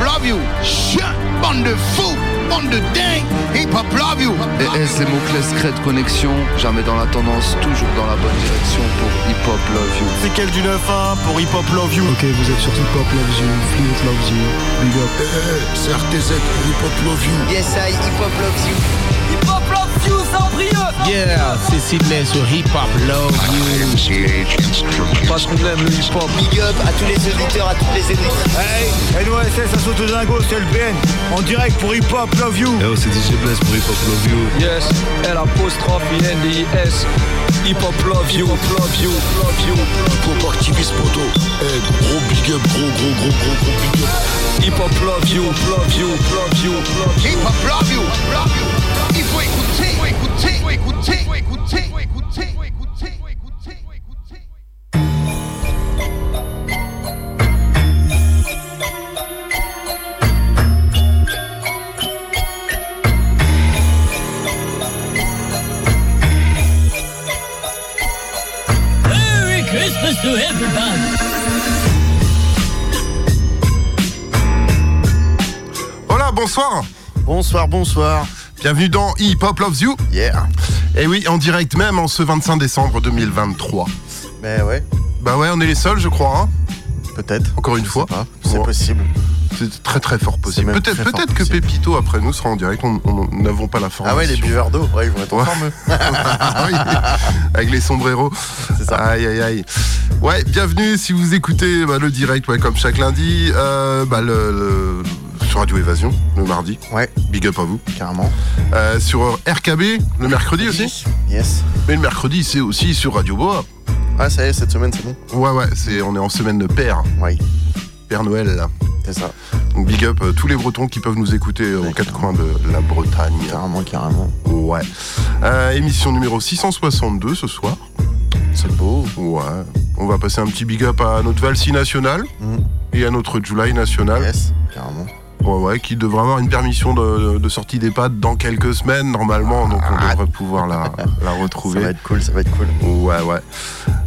love you. Chien, bande de fous, bande de dingue. Hip hop love you. Et S, les mots-clés secrets de connexion. Jamais dans la tendance, toujours dans la bonne direction pour Hip Hop Love You. C'est quel du 9-1 pour Hip Hop Love You? Ok, vous êtes sur Hip Hop Loves You, Fleet Loves You, Big Up. c'est RTZ pour Hip hop love you. Yes, I hip hop loves you. Hip Hop Love You, Cendrilleux Yeah, c'est Sidney sur Hip Hop Love You. Patron de l'aime, le hip hop. Big up à tous les auditeurs, à toutes les éditrices. Hey, NOSS, ça saute au dingo, c'est le BN. En direct pour Hip Hop Love You. Yo, c'est DJ Bless pour Hip Hop Love You. Yes, L apostrophe I N D I S. Hip Hop Love You, Love You, Love You. Poto. Eh, gros big up, gros, gros, gros, gros, gros big up. Hip Hop Love You, Love You, Love You, Love You. Hip hop love you. Love you. Il faut écouter, faut écouter, faut écouter, faut écouter, faut écouter, to everybody Voilà, bonsoir. Bonsoir, bonsoir. Bienvenue dans Hip Hop Loves You. Yeah. Et oui, en direct même en ce 25 décembre 2023. Mais ouais, Bah ouais, on est les seuls, je crois. hein. peut-être. Encore une Je fois. C'est possible. C'est très très fort possible. Peut-être que possible. Pépito après nous sera en direct. Nous n'avons pas la Ah formation. ouais, les buveurs d'eau, ouais, ils vont être en Ouais. forme. eux. Ah oui, avec les sombreros. C'est ça. Aïe aïe aïe. Ouais, bienvenue si vous écoutez bah, le direct, ouais, comme chaque lundi, euh, bah, le, le- sur Radio Évasion le mardi. Ouais, Big up à vous. carrément. Euh, sur RKB le mercredi aussi. Yes. Mais le mercredi c'est aussi sur Radio Boa. Ah, ça y est, cette semaine, c'est bon. Ouais ouais, c'est on est en semaine de Père, Ouais, Père Noël. là. c'est ça. Donc big up euh, tous les Bretons qui peuvent nous écouter euh, aux quatre coins de la Bretagne. Carrément, carrément. Ouais. Euh, émission numéro 662 ce soir. C'est beau. Ouais. On va passer un petit big up à notre Valsi national Mhm. et à notre July national. Yes, carrément. Ouais, ouais, qui devrait avoir une permission de, de sortie d'EHPAD dans quelques semaines normalement, donc on devrait pouvoir la, la Ça retrouver. va être cool, ça va être cool. Ouais, ouais.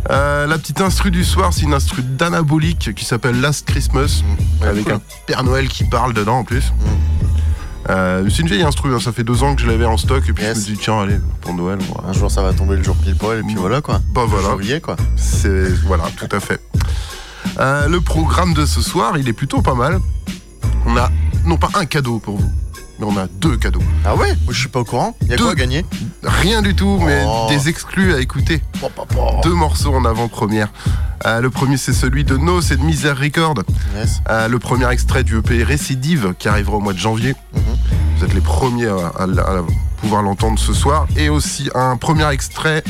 Euh, la petite instru du soir, c'est une instru d'anabolique qui s'appelle Last Christmas, avec cool. un Père Noël qui parle dedans en plus. Euh, c'est une vieille instru, hein, ça fait deux ans que je l'avais en stock, et puis Yes. je me dis, tiens, allez, pour Noël, Un jour, ça va tomber le jour pile poil, et puis Mm. voilà, quoi. Bah voilà. Janvier, quoi. C'est voilà, tout à fait. Euh, le programme de ce soir, il est plutôt pas mal. On a non pas un cadeau pour vous, mais on a deux cadeaux. Ah ouais Je suis pas au courant. Il y a Deux. quoi à gagner Rien du tout, mais Oh. des exclus à écouter. Oh. Deux morceaux en avant-première. Euh, le premier, c'est celui de No, c'est de Misère Record. Yes. Euh, le premier extrait du EP Récidive qui arrivera au mois de janvier. Mhm. Vous êtes les premiers à, à- à pouvoir l'entendre ce soir. Et aussi un premier extrait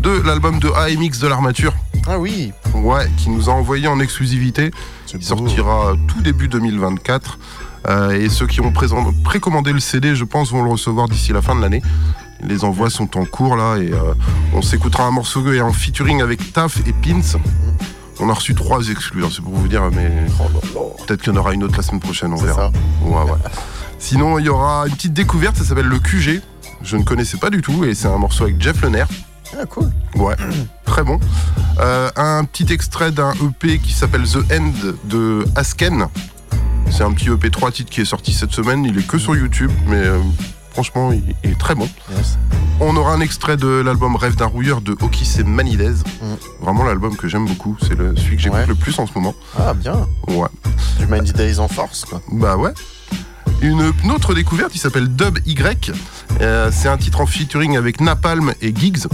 de l'album de AMX de l'Armature. Ah oui. Ouais, qui nous a envoyé en exclusivité. Il sortira tout début 2024. Euh, et ceux qui ont précommandé le CD, je pense, vont le recevoir d'ici la fin de l'année. Les envois sont en cours là et euh, on s'écoutera un morceau et en featuring avec Taf et Pins. On a reçu trois exclus, hein, c'est pour vous dire, mais peut-être qu'il y en aura une autre la semaine prochaine, on verra. ça. Ouais, ouais. Sinon, il y aura une petite découverte, ça s'appelle le QG. Je ne connaissais pas du tout et c'est un morceau avec Jeff Lener. Ah cool. Ouais, très bon. Euh, un petit extrait d'un EP qui s'appelle The End de Asken. C'est un petit EP 3 titres qui est sorti cette semaine. Il est que sur YouTube, mais euh, franchement, il, il est très bon. Yes. On aura un extrait de l'album Rêve d'un rouilleur de Okis et Manidez. Mm. Vraiment l'album que j'aime beaucoup. C'est le, celui que j'écoute Ouais. le plus en ce moment. Ah bien. Ouais. Du Days en force, quoi. Bah ouais. Une, une autre découverte, il s'appelle Dub Y. Euh, c'est un titre en featuring avec Napalm et Giggs.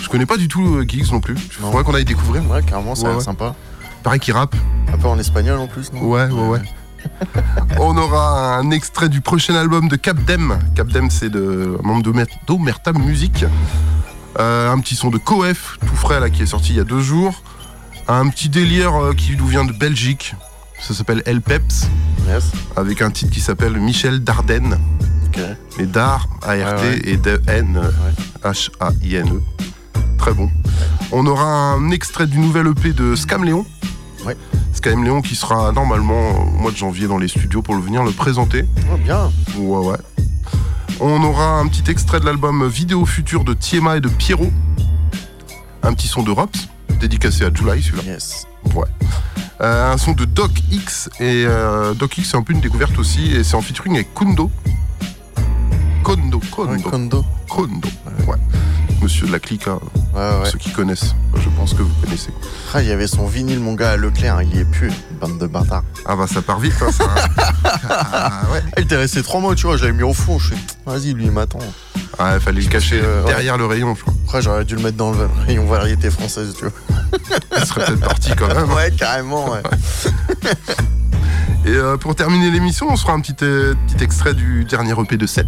Je connais pas du tout euh, Giggs non plus. Il Non. faudrait qu'on aille découvrir. Ouais, carrément, ça a Ouais, l'air ouais. sympa. Pareil qu'il rappe. Un peu en espagnol en plus, non Ouais, ouais, ouais. On aura un extrait du prochain album de Capdem. Capdem, c'est de un membre d'Omer- d'Omerta Music. Euh, un petit son de Coef, tout frais là, qui est sorti il y a deux jours. Un petit délire euh, qui nous vient de Belgique. Ça s'appelle El Peps, Yes. avec un titre qui s'appelle Michel Dardenne. Ok. Et Dar, A-R-T, Ouais, ouais. et de N, H-A-I-N-E. Très bon. On aura un extrait du nouvel EP de Scam Léon. Ouais. Scam Léon qui sera normalement au mois de janvier dans les studios pour le venir le présenter. Oh, bien. Ouais, ouais. On aura un petit extrait de l'album Vidéo Future de Tiema et de Pierrot. Un petit son de Rops, dédicacé à July celui-là. Yes. Ouais. Euh, un son de Doc X. Et euh, Doc X, c'est un peu une découverte aussi. Et c'est en featuring avec Kundo. Kondo. Kondo. Kondo. Kondo. Ouais. Monsieur de la clique, hein. ouais, ceux qui connaissent. Je pense que vous connaissez. Ah, il y avait son vinyle, mon gars, à Leclerc. Hein. Il y est plus, bande de bâtards. Ah bah ça part vite, hein, ça. Hein. Ah, ouais. Ah, il était resté trois mois, tu vois. Je l'avais mis au fond. Je suis, vas-y, lui, il m'attend. Ah, il fallait le cacher derrière le rayon, je crois. Après, j'aurais dû le mettre dans le rayon variété française, tu vois. il serait peut-être parti quand même. Ouais, carrément, ouais. Et euh, pour terminer l'émission, on se fera un petit, euh, petit extrait du dernier EP de 7.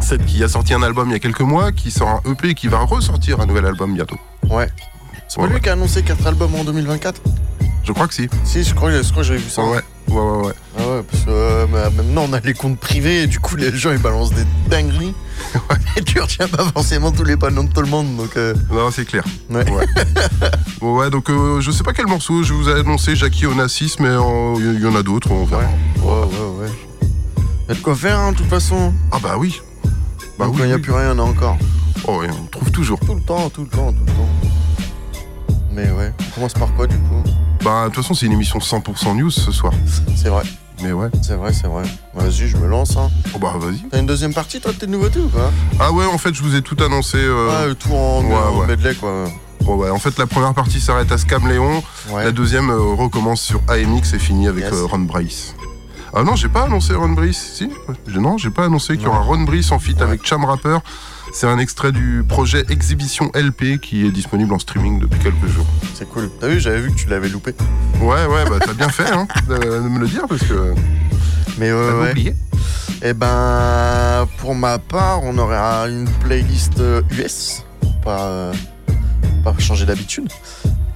Seth qui a sorti un album il y a quelques mois, qui sort un EP et qui va ressortir un nouvel album bientôt. Ouais. C'est pas Ouais, lui ouais. qui a annoncé 4 albums en je Je crois que si. Si, je crois, je crois que j'avais vu ça. Ouais, ouais, ouais, ouais. Ah ouais, parce que euh, bah, maintenant on a les comptes privés et du coup les gens ils balancent des dingueries. Et tu retiens pas forcément tous les panneaux de tout le monde donc. euh, Non, c'est clair. ouais. Ouais. Bon, ouais, donc euh, je sais pas quel morceau, je vous ai annoncé Jackie Onassis, mais euh, il y, en a d'autres, on verra. Ouais, ouais, ouais. Y a de quoi faire, hein, de toute façon. Ah bah oui. Bah oui. quand il n'y a oui. plus rien, on a encore. Oh, ouais, on trouve toujours. Tout le temps, tout le temps, tout le temps. Mais ouais, on commence par quoi du coup? Bah, de toute façon, c'est une émission 100% news ce soir. C'est vrai, Mais ouais. c'est vrai, c'est vrai. Vas-y, je me lance. Hein. Oh, bah, vas-y. T'as une deuxième partie toi de tes nouveautés ou pas? Ah ouais, en fait, je vous ai tout annoncé. euh, Ouais, tout en, ouais, en ouais. medley quoi. ouais, en fait, la première partie s'arrête à Scam Léon. La deuxième euh, recommence sur AMX et finit avec Yes. euh, Ron Brice. Ah non, j'ai pas annoncé Ron Brice. Si Non, j'ai pas annoncé qu'il y aura. Ron Brice en feat avec Cham Rapper. C'est un extrait du projet Exhibition LP qui est disponible en streaming depuis quelques jours. C'est cool. T'as vu, j'avais vu que tu l'avais loupé. Ouais, ouais, bah t'as bien fait hein, de, me le dire parce que Mais ouais, t'avais ouais. oublié. Eh ben, pour ma part, on aura une playlist euh, US, pas, euh, pas changer d'habitude.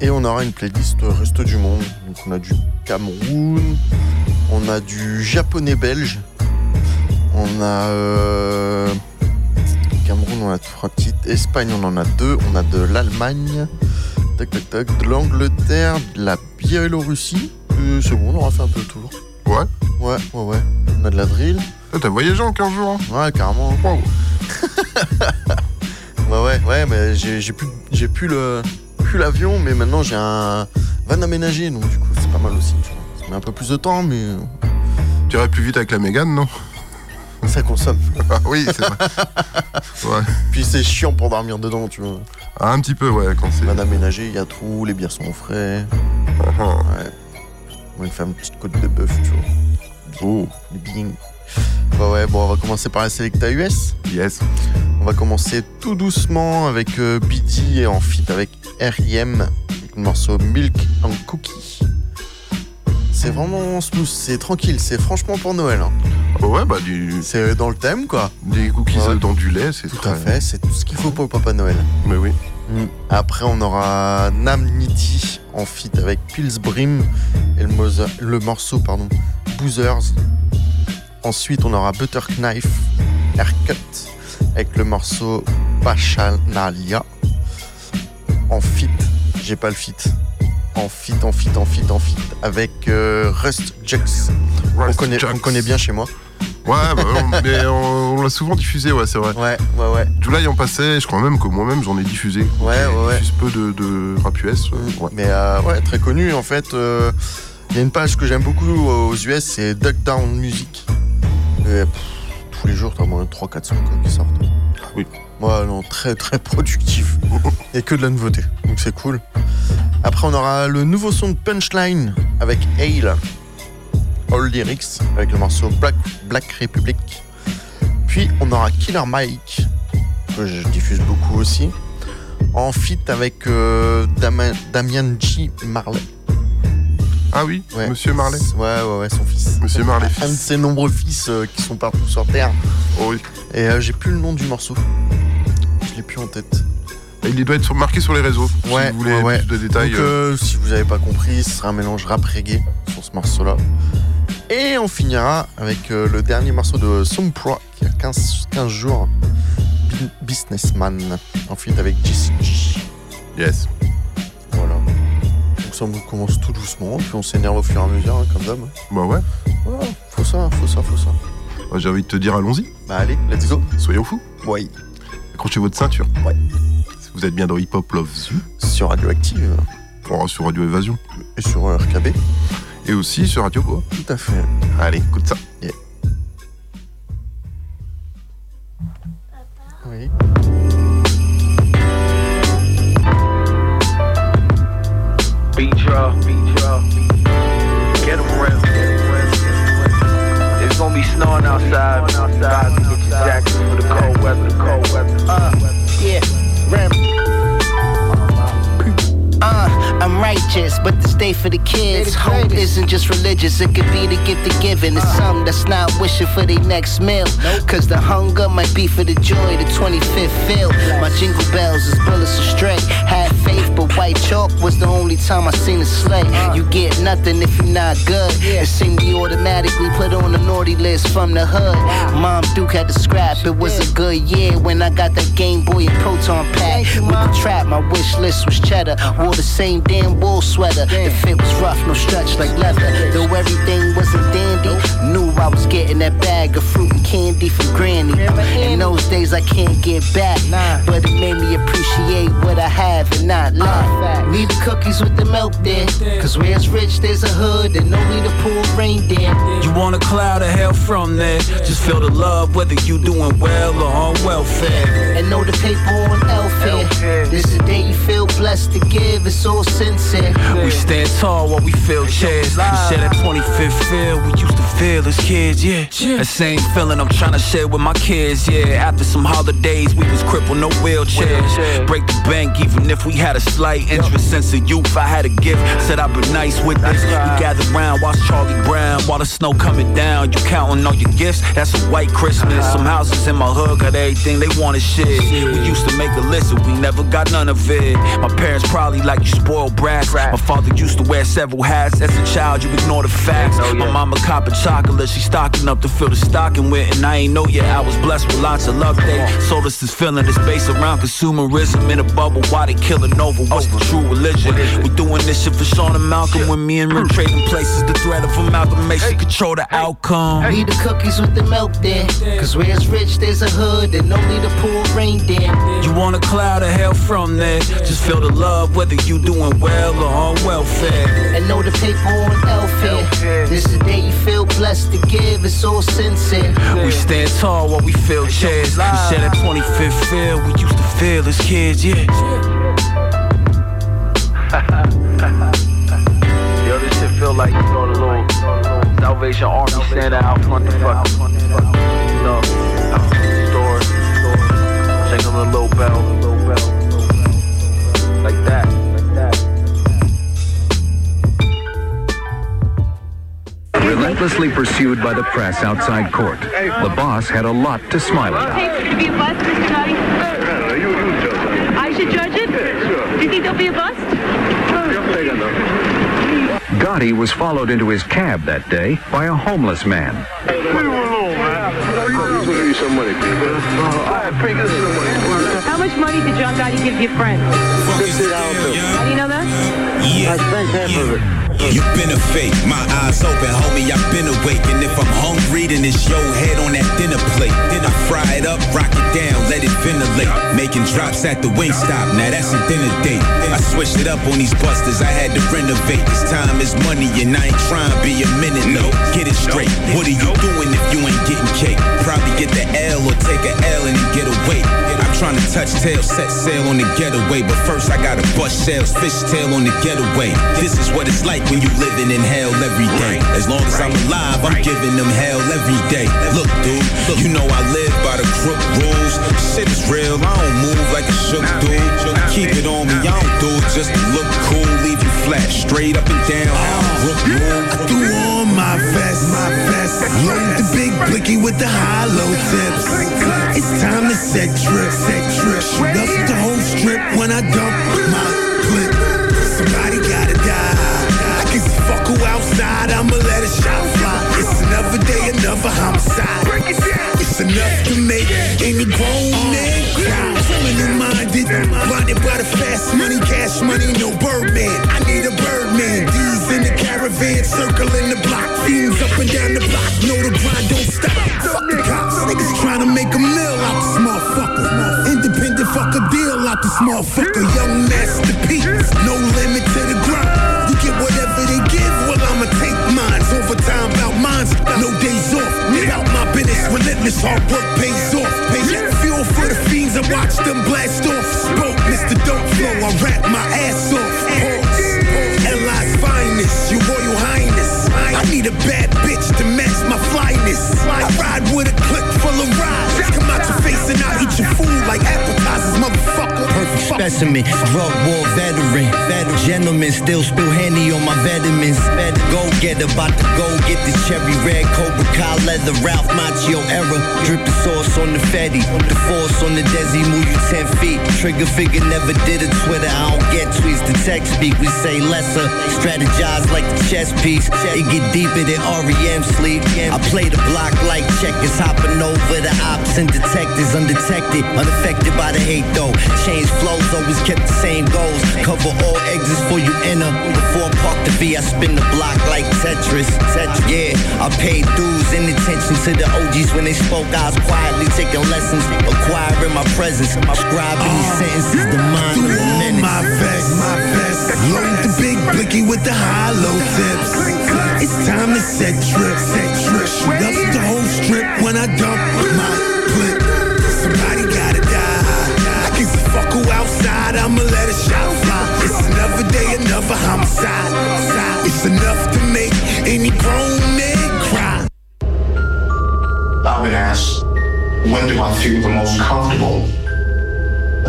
Et on aura une playlist reste du monde. Donc on a du Cameroun, on a du japonais belge, on a euh, Cameroun, on a trois titres, Espagne, on en a deux, on a de l'Allemagne, tac tac tac, de l'Angleterre, de la Biélorussie. Euh, c'est bon, on aura fait un peu le tour. Ouais. Ouais, ouais, ouais. On a de la drill. Ah, T'as voyagé en 15 jours hein Ouais, carrément. Ouais, ouais, ouais, mais j'ai j'ai plus, j'ai plus le, plus l'avion, mais maintenant j'ai un van aménagé, donc du coup c'est pas mal aussi. Tu vois. Ça met un peu plus de temps, mais euh, Tu irais plus vite avec la Mégane, non? Ça consomme. Ah oui, c'est vrai. ouais. Puis c'est chiant pour dormir dedans, tu vois. Ah, un petit peu, ouais, quand c'est. Van aménagé, il y a tout, les bières sont frais. Ah, Ouais. On va faire une petite côte de bœuf, tu vois. Oh, bing. Ouais, ouais, bon, on va commencer par la Selecta US. yes. On va commencer tout doucement avec euh, BD et en feat avec R.I.M. le morceau Milk and Cookie. C'est vraiment smooth, c'est tranquille, c'est franchement pour Noël. hein. Ouais, bah du, C'est dans le thème quoi. des cookies Ouais. dans du lait, c'est Tout très... à fait, c'est tout ce qu'il faut pour le Papa Noël. Mais oui. Après on aura Nam Niti en feat avec Pils Brim et le, morceau pardon, Boozers. Ensuite on aura Butter Knife Haircut avec le morceau Bachanalia. En feat, j'ai pas le feat. En feat, en feat, en feat, en feat avec euh, Rust Jux. On connaît, on connaît bien chez moi. Ouais, bah, on- mais on, on l'a souvent diffusé, ouais, c'est vrai. Ouais, ouais, ouais. July en passait, je crois même que moi-même j'en ai diffusé. Ouais, ouais, ouais. diffuse peu de, de rap US. euh, ouais. Mais euh, ouais, très connu en fait. euh, Il y a une page que j'aime beaucoup aux US, c'est Duck Down Music. Et, pff, tous les jours, t'as moins 3-4 sons quoi, qui sortent. oui. Non, très très productif. Et que de la nouveauté. Donc c'est cool. Après, on aura le nouveau son de Punchline avec Hale. All Lyrics avec le morceau Black, Black Republic. Puis on aura Killer Mike, que je diffuse beaucoup aussi, en feat avec euh, Dama- Damian G. Marley. Ah oui, Ouais. Monsieur Marley. Ouais, ouais, ouais, son fils. Monsieur Marley, Un de ses nombreux fils euh, qui sont partout sur Terre. Oh oui. Et euh, j'ai plus le nom du morceau. Je l'ai plus en tête. Il doit être marqué sur les réseaux. Ouais, si vous voulez ouais, ouais. plus de détails. Donc, euh, euh, si vous n'avez pas compris, ce sera un mélange rap reggae sur ce morceau-là. Et on finira avec euh, le dernier morceau de Sompra qui a 15, 15 jours. Businessman, en feat avec JCG. Yes. Voilà. Donc ça on commence tout doucement, puis on s'énerve au fur et à mesure, hein, comme d'hab. Bah ouais. Voilà, faut ça, faut ça, faut ça. Bah, J'ai envie de te dire, allons-y. Bah allez, let's go. Soyons fous. Ouais. Accrochez votre ceinture. Ouais. Vous êtes bien dans Hip Hop Love You. Sur Radioactive. Oh, sur Radio Évasion. Et sur euh, RKB. Et aussi sur Radio Bois. Tout à fait. Allez, écoute ça. Oui. Beat y'all, beat gonna be snowing outside. Outside, get your jackets for the cold weather. The cold weather. Uh, yeah, Ram. Uh, I'm righteous, but to stay for the kids. Hope isn't just religious, it could be the gift of giving. It's some that's not wishing for their next meal. Cause the hunger might be for the joy, the 25th fill. My jingle bells is bullets astray. Had faith, but white chalk was the only time I seen a sleigh. You get nothing if you're not good. It seemed we automatically put on the naughty list from the hood. Mom Duke had to scrap, it was a good year when I got that Game Boy and Proton pack. With the trap, my wish list was cheddar. Wore the same damn wool sweater. The fit was rough, no stretch like leather. Though everything wasn't dandy, knew I was getting that bag of fruit and candy from Granny. In those days I can't get back, but it made me appreciate what I have and not laugh. Leave the cookies with the milk there, cause where it's rich there's a hood and only the poor reindeer. You want a cloud of hell from there? Just feel the love, whether you doing well or on welfare. And know the paper on welfare. This is the day you feel blessed to give, it's all sincere. We stand tall while we fill chairs. We share that 25th feel we used to feel as kids, yeah. That same feeling I'm trying to share with my kids, yeah. After some holidays, we was crippled, no wheelchairs. Break the bank, even if we had a slight interest. Since of youth, I had a gift. Said I'd be nice with this. We gathered round, watch Charlie Brown while the snow coming down. You counting all your gifts? That's a white Christmas. Some houses in my hood got everything they wanted shit. We used to make a list, but we never got none of it. My parents probably like you spoiled brats. My father used to wear several hats. As a child, you ignore the facts. My mama copping chocolate, she stocking up to fill the stocking with. And I ain't know yet, I was blessed with lots of luck. They sold us this feeling that's based around consumerism in a bubble. Why they killing over? What's the true religion? We doing this shit for Sean and Malcolm. When me and Rim trading places, the threat of amalgamation control the outcome. Leave the cookies with the milk there, cause where it's rich there's a hood and only the poor reindeer. You want a cloud of hell from there? Just feel the love, whether you doing well or on welfare. And know the paper on welfare. This is the day you feel blessed to give, it's all sincere. We stand tall while we feel chairs. We share that 25th feel we used to feel as kids, yeah. Yo, this shit feel like, you know, the little Salvation Army stand out front the fucking, you know, out the store, shaking the little bell, little bell, like that. Relentlessly pursued by the press outside court, the boss had a lot to smile about. Hey, to be a bust, Mr. Naughty? you, you judge it. I should judge it? Yeah, sure. Do you think there'll be a bust? Gotti was followed into his cab that day by a homeless man. Leave him alone, man. He's gonna give you some money, people. All right, bring us money. How much money did John Gotti give your friend? Fifty dollars. How do you know that? I spent half of it. You been a fake, my eyes open, homie, I've been awake. And if I'm hungry, then it's your head on that dinner plate. Then I fry it up, rock it down, let it ventilate. Making drops at the wing stop, now that's a dinner date. I switched it up on these busters, I had to renovate. This time is money and I ain't trying to be a minute No, Get it straight, what are you doing if you ain't getting cake? Probably get the L or take a L and get away. I'm trying to touch tail, set sail on the getaway. But first I gotta bust shells, fish tail on the getaway. This is what it's like when you living in hell every day. As long as I'm alive, I'm giving them hell every day. Look, dude, you know I live by the crook rules. Shit is real, I don't move like a shook dude. Keep it on me, I don't do it just to look cool. Leave you flat, straight up and down. Brook move. I threw on my vest, my vest. Load the big blicky with the hollow tips. It's time to set trip, set trip. Shoot up the whole strip when I dump my I'ma let a shot fly. It's another day, another homicide. It's enough to make any grown man cry. Criminal minded, blinded by the fast money, cash money, no Birdman. I need a Birdman. D's in the caravan, circling the block. Fiends up and down the block, know the grind don't stop. Fuck the cops, niggas trying to make a mill out the small fucker. Independent fuck a deal out the small fucker. Young masterpiece, no limit to the grind. You get whatever they give, well, I'ma. Overtime about mines, no days off. About my business, relentless hard work pays off. Pays fuel for the fiends, I watch them blast off. Spoke, Mr. Dope Flow, I rap my ass off. Pause. LI's finest, your royal highness. I need a bad bitch to match my flyness. I ride with a clip full of rides. Come out your face and I'll eat your food like appetizers, motherfucker. Perfect specimen, drug war veteran. veteran. Gentleman, still spill handy on my vitamins. Go get about to go get the cherry red Cobra Kai leather. Ralph Macchio era. Dripping sauce on the Fetty. The force on the Desi, move you 10 feet. Trigger figure never did a Twitter. I don't get tweets. The text speak, we say lesser. Strategize like the chess piece. It get than REM sleep. I play the block like checkers, hopping over the ops and detectives undetected, unaffected by the hate though. Change flows, always kept the same goals. Cover all exits for you enter. Before I park the V, I spin the block like Tetris. Tetris, yeah. I paid dues in attention to the OGs when they spoke. I was quietly taking lessons, acquiring my presence, scribing these sentences. The mind of a menace. my vest, my vest. Load the big blicky with the high-low tips. It's time to set trip, set trip. Shoot up the whole strip when I dump my clip. Somebody gotta die. I can see fuck who outside, I'ma let a shot fly. It's another day, another homicide. It's enough to make any grown man cry. I've been asked, when do I feel the most comfortable?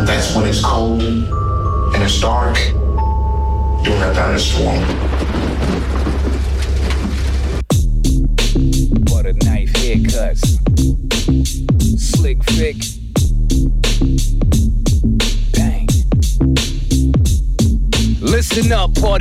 That's when it's cold and it's dark during a thunderstorm.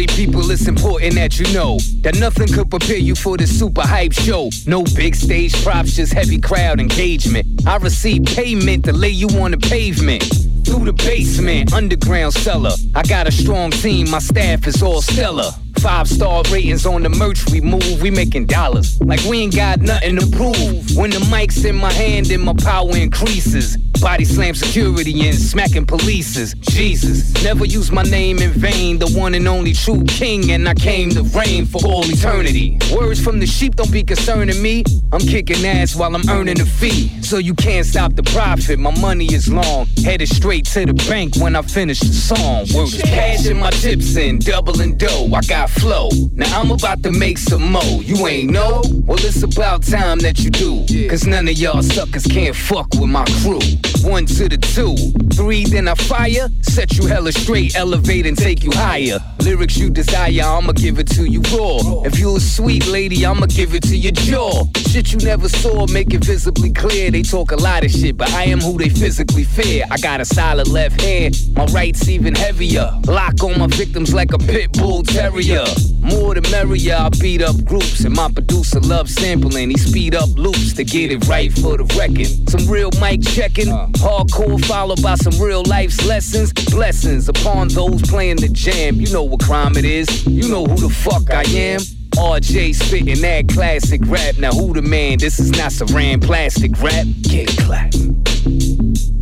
Party people, it's important that you know that nothing could prepare you for this super hype show. No big stage props, just heavy crowd engagement. I receive payment to lay you on the pavement. Through the basement, underground cellar. I got a strong team, my staff is all stellar. Five star ratings on the merch we move, we making dollars. Like we ain't got nothing to prove. When the mic's in my hand and my power increases. Body slam security and smacking polices. Jesus, never use my name in vain. The one and only true king, and I came to reign for all eternity. Words from the sheep don't be concerning me. I'm kicking ass while I'm earning a fee. So you can't stop the profit. My money is long, headed straight to the bank when I finish the song. Word is cashing my tips in, doubling dough. I got flow. Now I'm about to make some mo. You ain't know? Well, it's about time that you do. Cause none of y'all suckers can't fuck with my crew. One to the two, three, then I fire. Set you hella straight, elevate and take you higher. Lyrics you desire, I'ma give it to you raw. If you a sweet lady, I'ma give it to your jaw. Shit you never saw, make it visibly clear. They talk a lot of shit, but I am who they physically fear. I got a solid left hand, my right's even heavier. Lock on my victims like a pit bull terrier. More the merrier, I beat up groups, and my producer loves sampling. He speed up loops to get it right for the record. Some real mic checking, hardcore followed by some real life's lessons. Blessings upon those playing the jam. You know what crime it is, you know who the fuck I am. RJ spitting that classic rap. Now who the man? This is not saran plastic rap. Get clapped.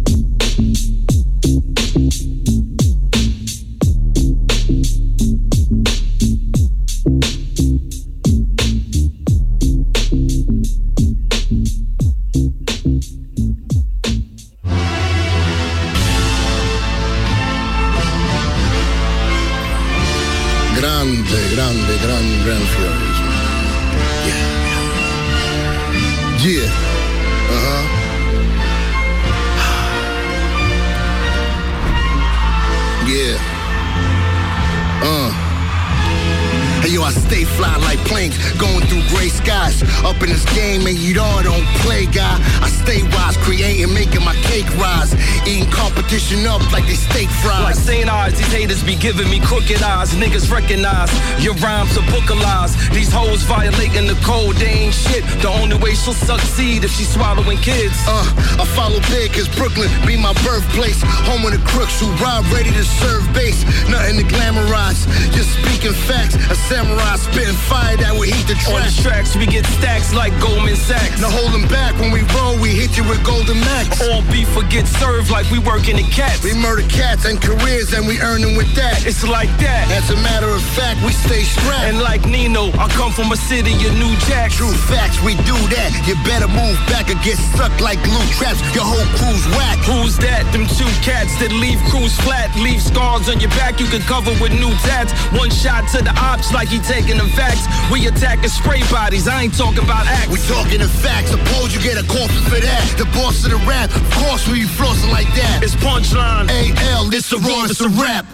Competition up like they steak Like fries. St. Eyes, these haters be giving me crooked eyes. Niggas recognize your rhymes are book lies. These hoes violating the code, they ain't shit. The only way she'll succeed if she's swallowing kids. Uh, I follow big cause Brooklyn be my birthplace. Home of the crooks who ride ready to serve base. Nothing to glamorize, just speaking facts. A samurai spitting fire that would heat the On track. this track, wax, we get stacks like Goldman Sachs. Now hold 'em back when we roll, we hit you with golden max. All beef will get served like we working in cats. We murder cats and careers and we earn them with that. It's like that. As a matter of fact, we stay strapped. And like Nino, I come from a city of New Jack. True facts, we do that. You better move back or get stuck like glue traps. Your whole crew's whack. Who's that? Them two cats that leave crews flat, leave scars on your back you can cover with new tats. One shot to the ops like he taking the facts. We attacking spray bodies, I ain't talking about acts. We talking the facts, suppose you get a corpus for that. The boss of the rap, of course we flossing like that. It's punchline. AL, this the raw, it's a rap.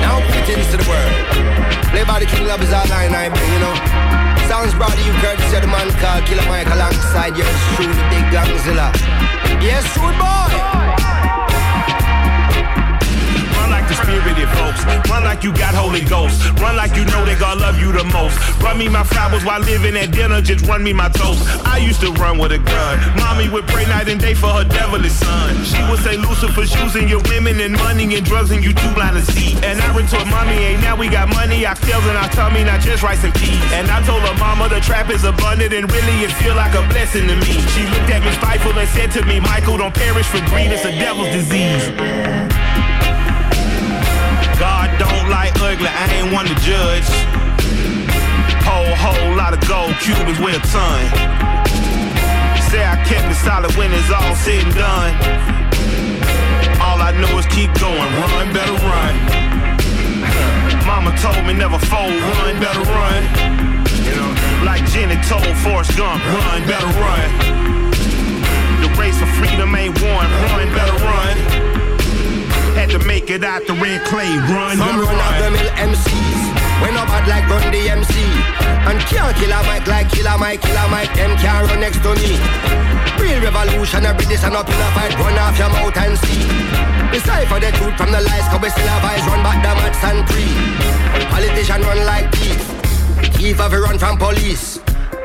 Now greetings to the world. Play by the King Love is all I and I bring, you know. Sounds brought to you courtesy of the man called Killer Mike alongside yours truly, Big Gangzilla. Yes, rude boy. Spirited folks. Run like you got Holy Ghost. Run like you know they gonna love you the most. Run me my flowers while living at dinner. Just run me my toast. I used to run with a gun. Mommy would pray night and day for her devilish son. She would say Lucifer's using your women and money and drugs and you too blind to see. And I retort, mommy, ain't now we got money. Our tails in our tummy, not just rice and peas. And I told her mama the trap is abundant and really it feel like a blessing to me. She looked at me spiteful and said to me, Michael, don't perish for greed. It's a devil's disease. Don't like ugly, I ain't one to judge. Whole, whole lot of gold Cubans wear a ton. Say I kept it solid when it's all said and done. All I know is keep going, run, better run. Mama told me never fold, run, better run. Like Jenny told Forrest Gump, run, better run. The race for freedom ain't won, run, better run. Had to make it out the red clay. Run, Some run, run of them ill MCs. When no bad like run the MC. And can't kill a mic like killer Mike, killer Mike. Them can't run next to me. Real revolutionary, this and up in a fight. Run off your mouth and see. Decipher the truth from the lies, cause we still have eyes. Run back the mats and pre. Politician run like thief. Thief have run from police.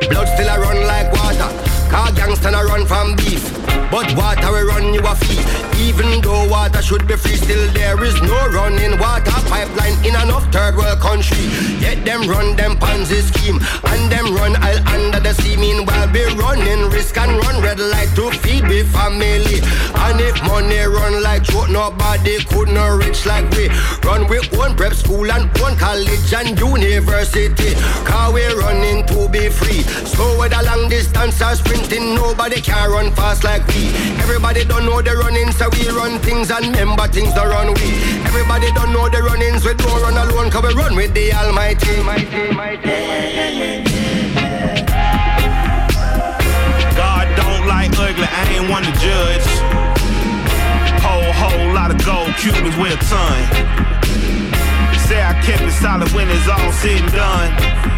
Blood still a run like water. Car gangster a run from beef. But water will run you a fee. Even though water should be free, still there is no running water pipeline in enough third world country. Yet them run them Ponzi scheme and them run all under the sea. Meanwhile, be running risk and run red light to feed me family. And if money run like joke, nobody could not rich like we. Run with own prep school and own college and university. Car we running to be free. So whether distance or sprinting, nobody can run fast like we. Everybody don't know the running, so we run things and remember things don't run we. Everybody don't know the runnings, we don't run alone, cause we run with the Almighty. Mighty, mighty. God don't like ugly, I ain't one to judge. Whole, whole lot of gold Cubans wear a ton. Say I kept it solid when it's all said and done.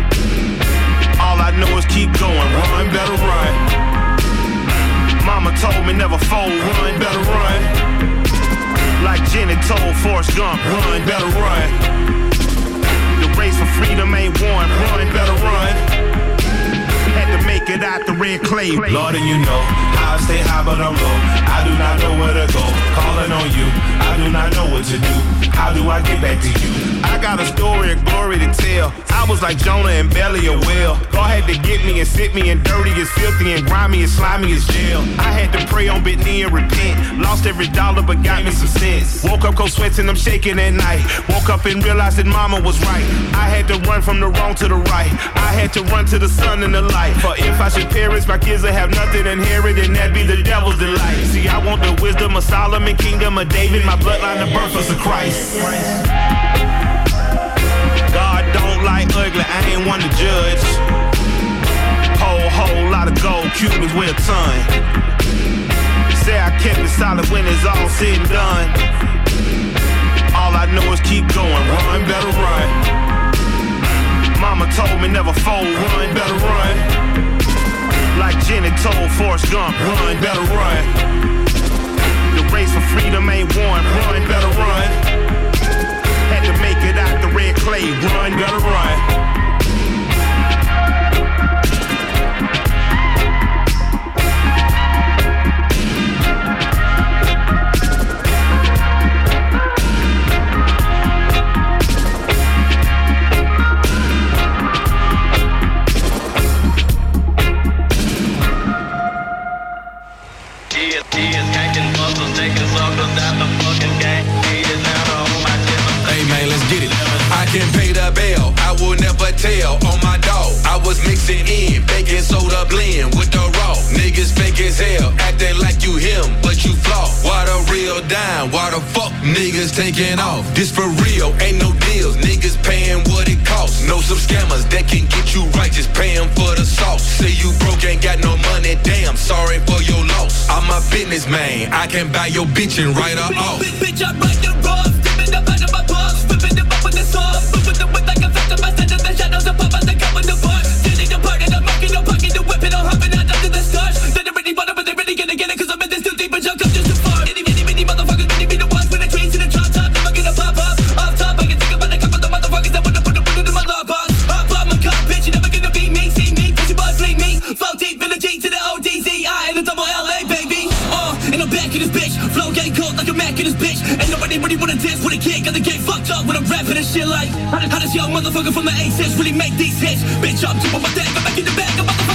I know is keep going, run, better run. Mama told me never fold, run, better run. Like Jenny told Forrest Gump, run, better run. The race for freedom ain't won, run, better run. Had to make it out the red clay. Lord, and you know, I stay high but I'm low. I do not know where to go. Calling on you, I do not know what to do. How do I get back to you? I got a story of glory to tell. I was like Jonah and belly a whale. God had to get me and sit me and dirty and filthy and grimy and slimy as jail. I had to pray on bit knee and repent. Lost every dollar but got me some sense. Woke up cold sweats and I'm shaking at night. Woke up and realized that mama was right. I had to run from the wrong to the right. I had to run to the sun and the light. For if I should perish, my kids will have nothing inherited, and that'd be the devil's delight. See, I want the wisdom of Solomon, kingdom of David, my bloodline, the birth of Christ. Like ugly, I ain't one to judge. Whole, whole lot of gold Cubans wear a ton. Say I kept it solid when it's all said and done. All I know is keep going, run, better run. Mama told me never fold, run, better run. Like Jenny told Forrest Gump, run, better run. The race for freedom ain't won, run, better run play, run, gotta run. was mixing in baking soda blend with the raw. Niggas fake as hell, acting like you him, but you flaw. Why the real dime? Why the fuck niggas taking off? This for real, ain't no deals. Niggas paying what it costs. Know some scammers that can get you right, just paying for the sauce. Say you broke, ain't got no money, damn, sorry for your loss. I'm a businessman, I can buy your bitch and write her off. Bitch, bitch, I write the road. I'm rapping and shit like. How does, young motherfucker from the A6 really make these hits? Bitch, I'm tripping my dad, I'm back in the bag, a motherfucker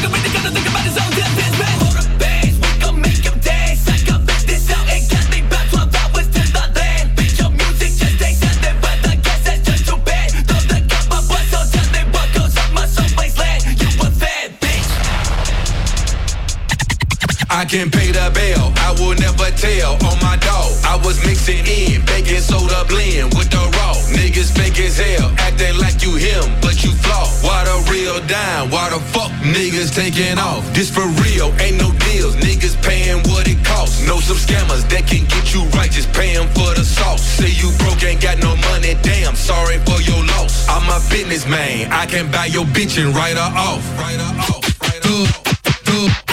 I can pay the bill, I will never tell on my dog. I was mixing in, baking soda blend with the raw. Niggas fake as hell, acting like you him, but you flaw. Why the real dime? Why the fuck niggas taking off? This for real, ain't no deals. Niggas paying what it costs. Know some scammers that can get you right, just paying for the sauce. Say you broke, ain't got no money, damn, sorry for your loss. I'm a businessman, I can buy your bitch and write her off. Write her off. Thug, thug, thug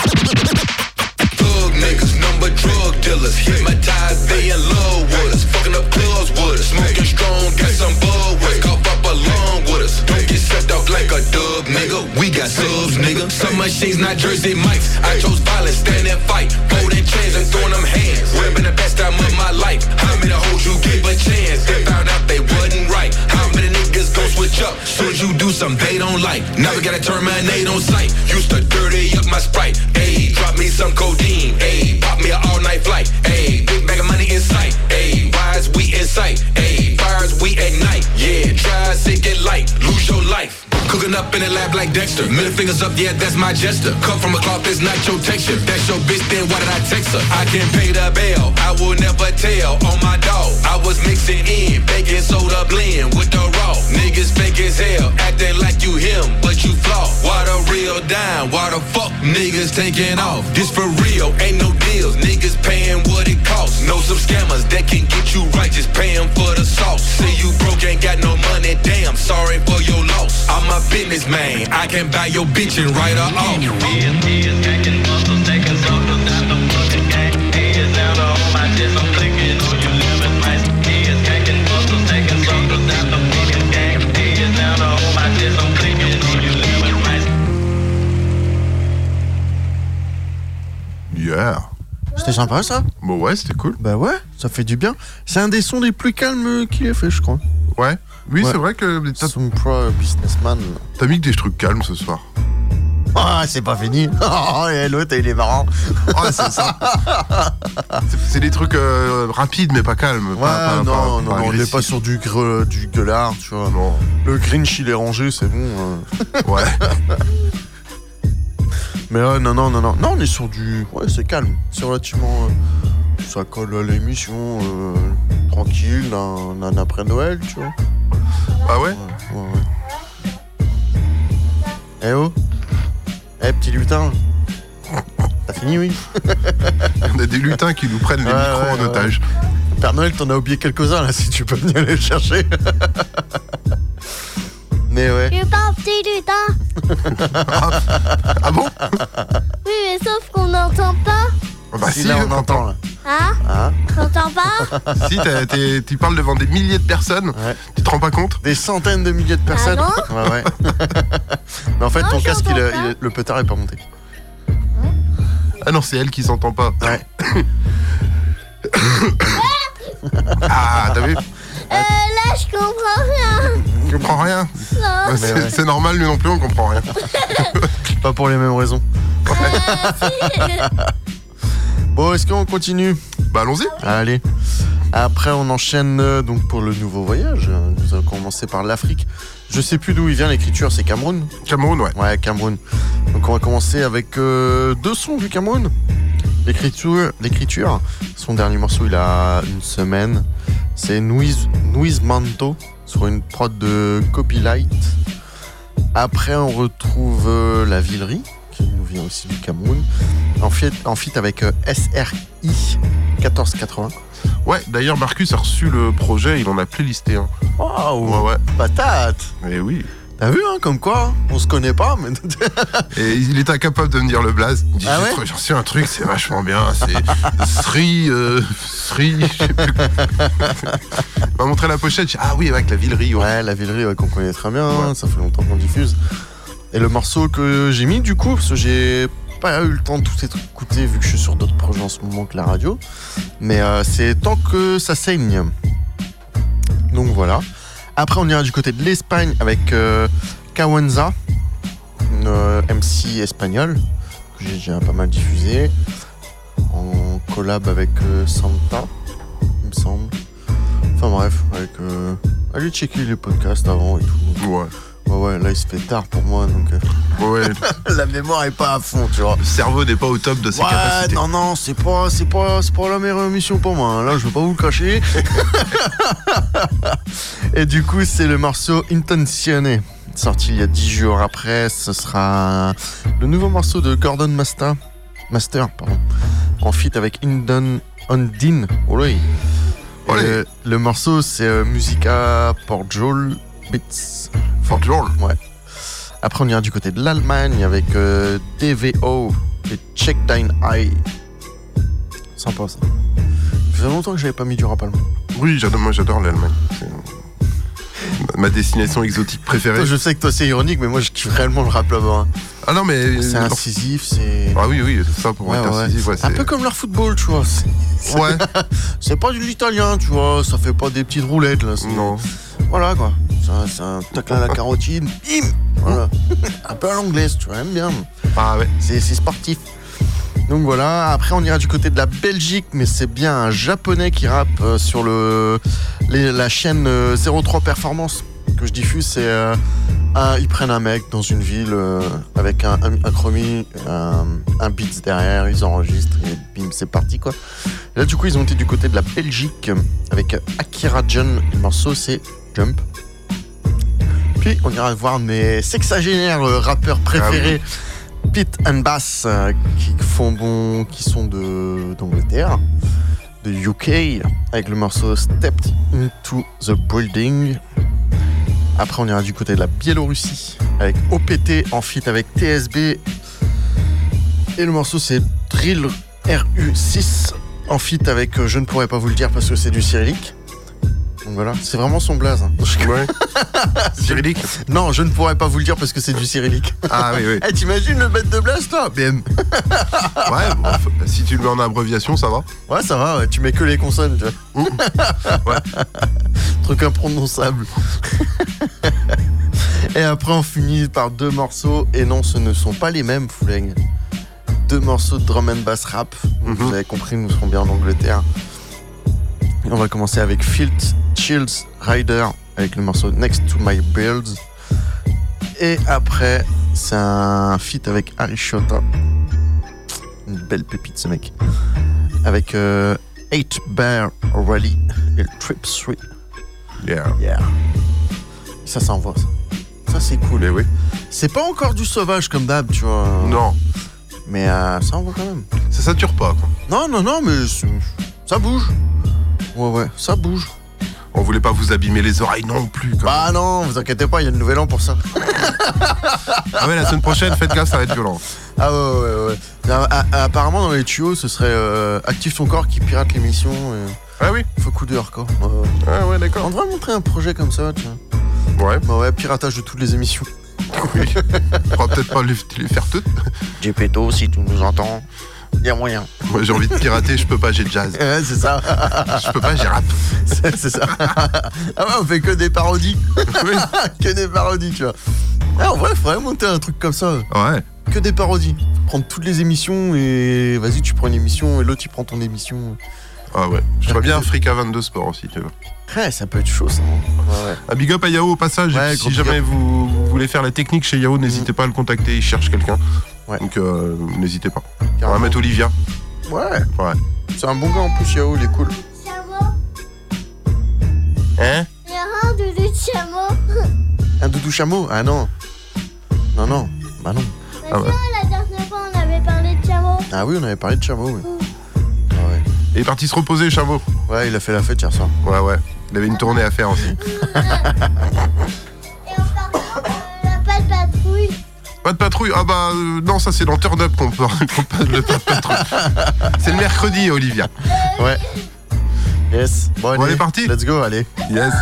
got subs, nigga. Some machines, not Jersey Mikes. I chose violence, stand and fight. Holding chains and throwing them hands. Wearing the best time of my life. How many hoes you gave a chance? They found out they wasn't right. How many niggas gon' switch up? Soon you do something they don't like. Now we gotta terminate on sight. Used to dirty up my sprite. Ayy, drop me some codeine. Ayy, pop me an all night flight. Ayy, big bag of money in sight. Ayy, rise we in sight. Ayy, fires we at night. Yeah, try to get light. Lose your life. Cooking up in the lab like Dexter. Middle fingers up, yeah, that's my gesture. Come from a cloth that's not your texture. That's your bitch, then why did I text her? I can't pay the bill, I will never tell on my dog. I was mixing in, baking soda blend with the raw. Niggas fake as hell, acting like you him, but you flaw. Why the real dime? Why the fuck niggas taking off? This for real, ain't no deals. Niggas paying what it costs. Know some scammers that can get you right, just paying for the sauce. Say you broke, ain't got no money, damn, sorry for your loss. I'm a businessman, I can buy your bitch and write her off. Yeah. C'était sympa ça Bon ouais, c'était cool. Bah ouais, ça fait du bien. C'est un des sons les plus calmes qu'il ait fait, je crois. Ouais. Oui, Ouais. c'est vrai que t'as Son pro businessman. t'as mis que des trucs calmes ce soir. Ah, c'est pas fini. Oh, et l'autre, il est marrant. Ouais, c'est ça. C'est- C'est des trucs euh, rapides mais pas calmes. Ouais, pas, pas- non, pas- non, non, on n'est pas sur du, gre- du gueulard, tu vois. Le Grinch, il est rangé, c'est bon. euh. Ouais. Mais ouais, non, non, non, non. Non, on est sur du. Ouais, c'est calme. C'est relativement. Ça colle à l'émission. euh, tranquille, un, un après Noël, tu vois. Ah ouais? Ouais, ouais. Eh oh Eh, petit lutin T'as fini, oui? On a des lutins qui nous prennent les Ouais, micros ouais, en ouais. otage. Père Noël, t'en as oublié quelques-uns, là, si tu peux venir les chercher. Mais ouais. Je suis pas un petit lutin. ah bon? Oui, mais sauf qu'on n'entend pas. Ah Bah Si, si, là, on entend, là. Hein Hein T'entends pas si, tu parles devant des milliers de personnes, tu te rends pas compte Des centaines de milliers de personnes. Ah ouais, ouais. Mais en fait, Non, ton je casque, il il est- le petard est pas monté. Ah non, c'est elle qui s'entend pas. Ouais. ah, t'as vu Euh, là, je comprends rien. Tu comprends rien Non. Bah, c'est ouais. c'est normal, nous non plus, on comprend rien. Pas pour les mêmes raisons. Bon, est-ce qu'on continue Bah allons-y. Allez. Après, on enchaîne euh, donc pour le nouveau voyage. Nous allons commencer par l'Afrique. Je sais plus d'où il vient l'écriture, c'est Cameroun Cameroun, ouais. Ouais, Cameroun. Donc on va commencer avec euh, deux sons du Cameroun. L'écriture, l'écriture, son dernier morceau, il a une semaine. C'est Nuiz, Nuiz Manto sur une prod de Copylight. Après, on retrouve euh, La Villerie, qui nous vient aussi du Cameroun, en fit, en avec euh, SRI 1480. Ouais, d'ailleurs, Marcus a reçu le projet, il en a playlisté un. Waouh Ouais, ouais. Patate Et oui. T'as vu, hein, comme quoi On se connaît pas, mais. Et il est incapable de me dire le blaze. Il dit, Ah ouais? j'ai reçu un truc, c'est vachement bien. C'est Sri. Euh, Sri. je sais plus. Il m'a montré la pochette. j'ai dit, Ah oui, avec la Villerie. Ouais, Ouais, la Villerie ouais, qu'on connaît très bien, hein, ça fait longtemps qu'on diffuse. Et le morceau que j'ai mis du coup, parce que j'ai pas eu le temps de tout écouter vu que je suis sur d'autres projets en ce moment que la radio, mais euh, c'est Tant que ça saigne. Donc voilà. Après, on ira du côté de l'Espagne avec euh, Kawanza, une euh, MC espagnole que j'ai déjà pas mal diffusé en collab avec euh, Santa, il me semble. Enfin bref, avec. Allez checker les podcasts avant et tout. Ouais. Ouais, ouais, là il se fait tard pour moi donc. euh, Ouais, la mémoire est pas à fond, tu vois. le cerveau n'est pas au top de ses Ouais, capacités. non, non, c'est pas, c'est pas, c'est pas la meilleure émission pour moi. hein. Là, je vais pas vous le cacher. Et du coup, c'est le morceau Intenzione, sorti il y a 10 jours après. Ce sera le nouveau morceau de Gordon Master, Master, pardon, en feat avec Indon Ondine. Olé. Olé. Et Le, le morceau, c'est euh, Musica por Beats. Fort Joel. Ouais. Après, on ira du côté de l'Allemagne avec euh, DVO et Check Thine Eye. Sympa ça. Ça fait longtemps que j'avais pas mis du rap allemand. Oui, j'adore, moi j'adore l'Allemagne. Ma destination exotique préférée. Toi, je sais que toi c'est ironique, mais moi je kiffe réellement le rap là-bas. hein. Ah non, mais. C'est incisif, c'est. Ah oui, oui, ça pour Ouais, être ouais. incisif, ouais, Un peu comme leur football, tu vois. Ouais. c'est pas de l'italien, tu vois. Ça fait pas des petites roulettes là. Non. Voilà quoi. C'est un- tacle à la carotide. Bim Voilà. un peu à l'anglaise, tu vois. J'aime bien. Ah ouais. C'est sportif. Donc voilà, après on ira du côté de la Belgique, mais c'est bien un japonais qui rappe euh, sur le, les- la chaîne euh, 03 Performance que je diffuse. C'est euh, un- ils prennent un mec dans une ville euh, avec un, un, un chromie, un, beats derrière, ils enregistrent et bim, c'est parti quoi. Et là du coup ils ont été du côté de la Belgique euh, avec Akira John. Le morceau c'est Jump. Puis on ira voir mes sexagénaires euh, rappeurs préférés. Pete and Bass euh, qui font bon, qui sont de d'Angleterre, de UK, avec le morceau Stepped into the Building. Après, on ira du côté de la Biélorussie avec OPT en feat avec TSB. Et le morceau, c'est Drill RU6 en feat avec euh, Je ne pourrais pas vous le dire parce que c'est du cyrillique. Donc voilà, c'est vraiment son blaze. hein. Ouais. Cyrillique Non, je ne pourrais pas vous le dire parce que c'est du cyrillique. Ah oui, oui. Eh, T'imagines le bête de blaze, toi BM. Ouais, bon, f- si tu le mets en abréviation, ça va. Ouais, ça va, ouais, tu mets que les consonnes, tu vois. Truc imprononçable. et après, on finit par deux morceaux, et non, ce ne sont pas les mêmes, Fouleng. Deux morceaux de drum and bass rap. Vous avez compris, nous serons bien en Angleterre. Et on va commencer avec Filt Chills Rider, avec le morceau Next to My Builds. Et après, c'est un feat avec Arishota. Une belle pépite, ce mec. Avec euh, 8 Bear Rally et le Trip 3. Yeah. Yeah. Ça s'envoie, ça. Ça, c'est cool. oui. C'est pas encore du sauvage comme d'hab, tu vois. Non. Mais euh, ça envoie quand même. Ça sature pas, quoi. Non, non, non, mais ça bouge. Ouais, ouais, ça bouge. On voulait pas vous abîmer les oreilles non plus. Quand Bah non, vous inquiétez pas, il y a le nouvel an pour ça. Ah ouais, la semaine prochaine, faites gaffe, ça va être violent. Ah ouais, ouais, ouais. Apparemment, dans les tuyaux, ce serait euh, Active ton corps qui pirate l'émission. et- Ah oui Faut coup de hardcore. Ouais, ouais. Ah ouais, d'accord. On devrait montrer un projet comme ça, tu vois. Ouais. Bah ouais, piratage de toutes les émissions. Oui. On pourra peut-être pas les, les faire toutes. Gepetto, si tu nous entends, il y a moyen. Moi, j'ai envie de pirater, je peux pas, j'ai jazz. Ouais, c'est ça. Je peux pas, j'ai rap. c'est c'est ça. ah ouais, on fait que des parodies. que des parodies, tu vois. Ah, en vrai, faudrait monter un truc comme ça. Ouais. Que des parodies. Prendre toutes les émissions et vas-y, tu prends une émission et l'autre, il prend ton émission. Ah ouais. Je ferais bien Africa 22 Sport aussi, tu vois. Ouais, ça peut être chaud, ça. Ouais, ouais. Un big up à Yao au passage. Ouais, si jamais vous, vous voulez faire la technique chez Yao, n'hésitez pas à le contacter, il cherche quelqu'un. Ouais. Donc euh, n'hésitez pas. On va mettre Olivia. Ouais. Ouais. C'est un bon gars en plus, Yao, il est cool. Hein? Il y a un doudou de chameau? Un doudou chameau Ah non. Non, non. Bah non. Bah, tu vois, la dernière fois, on avait parlé de chameau. Ah oui, on avait parlé de chameau, oui. Il est parti se reposer, Chameau. Ouais, il a fait la fête hier soir. Ouais, ouais. Il avait une tournée à faire aussi. Pas de patrouille Ah bah euh, non, ça c'est dans Turn Up qu'on parle de pas de patrouille. C'est le mercredi, Olivia. Ouais. Yes. Bon, on est parti Let's go, allez. Yes.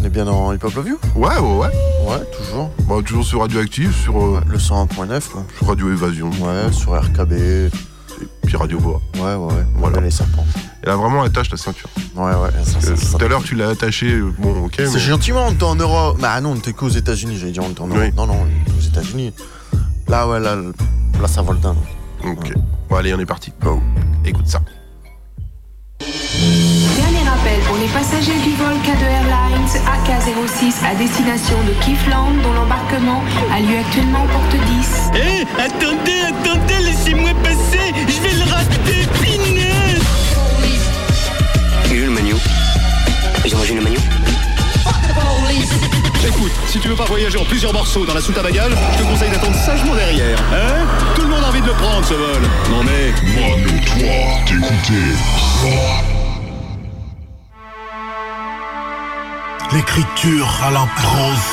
On est bien dans Hip Hop Love You? Ouais, ouais, ouais. Ouais, toujours. Bah, toujours sur Radioactive, sur. euh, Le 101.9, quoi. Sur Radio Évasion. Ouais, sur RKB. Et puis Radio Voix. Ouais, ouais, ouais. Voilà. les serpents. Et là, vraiment, attache ta ceinture. Ouais, ouais. Euh, tout à l'heure, tu l'as attaché. euh, Bon, ok. C'est mais- gentiment, on était en Europe. Bah non, on était qu'aux États-Unis, j'allais dire on était en Europe. Non, non, on était aux États-Unis. Là, ouais, là, là ça vole dingue. Ok. Bon, allez, on est parti. Go. Écoute ça. Dernier rappel pour les passagers du vol K2 Airlines AK06 à destination de Kiffland dont l'embarquement a lieu actuellement porte 10. Eh, attendez, attendez, laissez-moi passer, je vais le rater, le menu Ils ont mangé le menu Écoute, si tu veux pas voyager en plusieurs morceaux dans la soute à bagages, je te conseille d'attendre sagement derrière. Hein? Tout le monde a envie de le prendre, ce vol. Non mais... Mano-toi d'écouter. L'écriture à la prose,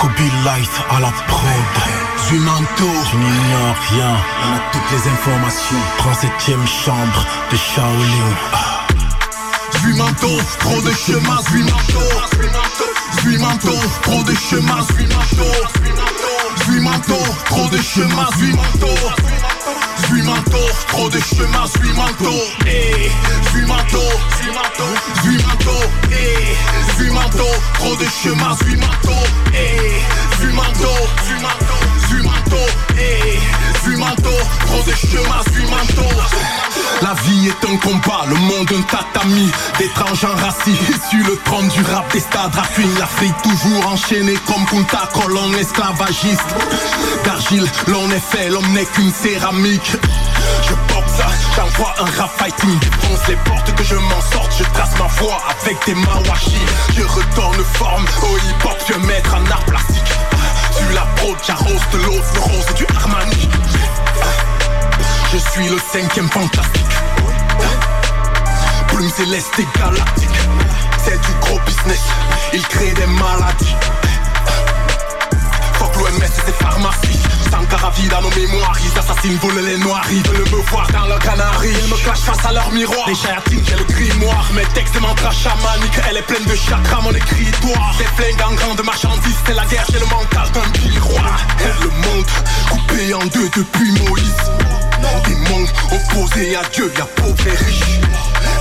copyright à la prod. Zumanto, tu n'ignores rien, on a toutes les informations. 37ème chambre de Shaolin. Zuimanto, trop de chemin, Zuimanto. Zuimanto, trop de chemin, Zuimanto. Zuimanto, trop de chemin, Zuimanto. Zuimanto, trop de chemin, Zuimanto. Eh, Zuimanto, Zuimanto, eh, Zuimanto, trop de chemin, Zuimanto. Eh, Zuimanto, Zuimanto, eh, Zuimanto, trop de chemin, Zuimanto. La vie est un combat, le monde un tatami. D'étranges enracis, sur le trône du rap des stades raffines L'Afrique toujours enchaînée comme Kunta colonne esclavagiste. D'argile, l'on est fait, l'homme n'est qu'une céramique. Je boxe, j'envoie un rap fighting Défonce les portes que je m'en sorte, je trace ma voie avec des mawashi Je retourne forme au hip-hop, je mettre un art plastique Tu la prod, j'arrose de l'eau, le rose du Armani. Je suis le cinquième fantastique. Plume céleste et galactique. C'est du gros business. Il crée des maladies l'OMS et ses pharmacies. Sankara vide à nos mémoires Ils assassinent, volent les noirs Ils veulent me voir dans le canari Ils me clashent face à leur miroir. Les chayatines, j'ai le grimoire Mes textes, des mantras chamaniques Elle est pleine de chakras, mon écritoire. Des flingues en grande marchandise C'est la guerre, j'ai le mental d'un miroir Le monde coupé en deux depuis Moïse. Des mondes opposés à Dieu, y'a pauvres et riches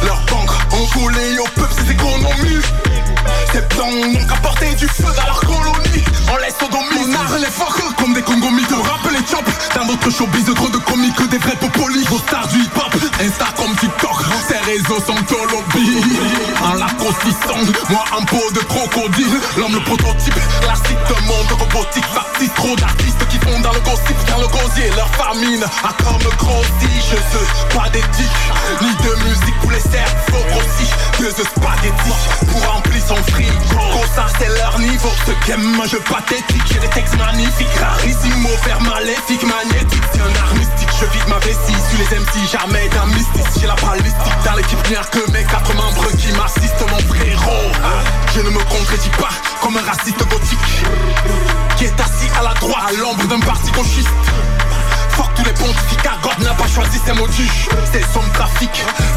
Leurs banques ont volé au peuple ses économies Blancs n'ont qu'à porter du feu dans leur colonie. On laisse sodomie, on arre les fuckers comme des congomis De rap les chops, dans notre showbiz. Trop de comiques que des vrais popolis. Vos stars du hip-hop, Insta comme TikTok. Ces réseaux sont au lobby. En la moi en peau de crocodile. L'homme le prototype, classique de monde robotique. Factice, trop d'artistes qui font dans le gossip. Dans le gosier, leur famine a comme grossi. Je veux pas d'éthique, ni de musique pour les cerveaux grossis Deux spaghettis pour remplir son ça c'est leur niveau, ce game jeu pathétique. J'ai des textes magnifiques, rarissimo, faire maléfique, magnétique. C'est un art mystique, je vide ma vessie. Sur les MC, jamais d'un mystique. J'ai la balistique. Dans l'équipe, n'y a que mes quatre membres qui m'assistent Mon frérot, je ne me contredis pas comme un raciste gothique. Qui est assis à la droite, à l'ombre d'un parti gauchiste Fuck tous les pontificats, God n'a pas choisi ses motifs C'est son trafic,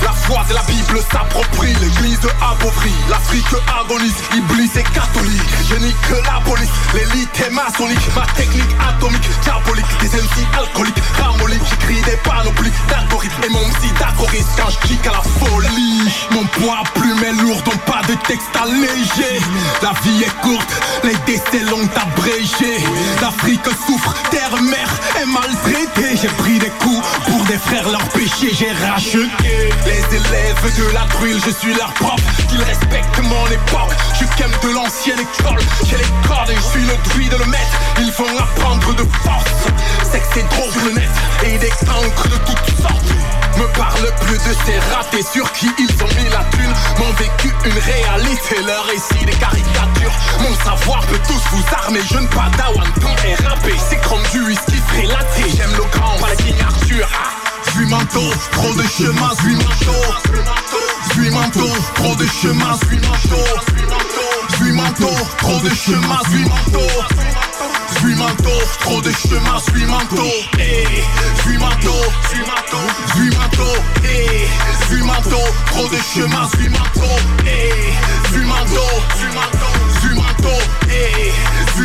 la foi de la Bible s'approprie. L'église appauvrie, l'Afrique agonise. Iblis est catholique, je nique la police. L'élite est maçonnique, ma technique atomique Diabolique, des MC alcooliques Ramoliques, j'écris des panoplies d'algorithmes. Et mon psy d'achoris quand je kick à la folie Mon poids plume est lourd, donc pas de texte allégé. La vie est courte, les décès l'ont abrégé. L'Afrique souffre, terre, mer est maltraitée et j'ai pris des coups pour des frères, leurs péchés. J'ai racheté Les élèves de la brûle, je suis leur prof Qu'ils respectent mon époque. Je suis de l'ancienne école. Quelle école et je suis le druide, le maître. Ils vont apprendre de force C'est que c'est trop sur le net Et des encres de toutes sortes. Me parle plus de ces ratés sur qui ils ont mis la thune. M'ont vécu une réalité, leur récit des caricatures. Mon savoir peut tous vous armer, je ne pas d'awanton et rappé C'est comme du whisky prélaté, j'aime éloquence, pas la King Arthur. Suis manteau, trop de chemin, suis manteau. Suis manteau, trop de chemin, suis manteau. Suis manteau, trop de chemin, suis manteau. Suis manteau, trop de chemin, suis manteau. Suis manteau, suis manteau, suis manteau. Suis manteau, trop de chemin, suis manteau. Suis manteau, suis manteau, suis manteau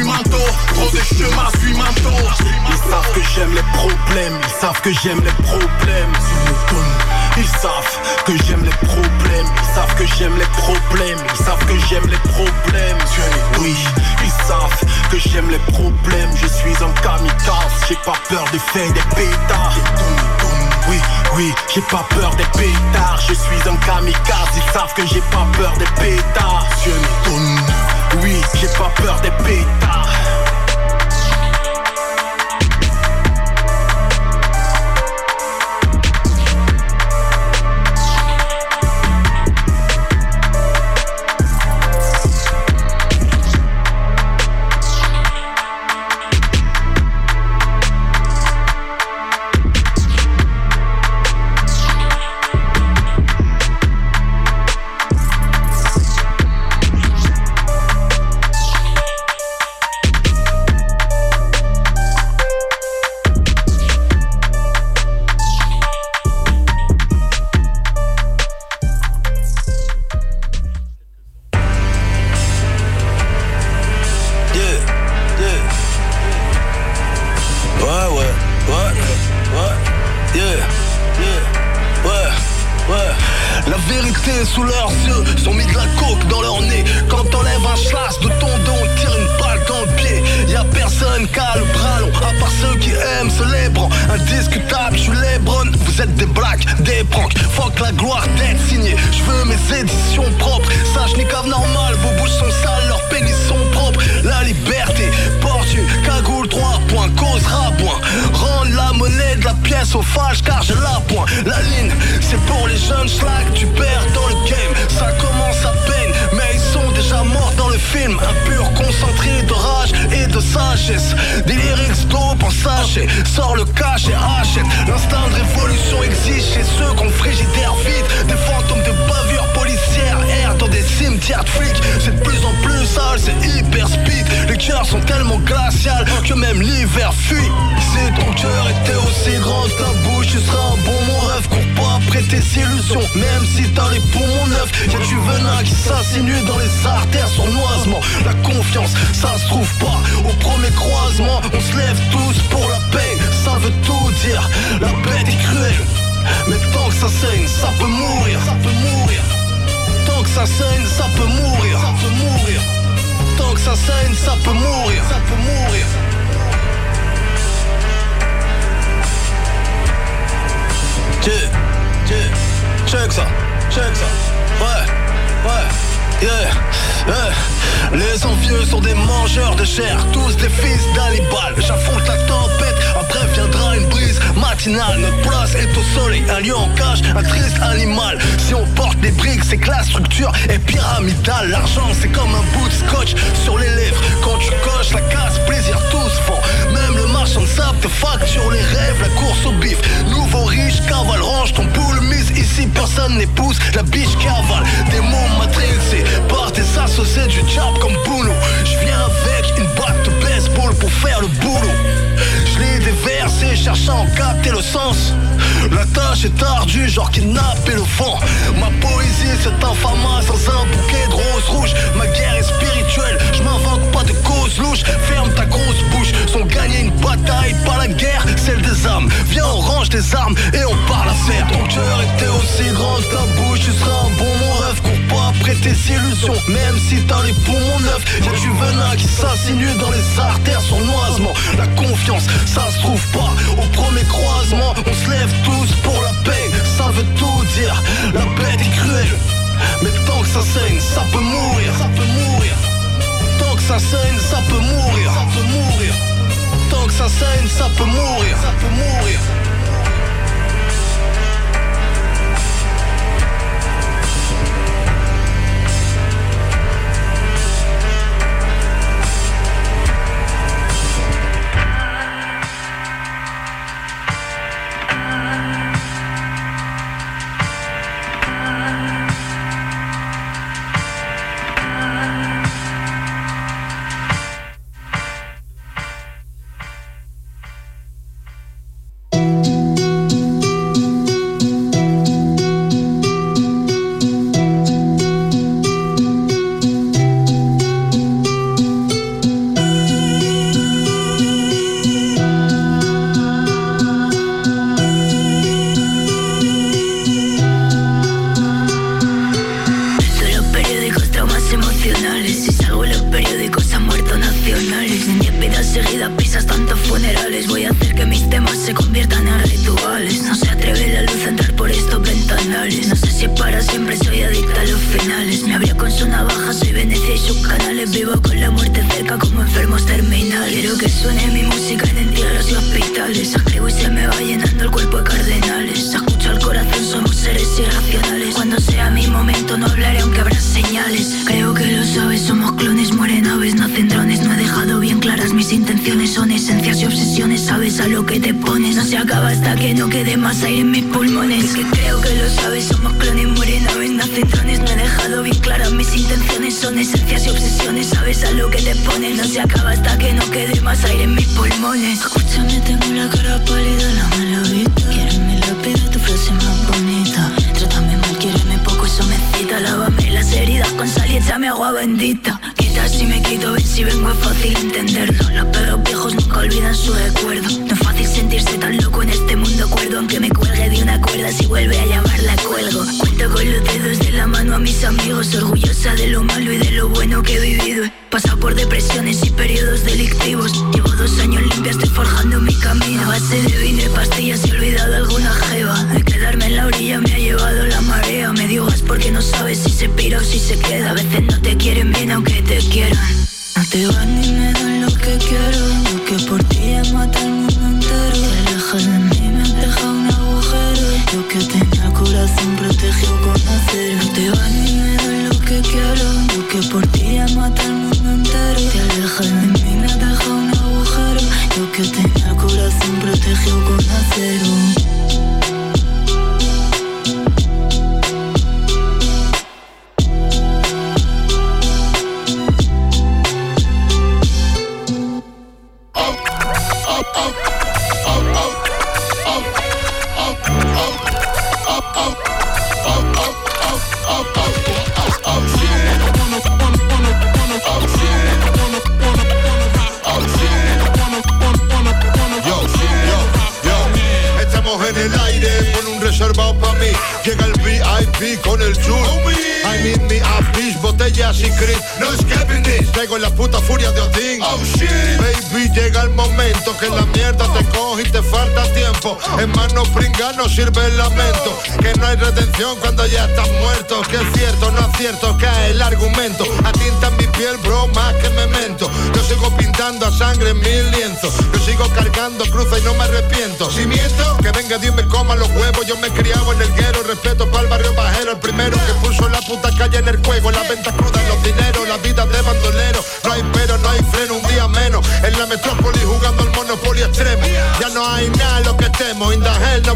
trop de chemin, suis manteau. Ils savent que j'aime les problèmes, ils savent que j'aime les problèmes. Ils savent que j'aime les problèmes, ils savent que j'aime les problèmes, ils savent que j'aime les problèmes. Oui, ils savent que j'aime les problèmes, je suis un kamikaze, j'ai pas peur de faire des pétards. Oui, oui, j'ai pas peur des pétards, je suis un kamikaze, ils savent que j'ai pas peur des pétards. Oui, j'ai pas peur des pétards.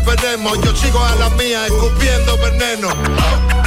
Yo sigo a la mía, escupiendo veneno.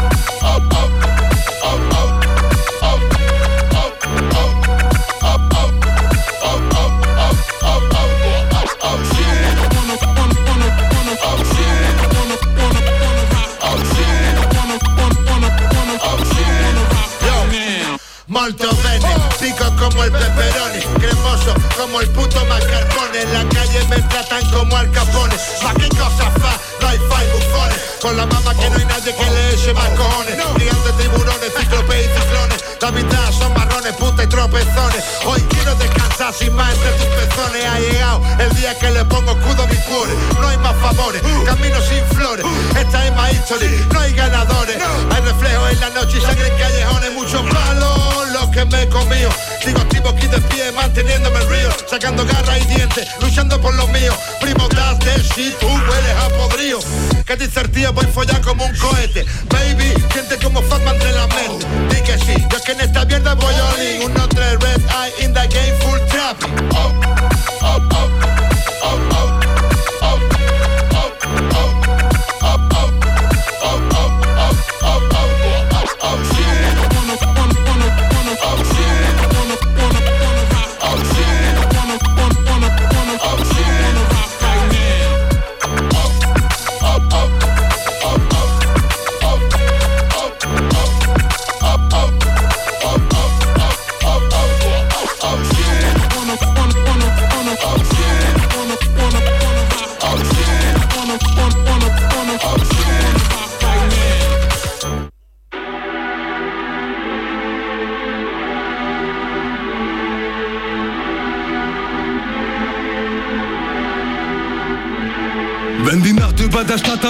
Hoy quiero descansar sin más entre tus pezones ha llegado el día que le pongo escudo a mi cuore. No hay más favores, camino sin flores. Esta es my history, no hay ganadores. Hay reflejos en la noche y sangre en callejones. Muchos palos los que me he comido. Sigo activo aquí de pie, manteniéndome río. Sacando garra y dientes, luchando por lo mío. Primo, das del shit, tú hueles a podrío. Que el tío, voy follar como un cohete. Baby, siente como Fatman de la mente.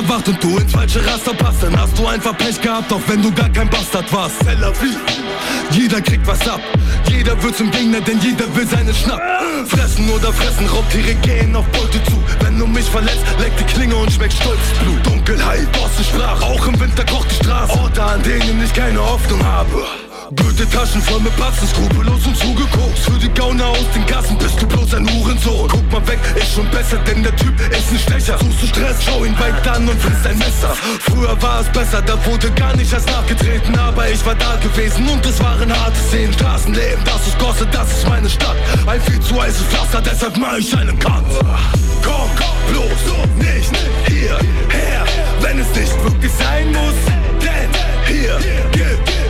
Erwacht und du ins falsche Raster passt, dann hast du einfach Pech gehabt, auch wenn du gar kein Bastard warst. Jeder kriegt was ab, jeder wird zum Gegner, denn jeder will seine Schnapp. Fressen oder fressen, Raubtiere gehen auf Beute zu. Wenn du mich verletzt, leck die Klinge und schmeckt stolzes Blut. Dunkelheit, Bosse sprach, auch im Winter kocht die Straße. Orte, an denen ich keine Hoffnung habe. Gürtel Taschen voll mit Batzen, skrupellos und zugeguckt. Für die Gauner aus den Gassen bist du bloß ein Hurensohn. Guck mal weg, ist schon besser, denn der Typ ist ein Stecher. Suchst du Stress, schau ihn weit an und frisst ein Messer. Früher war es besser, da wurde gar nicht erst nachgetreten. Aber ich war da gewesen und es waren harte Szenen. Straßenleben, das ist Gosse, das ist meine Stadt. Ein viel zu heißes Pflaster, deshalb mach ich einen Cut. Komm, komm, bloß nicht hierher. Wenn es nicht wirklich sein muss Denn hier gibt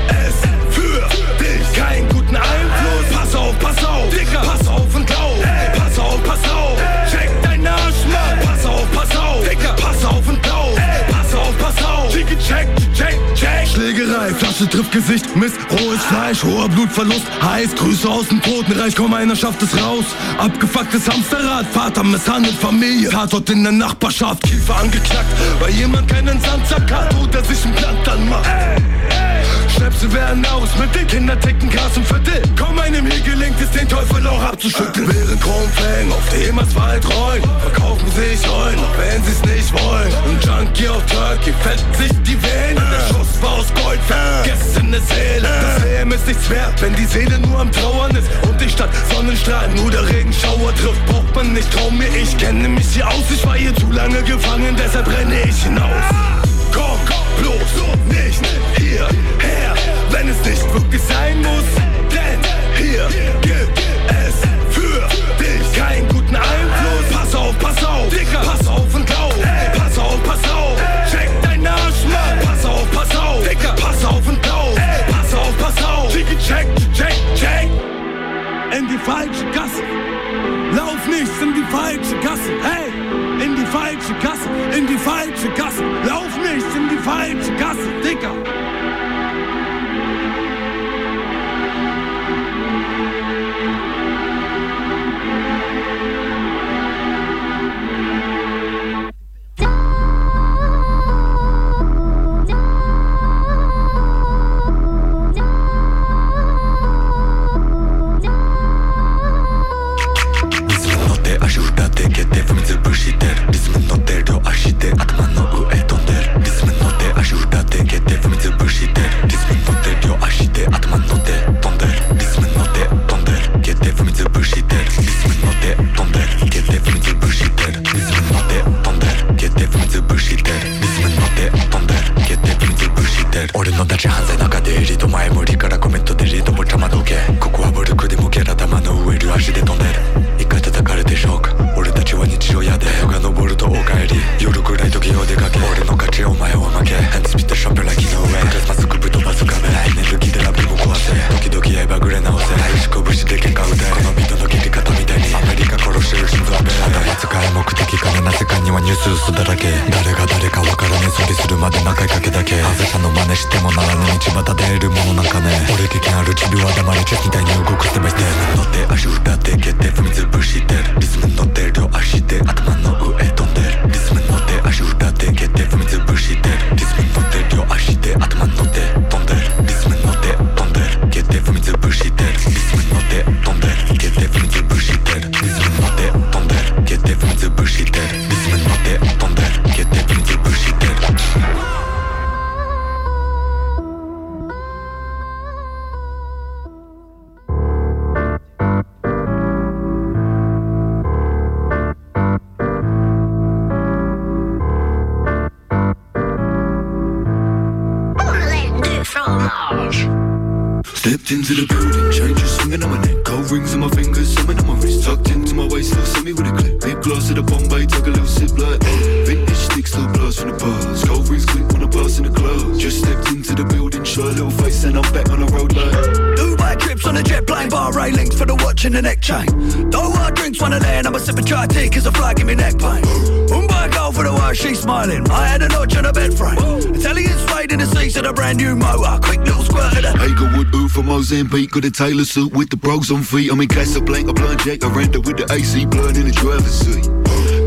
keinen guten Einfluss. Pass auf, pass auf, Dicker, pass auf und glaub. Pass auf, pass auf, check deinen Arsch, Mann. Pass auf, pass auf, Dicker, pass auf und glaub. Pass auf, pass auf, Chicke, check, check, check. Schlägerei, Flasche trifft Gesicht, Mist, rohes Fleisch, hoher Blutverlust, heiß, Grüße aus dem Totenreich, komm, einer schafft es raus. Abgefucktes Hamsterrad, Vater misshandelt Familie, Tatort in der Nachbarschaft, Kiefer angeknackt, weil jemand keinen Sandsack hat oder sich einen Plan dann macht. Schnäpse werden aus mit den Kinderticken Gras und Viertel. Kaum einem hier gelingt es, den Teufel auch abzuschütteln. Während Kronfängen auf dem Asphalt rollen, verkaufen sich Rollen, auch wenn sie's nicht wollen. Ein Junkie auf Turkey fällt sich die Venen. Der Schuss war aus Gold, vergessene Seele. Das Leben ist nichts wert, wenn die Seele nur am Trauern ist. Und die Stadt Sonnenstrahlen, nur der Regenschauer trifft. Braucht man nicht, trau mir, ich kenne mich hier aus. Ich war hier zu lange gefangen, deshalb renne ich hinaus. Komm, komm, bloß nicht hierher, wenn es nicht wirklich sein muss. Denn hier gibt es für dich keinen guten Einfluss. Pass auf, pass auf, Dicker, pass auf und glaub. Pass auf, pass auf, check deinen Arsch, Mann. Pass auf, pass auf, Dicker, pass auf und glaub. Pass auf, pass auf, Chicki, check, check, check. In die falsche Gasse. Lauf nicht in die falsche Gasse, hey! In die falsche Gasse, in die falsche Gasse. Lauf nicht in die falsche Gasse, Dicker. また出るものなんかね。俺的なる自分は黙れチェスみたいに動くステバイステ乗って足を歌って蹴って踏みつぶ Mozambique, got a Taylor suit with the bros on feet. I'm in Casablanca, blind Jack, I render with the AC blowing in the driver's seat.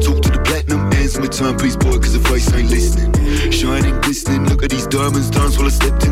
Talk to the platinum hands, my timepiece boy, cause the face ain't listening. Shining, glistening, look at these diamonds dance while I stepped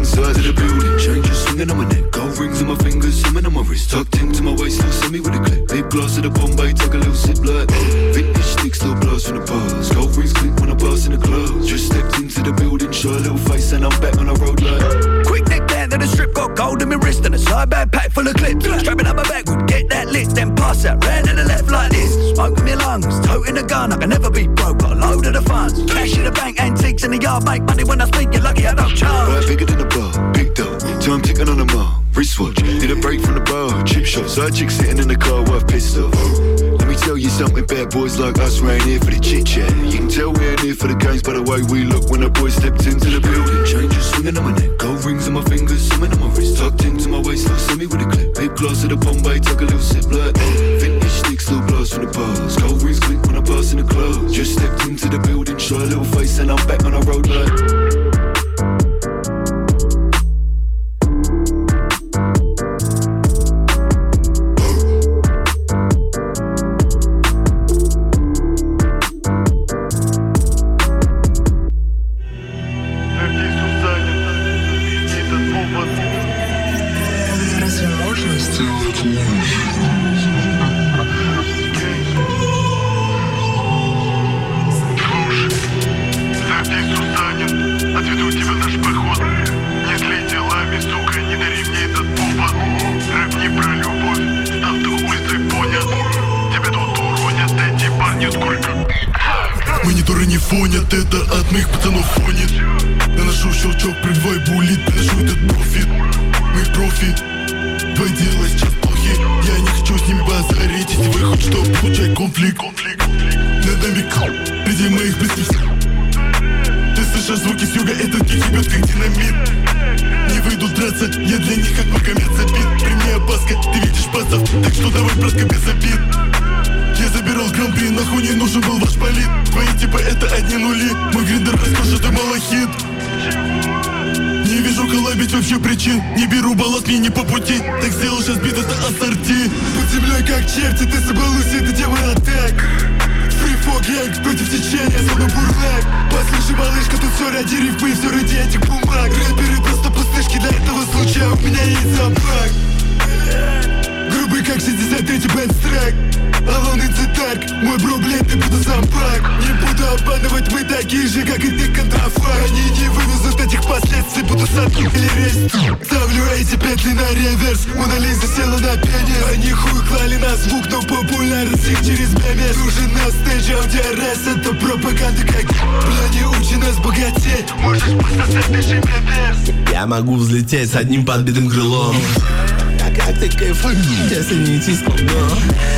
side bag packed full of clips. Strapping up my back, would get that lit, then pass that round to the left like this. Smoke in my lungs, toting the gun, I can never be broke. Got a load of the funds, cash in the bank, antiques in the yard, make money when I speak. You're lucky I don't charge. Right, bigger than a bar, picked up. Time ticking on the mile. Wristwatch, did a break from the bar. Chip shop, side chick sitting in the car, worth pissed off. Me tell you something, bad boys like us, ain't here for the chit chat. You can tell we ain't here for the games by the way we look when the boys stepped into the building. Changes swinging on my neck, gold rings on my fingers, summon on my wrist. Tucked into my waist, little me with a clip. Big glass of the Bombay, took a little sip like Vintage sticks, little blast from the bars. Gold rings click when I pass in the club. Just stepped into the building, show a little face, and I'm back on the road like. Могу взлететь с одним подбитым крылом. Как ты кайфуешь, если не идти с?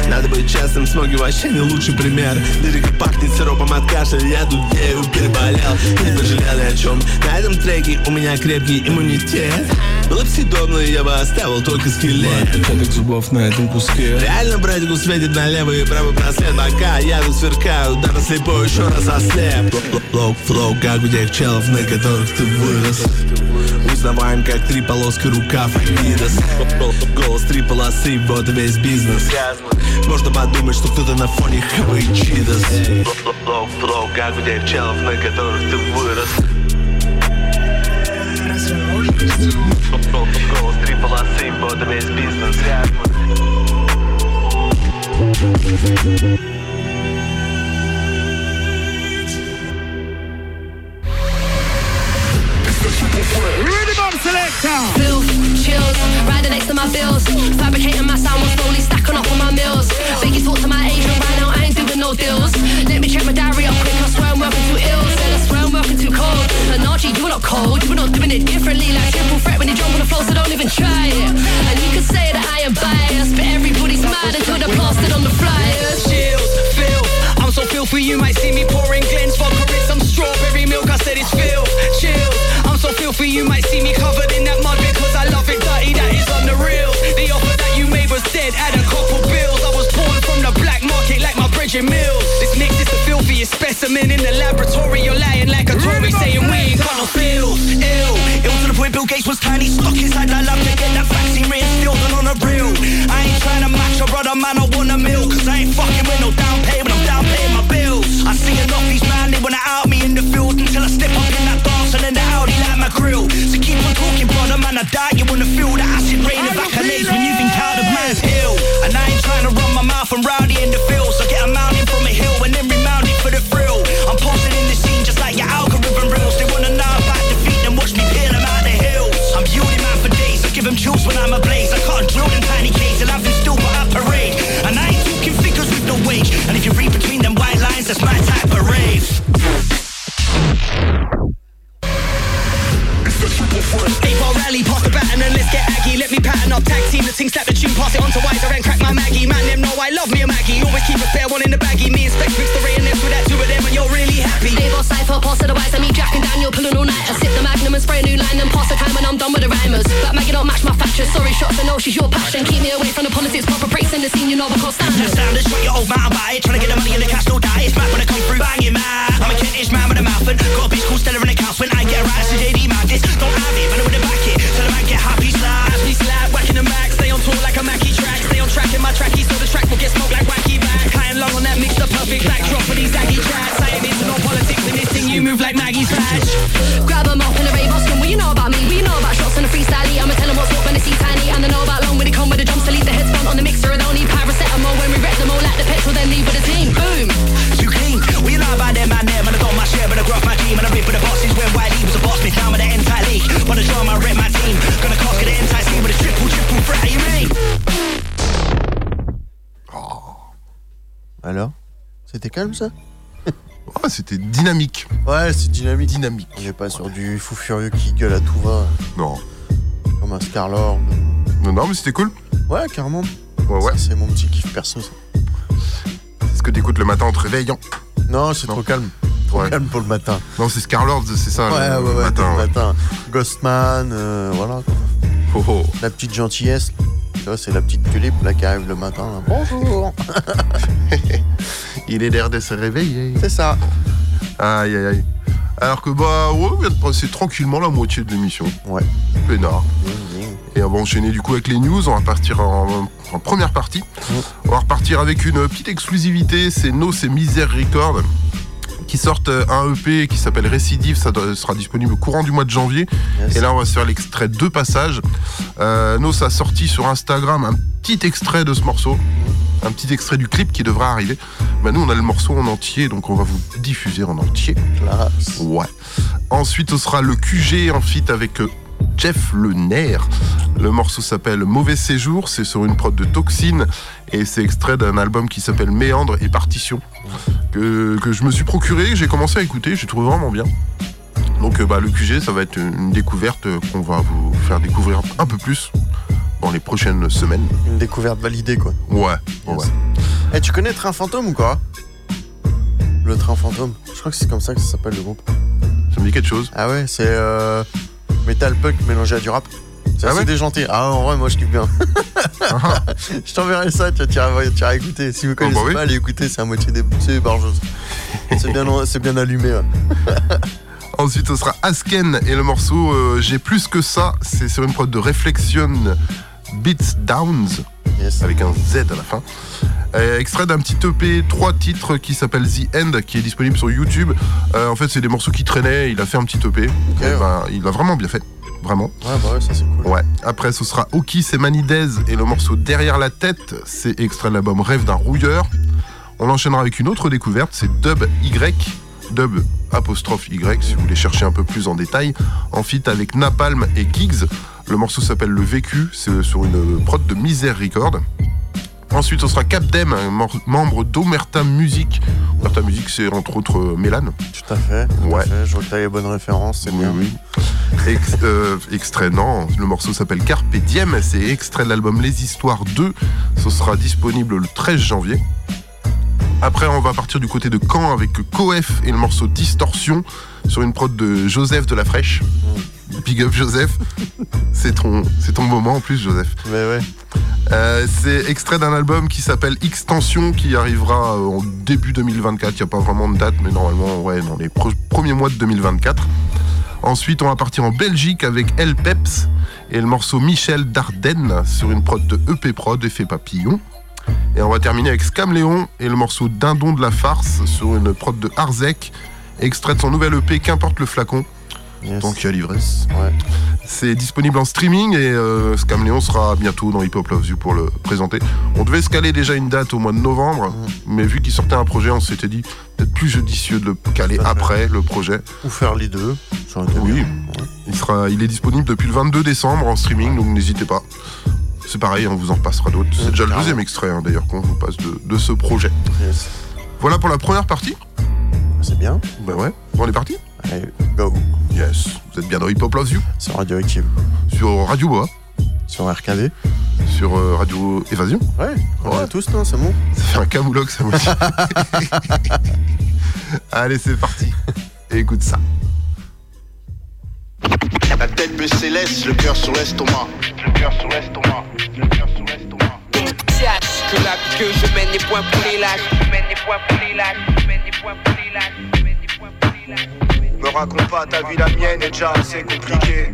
Надо быть честным, смоги вообще не лучший пример. Лирика пахнет сиропом от кашля, я дудею, переболел. Не пожалел ни о чем, на этом треке у меня крепкий иммунитет. Было бы съедобно, я бы оставил только скелет. Отпечаток зубов на этом куске. Реально братику светит на левый и правый просвет Пока я тут сверкаю, да на слепой еще раз ослеп. Флоу, флоу, как у тех челов, на которых ты вырос Узнаваем, как три полоски рукав Адидас Голос три полосы, вот весь бизнес. Можно подумать, что кто-то на фоне хавы чидас. Флоу, как у тех челов, на которых ты вырос. Голос три полосы, вот весь бизнес pass it on to Wiser and crack my Maggie. Man, them know I love me a Maggie. Always keep a fair one in the baggie. Me and Specs mix the Ray and with that two of them, and you're really happy. They both cypher, pass to the wise, I meet Jack and Daniel pulling all night. I sip the magnum and spray a new line, then pass the time when I'm done with the rhymers. But Maggie don't match my factures, sorry shots, I know she's your passion. Keep me away from the politics, proper breaks in the scene, you know I can't stand The it. sound is straight, your old mountain bike. Trying to get the money and the cash, no calme ça Ah, c'était dynamique. Ouais, c'est dynamique. Dynamique. On n'est pas sur du fou furieux qui gueule à tout va. Non. Comme un Star-Lord. Non, non, mais c'était cool. Ouais, carrément. Ouais, ouais. Ça, C'est mon petit kiff perso, ça. C'est ce que t'écoutes le matin en te réveillant. Non, c'est trop calme. Trop Ouais. calme pour le matin. Non, c'est Scarlord, c'est ça. ouais, le, ouais, le ouais, matin. ouais. matin. Ghostman, euh, voilà. quoi. Oh, oh. La petite gentillesse. C'est la petite tulipe là qui arrive le matin. là. Bonjour. Il est l'air de se réveiller. C'est ça. Aïe, aïe, aïe. Alors que, bah, ouais, on vient de passer tranquillement la moitié de l'émission. Ouais. Pénard. Et on va enchaîner du coup avec les news. On va partir en, en première partie. On va repartir avec une petite exclusivité. C'est No, c'est Misère Record qui sortent euh, un EP qui s'appelle Récidive. Ça sera disponible au courant du mois de janvier. Yes. Et là, on va se faire l'extrait de deux passages. Euh, Nos a sorti sur Instagram un petit extrait de ce morceau. Un petit extrait du clip qui devra arriver. Bah, nous, on a le morceau en entier, donc on va vous diffuser en entier. Classe. Ouais. Ensuite, ce sera le QG en feat avec euh, Jeff Le Nerf. Le morceau s'appelle Mauvais Séjour. C'est sur une prod de Toxine. Et c'est extrait d'un album qui s'appelle Méandre et Partition. Que, que je me suis procuré, que j'ai commencé à écouter. J'ai trouvé vraiment bien. Donc, euh, bah, le QG, ça va être une découverte euh, qu'on va vous faire découvrir un peu plus dans les prochaines semaines. Une découverte validée, quoi. Ouais, ouais. Eh, tu connais Train Fantôme ou quoi Le Train Fantôme. Je crois que c'est comme ça que ça s'appelle le groupe. Ça me dit quelque chose. Ah ouais, c'est euh, metal punk mélangé à du rap. C'est Ah assez ouais déjanté. Ah en vrai, moi je kiffe bien. je t'enverrai ça, tu vas écouter. Si vous connaissez bah oui. pas, allez écouter, c'est à moitié des c'est barjose. C'est bien, c'est bien allumé. ouais. Ensuite, ce sera Asken et le morceau euh, J'ai plus que ça. C'est sur une prod de Reflection Beats Downs avec un Z à la fin. Euh, extrait d'un petit EP, trois titres qui s'appelle The End, qui est disponible sur YouTube. Euh, en fait, c'est des morceaux qui traînaient. Il a fait un petit EP. Ben, il a vraiment bien fait. Vraiment. Ouais, bah ouais, ça c'est cool. Ouais. Après, ce sera Oki, c'est Manidez et le morceau Derrière la tête. C'est extrait de l'album Rêve d'un rouilleur. On enchaînera avec une autre découverte, c'est Dub Y. Dub apostrophe Y, si vous voulez chercher un peu plus en détail. En feat avec Napalm et Giggs. Le morceau s'appelle Le Vécu. C'est sur une prod de Misère Record. Ensuite, ce sera Capdem, membre d'Omerta Music. Omerta Music, c'est entre autres euh, Mélane. Tout à fait. tout à Ouais. fait. Je vois que t'as les bonnes références, c'est Oui, bien. oui. Ex- euh, extrait, non. Le morceau s'appelle Carpe Diem. C'est extrait de l'album Les Histoires 2. Ce sera disponible le 13 janvier. Après, on va partir du côté de Caen avec Coef et le morceau Distorsion sur une prod de Joseph de la Fraîche. Big up Joseph. C'est ton, c'est ton moment en plus, Joseph. Mais ouais. Euh, c'est extrait d'un album qui s'appelle Extension qui arrivera euh, en début 2024. Il n'y a pas vraiment de date, mais normalement, ouais, dans les premiers mois de 2024. Ensuite, on va partir en Belgique avec El Peps et le morceau Michel Dardenne sur une prod de EP Prod, Effet Papillon. Et on va terminer avec Scamléon et le morceau Dindon de la farce sur une prod de Arzek, extrait de son nouvel EP Qu'importe le flacon. Donc il y a l'ivresse. C'est disponible en streaming et euh, Scamléon sera bientôt dans Hip Hop Loves You pour le présenter. On devait se caler déjà une date au mois de novembre, mais vu qu'il sortait un projet, on s'était dit peut-être plus judicieux de le caler après le projet. Ou faire les deux. ça Oui, bien. il, sera, il est disponible depuis le 22 décembre en streaming, donc n'hésitez pas. C'est pareil, on vous en passera d'autres. C'est déjà le deuxième extrait hein, d'ailleurs qu'on vous passe de, de ce projet. Yes. Voilà pour la première partie. C'est bien. Ben ouais, on est parti Allez, go. Yes, vous êtes bien dans Hip Hop Loves You Sur Radioactive. Sur Radio Boa. Sur RKV. Sur euh, Radio Évasion. Ouais, on est tous, non, c'est bon. Ça fait un camoulox, ça aussi. Allez, c'est parti. Et écoute ça. La tête baissée laisse, le cœur sur l'estomac. Le cœur sur l'estomac. Le cœur sur l'estomac. Que la vie que je mène les points pour les lâches. Je mène les points pour les lâches. Je mène les points pour les lâches. Je mène les points pour les lâches. Me raconte pas ta vie, la mienne est déjà assez compliquée.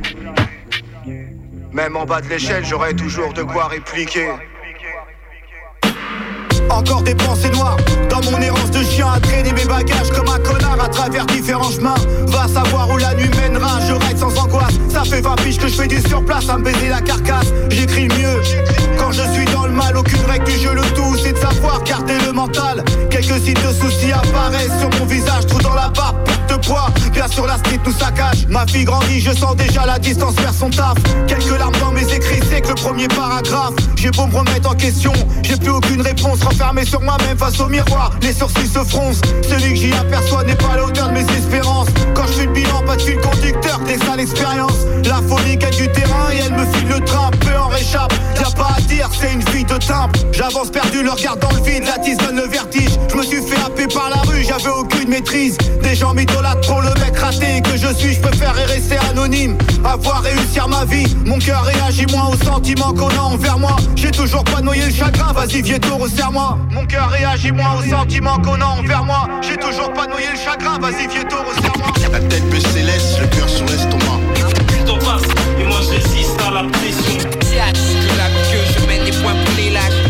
Même en bas de l'échelle, j'aurai toujours de quoi répliquer. Encore des pensées noires Dans mon errance de chien à traîner mes bagages comme un connard à travers différents chemins. Va savoir où la nuit mènera, je ride sans angoisse. Ça fait 20 piges que je fais du surplace à me baiser la carcasse. J'écris mieux Quand je suis dans le mal, aucune règle du jeu Le tout c'est de savoir garder le mental. Quelques signes de soucis apparaissent sur mon visage Trou dans la barbe, perte de poids Bien sûr la street nous saccage. Ma fille grandit, je sens déjà la distance vers son taf. Quelques larmes dans mes écrits, c'est que le premier paragraphe. J'ai beau me remettre en question J'ai plus aucune réponse Renfermé sur moi-même face au miroir. Les sourcils se froncent. Celui que j'y aperçois n'est pas à la hauteur de mes espérances. Quand je fais le bilan, pas de fil conducteur Des sales expériences. La folie gagne du terrain et elle me file le train Peu en réchappe. Y'a pas à dire, c'est une vie de timbre. J'avance perdu, le regard dans le vide La tisse donne le vertige. Je me suis fait happer par la rue, j'avais aucune maîtrise. Des gens m'idolâtrent pour le mec raté. Que je suis Je préfère rester anonyme. Avoir réussir ma vie. Mon cœur réagit moins aux sentiments qu'on a envers moi. J'ai toujours pas noyé le chagrin. Vas-y Vieto, resserre-moi Mon cœur réagit moins aux sentiments qu'on a envers moi J'ai toujours pas noyé le chagrin Vas-y Vieto, resserre-moi La tête baissée laisse, le cœur sur l'estomac. Plus t'en passes, et moi je résiste à la pression. Que la vie que je mène les points pour les lâches.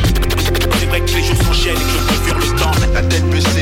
C'est vrai que les jours s'enchaînent et que je préfère le temps. La tête baissée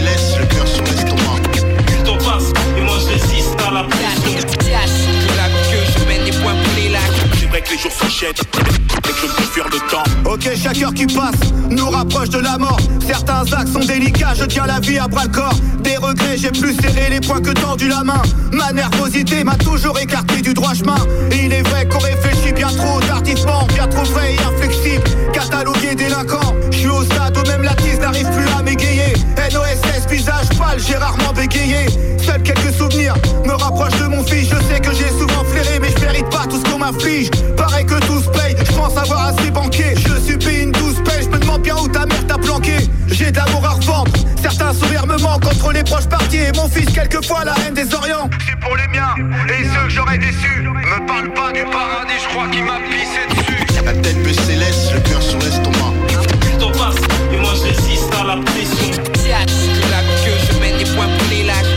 les jours s'enchaînent et que je préfère le temps. Ok, chaque heure qui passe nous rapproche de la mort. Certains actes sont délicats, je tiens la vie à bras le corps. Des regrets, j'ai plus serré les poings que tendu la main. Ma nervosité m'a toujours écarté du droit chemin. Il est vrai qu'on réfléchit bien trop tardivement, bien trop vrai et inflexible. Catalogué délinquant, je suis au stade où même la tise n'arrive plus à m'égayer. NOSS, visage pâle, j'ai rarement bégayé. Seuls quelques souvenirs me rapprochent de mon fils. Je sais que j'ai souvent flairé, mais mérite pas tout ce qu'on m'inflige. Pareil que tout se paye, je pense avoir assez banqué. Je suis payé une douce paye, je me demande bien où ta mère t'a planqué. J'ai de l'amour à revendre, certains sourires me manquent entre les proches partis et mon fils, quelquefois la haine des Orients. C'est pour les miens et ceux que j'aurais déçus. Me parle pas du paradis, je crois qu'il m'a pissé dessus. La tête baissée laisse, le cœur sur l'estomac. Plus t'en passes, et moi je résiste à la pression. Que la vie que je mène les points pour les lâches.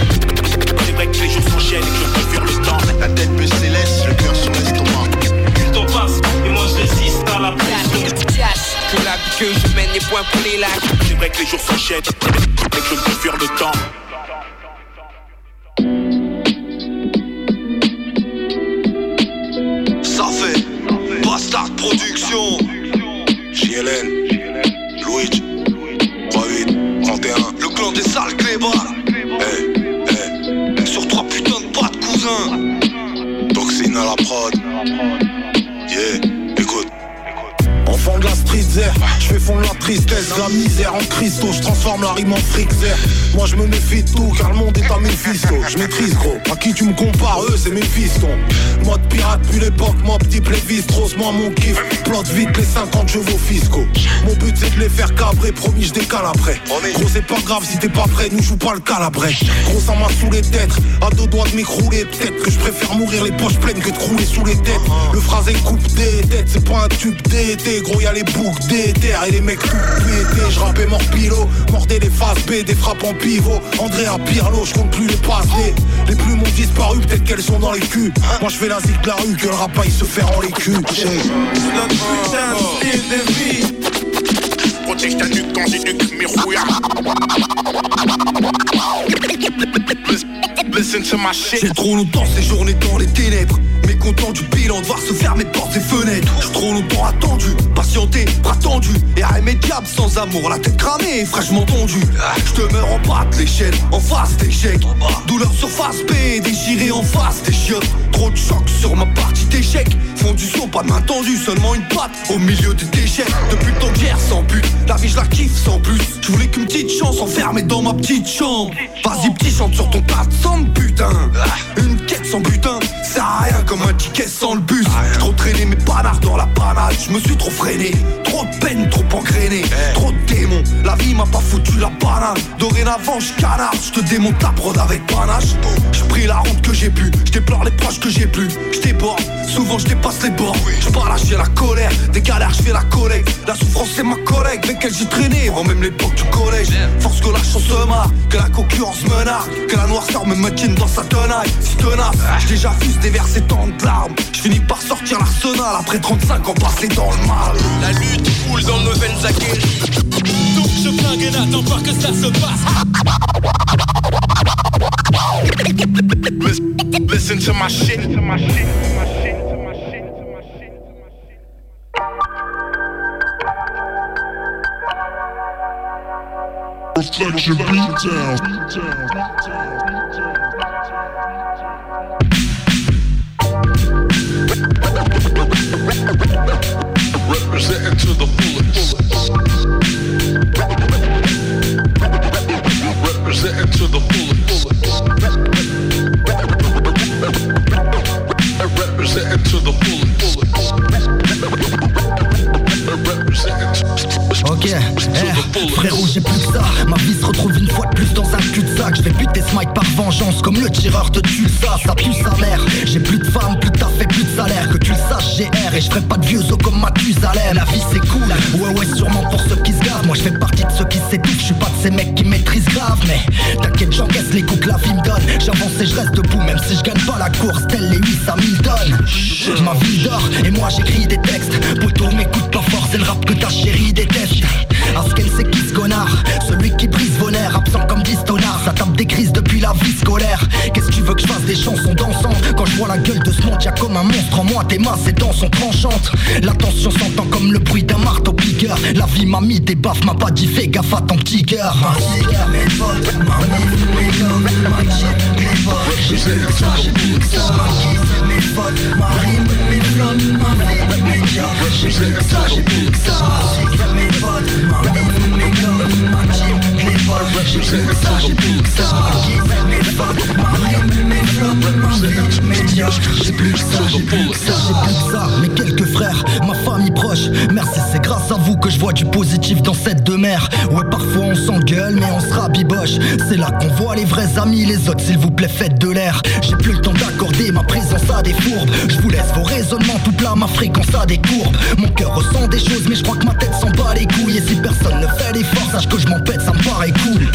C'est vrai que les jours s'enchaînent et que je Que la vie que je mène les points pour les lâches. C'est vrai que les jours s'enchaînent et que je préfère le temps. Ça fait Bastard Production. JLN Luigi 38 31 Le clan des sales clébards. Eh, eh Sur trois putains de pattes cousin. Toxine à la prod Oh. Enfant de la street je fais fondre la tristesse, la misère en cristaux, je transforme la rime en frixer. Moi je me méfie de tout car le monde est à Mephisto. Je maîtrise gros, à qui tu me compares, eux c'est mes fistons. Mode pirate depuis l'époque, moi petit Lévi-Strauss, moi mon kiff. Plante vite les 50 chevaux fiscaux. Mon but c'est de les faire cabrer, promis je décale après. Gros c'est pas grave si t'es pas prêt, nous joue pas le calabré. Gros ça m'a sous les têtes, à deux doigts de m'écrouler. Peut-être que je préfère mourir les poches pleines que de crouler sous les têtes. Le phrasé coupe des têtes, c'est pas un tube d'été. Gros y'a les boucles d'éther et les mecs tout pétés. Je rappais mort pilo, mordais les faces B, des frappes en pivot. Andrea Pirlo, je compte plus les passés. Les plumes ont disparu, peut-être qu'elles sont dans les culs. Moi je fais la de la rue, que le rap se fait en les culs. Protège ta nuque quand j'éduque mes rouillards. J'ai trop longtemps séjourné dans les ténèbres. Mécontent du bilan, devoir se fermer portes et fenêtres. J'ai trop longtemps attendu, patienté, bras tendu Et diables sans amour, la tête cramée, fraîchement tondue Je te meurs en bas de l'échelle, en face d'échec Douleur sur face B, déchiré en face des chiottes. Trop de chocs sur ma partie d'échec. Font du son, pas de main tendue, seulement une patte Au milieu des déchets, depuis que j'erre sans but vie je la kiffe sans plus Je voulais qu'une petite chance enfermée dans ma petite chambre. Vas-y petit chante sur ton tas de sang putain. Une quête sans butin sert à rien comme un ticket sans le bus. J'ai trop traîné mes panards dans la panade. Je me suis trop freiné Trop de peine, trop engrainé. Trop de démons La vie m'a pas foutu la banane. Dorénavant je canard Je te démonte la prod avec panache. Je pris la route que j'ai pu Je déplore les proches que j'ai plus. Je déborde Souvent je dépasse les bords. Je pas lâcher la colère Des galères je fais la collecte. La souffrance c'est ma collègue Avec elle j'ai traîné. Avant même l'époque du collège Force que la chance se marre Que la concurrence me nargue Que la noirceur me maintienne dans sa tenaille. Si tenace. J'ai déjà vu se déverser tant de larmes. Je finis par sortir l'arsenal Après 35 ans passés dans le mal. La lutte coule dans nos veines aguerries. Donc je flingue et n'attends pas que ça se passe. Listen to my shit. Reflection beatdown. Representing to the fullest. Representing to the fullest. Representing to the fullest. Ok, eh, frérot j'ai plus que ça Ma vie se retrouve une fois de plus dans un Je vais ce mic par vengeance comme le tireur de Tulsa. Ça pue sa mère, j'ai plus de femme, plus et plus de salaire. Que tu le saches j'ai R et je ferai pas de vieux os comme Mathusalem. La vie c'est cool, ouais ouais sûrement pour ceux qui se gavent. Moi je fais partie de ceux qui s'étouffent, je suis pas de ces mecs qui maîtrisent grave Mais t'inquiète j'encaisse les coups que la vie me donne. J'avance et je reste debout même si je gagne pas la course. Telle les 8 à 1000 tonnes Ma vie dort et moi j'écris des textes. Poto m'écoute pas fort c'est le rap que ta chérie déteste. À ce qu'elle sait qui ce connard. Celui qui brise vos nerfs, absent comme distonard Ça tape des crises depuis la vie scolaire. Qu'est-ce que tu veux que je fasse des chansons dansantes Quand je vois la gueule de ce monde, y'a comme un monstre en moi. Tes mains, ses dents sont tranchantes. La tension s'entend comme le bruit d'un marteau piqueur La vie m'a mis des baffes, m'a pas dit fais gaffe à ton petit cœur J'ai plus ça, j'ai plus que ça J'ai plus que ça, j'ai plus que ça J'ai plus que ça, mes quelques frères, ma famille proche. Merci, c'est grâce à vous que je vois du positif dans cette demeure. Ouais, parfois on s'engueule, mais on se rabiboche. C'est là qu'on voit les vrais amis, les autres, s'il vous plaît, faites de l'air. J'ai plus le temps d'accorder ma présence à des fourbes. Je vous laisse vos raisonnements tout plat, ma fréquence a des courbes. Mon cœur ressent des choses, mais je crois que ma tête s'en bat les couilles. Et si personne ne fait l'effort, sache que je m'en pète, ça me paraît cool.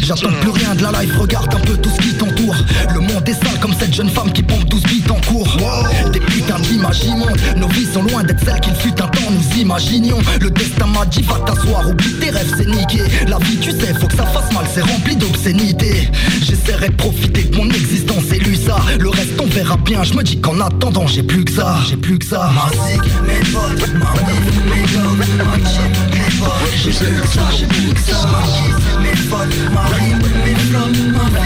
J'attends plus rien de la life, regarde un peu tout ce qui t'entoure. Le monde est sale comme cette jeune femme qui pompe 12 bits en cours. Des putains d'images immondes, nos vies sont loin d'être celles qu'il fut un temps nous imaginions. Le destin m'a dit va t'asseoir, oublie tes rêves c'est niqué. La vie tu sais faut que ça fasse mal, c'est rempli d'obscénité. J'essaierai de profiter de mon existence et lui ça. Le reste on verra bien, je me dis qu'en attendant j'ai plus que ça. J'ai plus que ça. Ma zig, mes potes, ma mif, mes gommes, ma chip, mes potes. J'ai plus que ça, j'ai plus que ça. Ma kiss, mes potes, ma rime, mes flammes, ma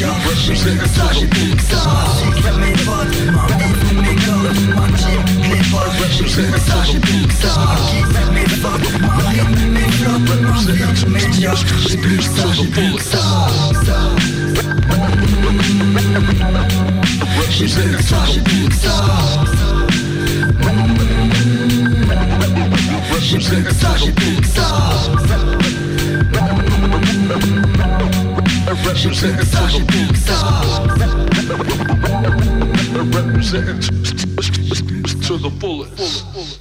vie, mes jobs J'ai plus que ça, j'ai plus que ça Ma zig, mes potes, ma mif, mes gommes, ma chip, mes potes J'ai plus que ça, j'ai plus que ça Ma kiss, mes potes, ma Representing to the fullest.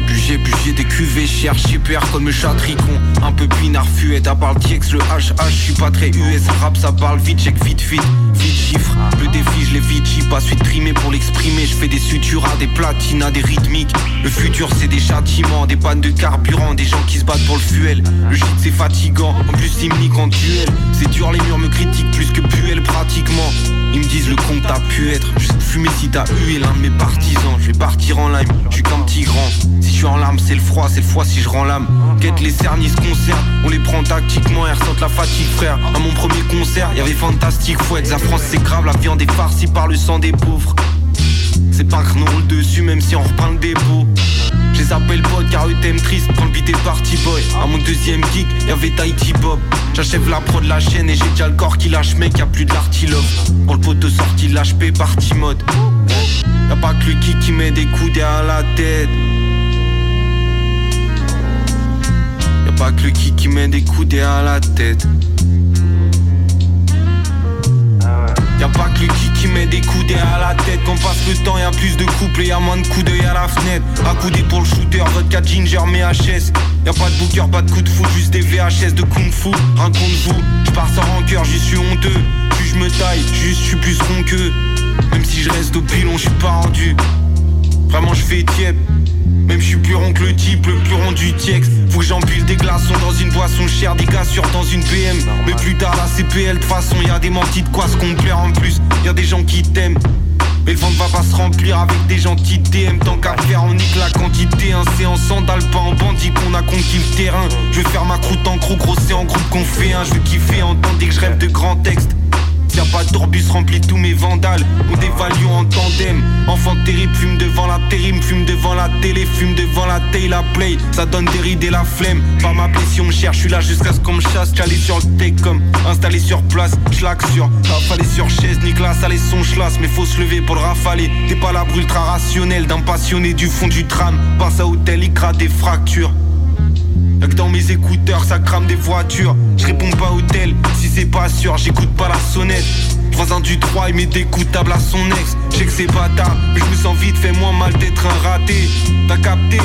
Plus je parle en rébut, j'ai bu, j'ai des cuvées chères, perds comme chatricon, un peu pinard fuet, à part le TX, le HH, je suis pas très US, rap ça parle vite, check vite vite, vite chiffre, le défi je l'ai vite, j'y pas suite trimé pour l'exprimer, je fais des sutures à des platines, à des rythmiques, le futur c'est des châtiments, des pannes de carburant, des gens qui se battent pour le fuel, le shit c'est fatigant, en plus ils me en duel, c'est dur les murs me critiquent plus que Puel pratiquement, ils me disent le compte a pu être Juste fumer si t'as eu et l'un de mes partisans. Je vais partir en lime, je suis qu'un petit grand Si je suis en larmes c'est le froid, c'est le froid si je rends l'âme. Quête les cernis se concernent, on les prend tactiquement et ressentent la fatigue frère. À mon premier concert, y avait fantastique fouette. La France c'est grave, la viande est farcie par le sang des pauvres. C'est pas que nous roule dessus même si on reprend le dépôt les appelle potes car eux t'aiment triste quand le beat est party boy. À mon deuxième gig y'avait Tahiti Bob. J'achève la pro de la chaîne et j'ai déjà le corps qui lâche mec y'a plus de l'artilove Pour le sorti de l'HP party mode. Y'a pas que kick qui met des coups derrière la tête. Y'a pas que kick qui met des coups derrière la tête. Y'a pas que kick qui met des coups derrière la tête. Quand passe le temps y'a plus de couple et y'a moins de coups d'œil à la fenêtre. Accoudé pour le shooter, vodka ginger mais HS. Y'a pas de booker, pas de coup de foot, juste des VHS de kung fu. Rien contre vous, j'pars sans rancœur, j'y suis honteux. Plus je me taille, juste j'suis plus rond Même si je reste au pilon, j'suis pas rendu. Vraiment je fais tiep même je suis plus rond que le type, le plus rond du TX Faut que j'empile des glaçons dans une boisson chère Des gars sur dans une PM Mais plus tard la CPL de façon y a des mentis de quoi se complaire en plus. Y a des gens qui t'aiment. Mais le ventre va pas se remplir avec des gentils DM Tant qu'à faire on nique la quantité. Un c'est en sandales pas en bandit qu'on a conquis le terrain. Je veux faire ma croûte en gros gros c'est en groupe qu'on fait un. Je veux kiffer entendre dès que je rêve de grands textes Y'a pas d'orbus rempli tous mes vandales. On dévalue en tandem. Enfant terrible fume devant la terrible Fume devant la télé, fume devant la télé La play, ça donne des rides et la flemme. Pas ma si on me cherche, je suis là jusqu'à ce qu'on me chasse. Calé sur le comme installé sur place. Schlack sur, rafalé sur chaise Nicolas allez son chlasse Mais faut se lever pour le rafaler. T'es pas la ultra rationnel D'un passionné du fond du tram Passe à hôtel, il crade des fractures Y'a que dans mes écouteurs ça crame des voitures. Je réponds pas au tel si c'est pas sûr J'écoute pas la sonnette. Voisin du 3 il met des coups de table à son ex. Je sais que c'est bâtard Mais je me sens vite fait moins mal d'être un raté. T'as capté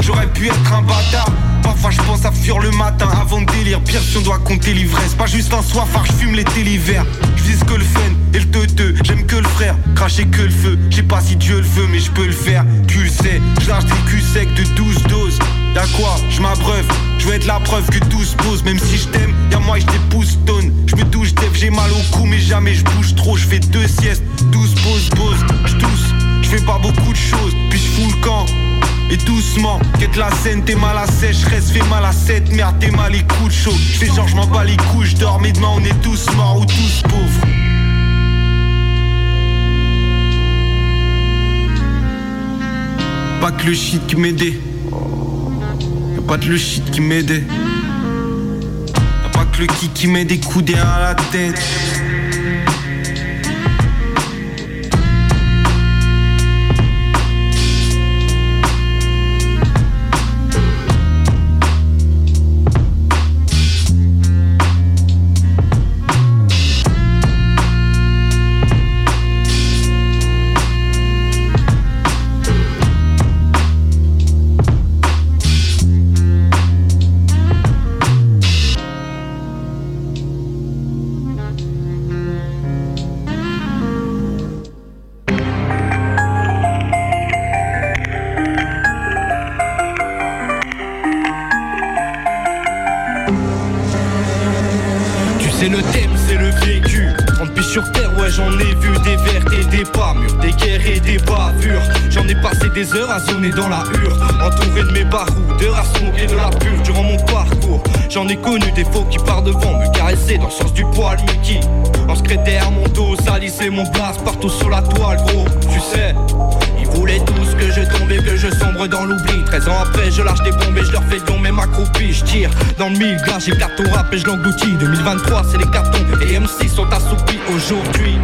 J'aurais pu être un bâtard Parfois je pense à fuir le matin avant de délire. Pire si on doit compter l'ivresse. Pas juste un soir je fume l'été l'hiver Je que le fun et le teuteux. J'aime que le frère, cracher que le feu. Je sais pas si Dieu le veut mais je peux le faire. Tu le sais, je des culs secs de 12 doses. Y'a quoi, je m'abreuve, je veux être la preuve que tout se pose. Même si je t'aime, y'a moi je t'épouse tonne Je me touche dev, j'ai mal au cou mais jamais je bouge trop. Je fais deux siestes, 12 pauses, pause, je tousse Je fais pas beaucoup de choses, puis je fous le camp et doucement, quête la scène, t'es mal à sèche, reste fais mal à 7, merde, t'es mal de chaud. J'fais genre, j'm'en bats les couilles, j'dors, mais demain on est tous morts ou tous pauvres. Pas que le shit qui m'aidait. Y'a pas que le shit qui m'aidait. Y'a pas que le kick qui met des coups derrière la tête. Dans la hure, entouré de mes baroudeurs, à smoker de la pure durant mon parcours. J'en ai connu des faux qui partent devant, me caresser dans le sens du poil, mais qui En secrétaire, mon dos, salissait mon blast partout sur la toile, gros. Tu sais, ils voulaient tous que je tombe et que je sombre dans l'oubli 13 ans après je lâche des bombes et je leur fais don même accroupi Je tire dans le mille glace, j'ai carton rap et je l'engloutis 2023 c'est les cartons et MC sont assoupis aujourd'hui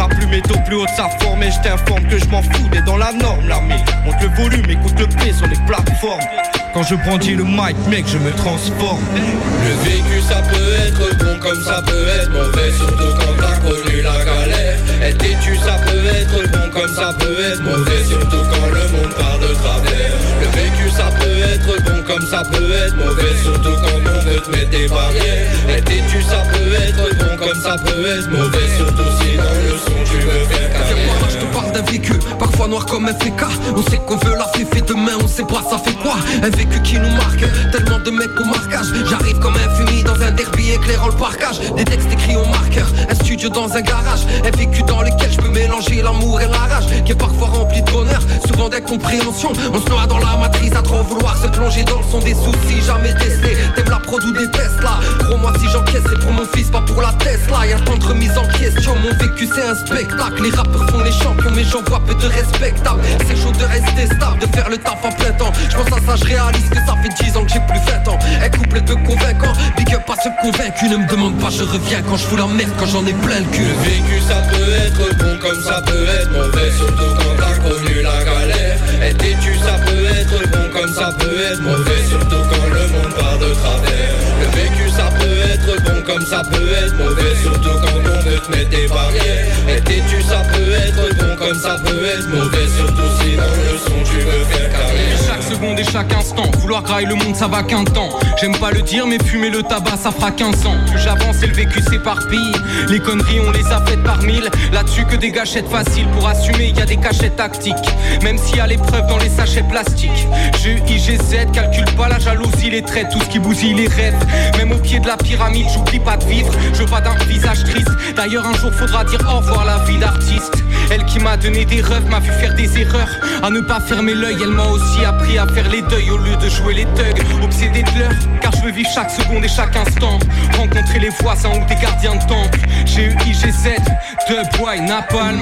Ma plume est au plus haut de sa forme. Et je t'informe que je m'en fous d'être dans la norme. L'armée Monte le volume, écoute le P sur les plateformes. Quand je brandis le mic mec je me transforme. Le vécu ça peut être bon comme ça peut être mauvais. Surtout quand t'as connu la galère. Être têtu ça peut être bon comme ça peut être mauvais. Surtout quand le monde part de travers. Le vécu ça peut être bon comme ça peut être mauvais. Surtout quand on veut te mettre des barrières. Être têtu ça peut être bon comme ça peut être mauvais. Surtout si dans le tu veux faire d'un vécu, parfois noir comme un FK On sait qu'on veut la fait demain, on sait pas ça fait quoi? Un vécu qui nous marque, tellement de mecs au marquage. J'arrive comme un fumier dans un derby éclairant le parquage Des textes écrits au marqueur, un studio dans un garage. Un vécu dans lequel je peux mélanger l'amour et la rage Qui est parfois rempli de bonheur, souvent d'incompréhension. On se noie dans la matrice à trop vouloir se plonger dans le son des soucis jamais testés T'aimes la prod ou des là? Gros moi si j'encaisse c'est pour mon fils, pas pour la Tesla. Y'a tant de remises en question, mon vécu c'est un spectacle. Les rappeurs font les champions mais j'en vois peu de respectables C'est chaud de rester stable, de faire le taf en plein temps. Je pense à ça, je réalise que ça fait 10 ans que j'ai plus 20 ans. Un couple de convaincants, big up à ceux convaincus. Ne me demande pas, je reviens quand je fous la merde, quand j'en ai plein le cul. Le vécu ça peut être bon comme ça peut être mauvais. Surtout quand t'as connu la galère. Être têtu ça peut être bon comme ça peut être mauvais. Surtout quand le monde part de travers comme ça peut être mauvais Surtout quand on veut te mettre des barrières. Être têtu ça peut être bon comme ça peut être mauvais Surtout si dans le son tu veux faire carrière seconde et chaque instant. Vouloir grailler le monde ça va qu'un temps. J'aime pas le dire mais fumer le tabac ça fera 15 ans Plus j'avance et le vécu s'éparpille. Les conneries on les a faites par mille. Là-dessus que des gâchettes faciles. Pour assumer y a des cachettes tactiques. Même s'il y a l'épreuve dans les sachets plastiques. G, I, G, Z, calcule pas la jalousie Les traits, tout ce qui bousille les rêves. Même au pied de la pyramide j'oublie pas de vivre. Je veux d'un visage triste. D'ailleurs un jour faudra dire au revoir la vie d'artiste Elle qui m'a donné des rêves m'a vu faire des erreurs. À ne pas fermer l'œil elle m'a aussi appris à faire les deuils au lieu de jouer les thugs. Obsédé de l'heure car je veux vivre chaque seconde et chaque instant. Rencontrer les voisins ou des gardiens de temple. J'ai eu IGZ, et napalm.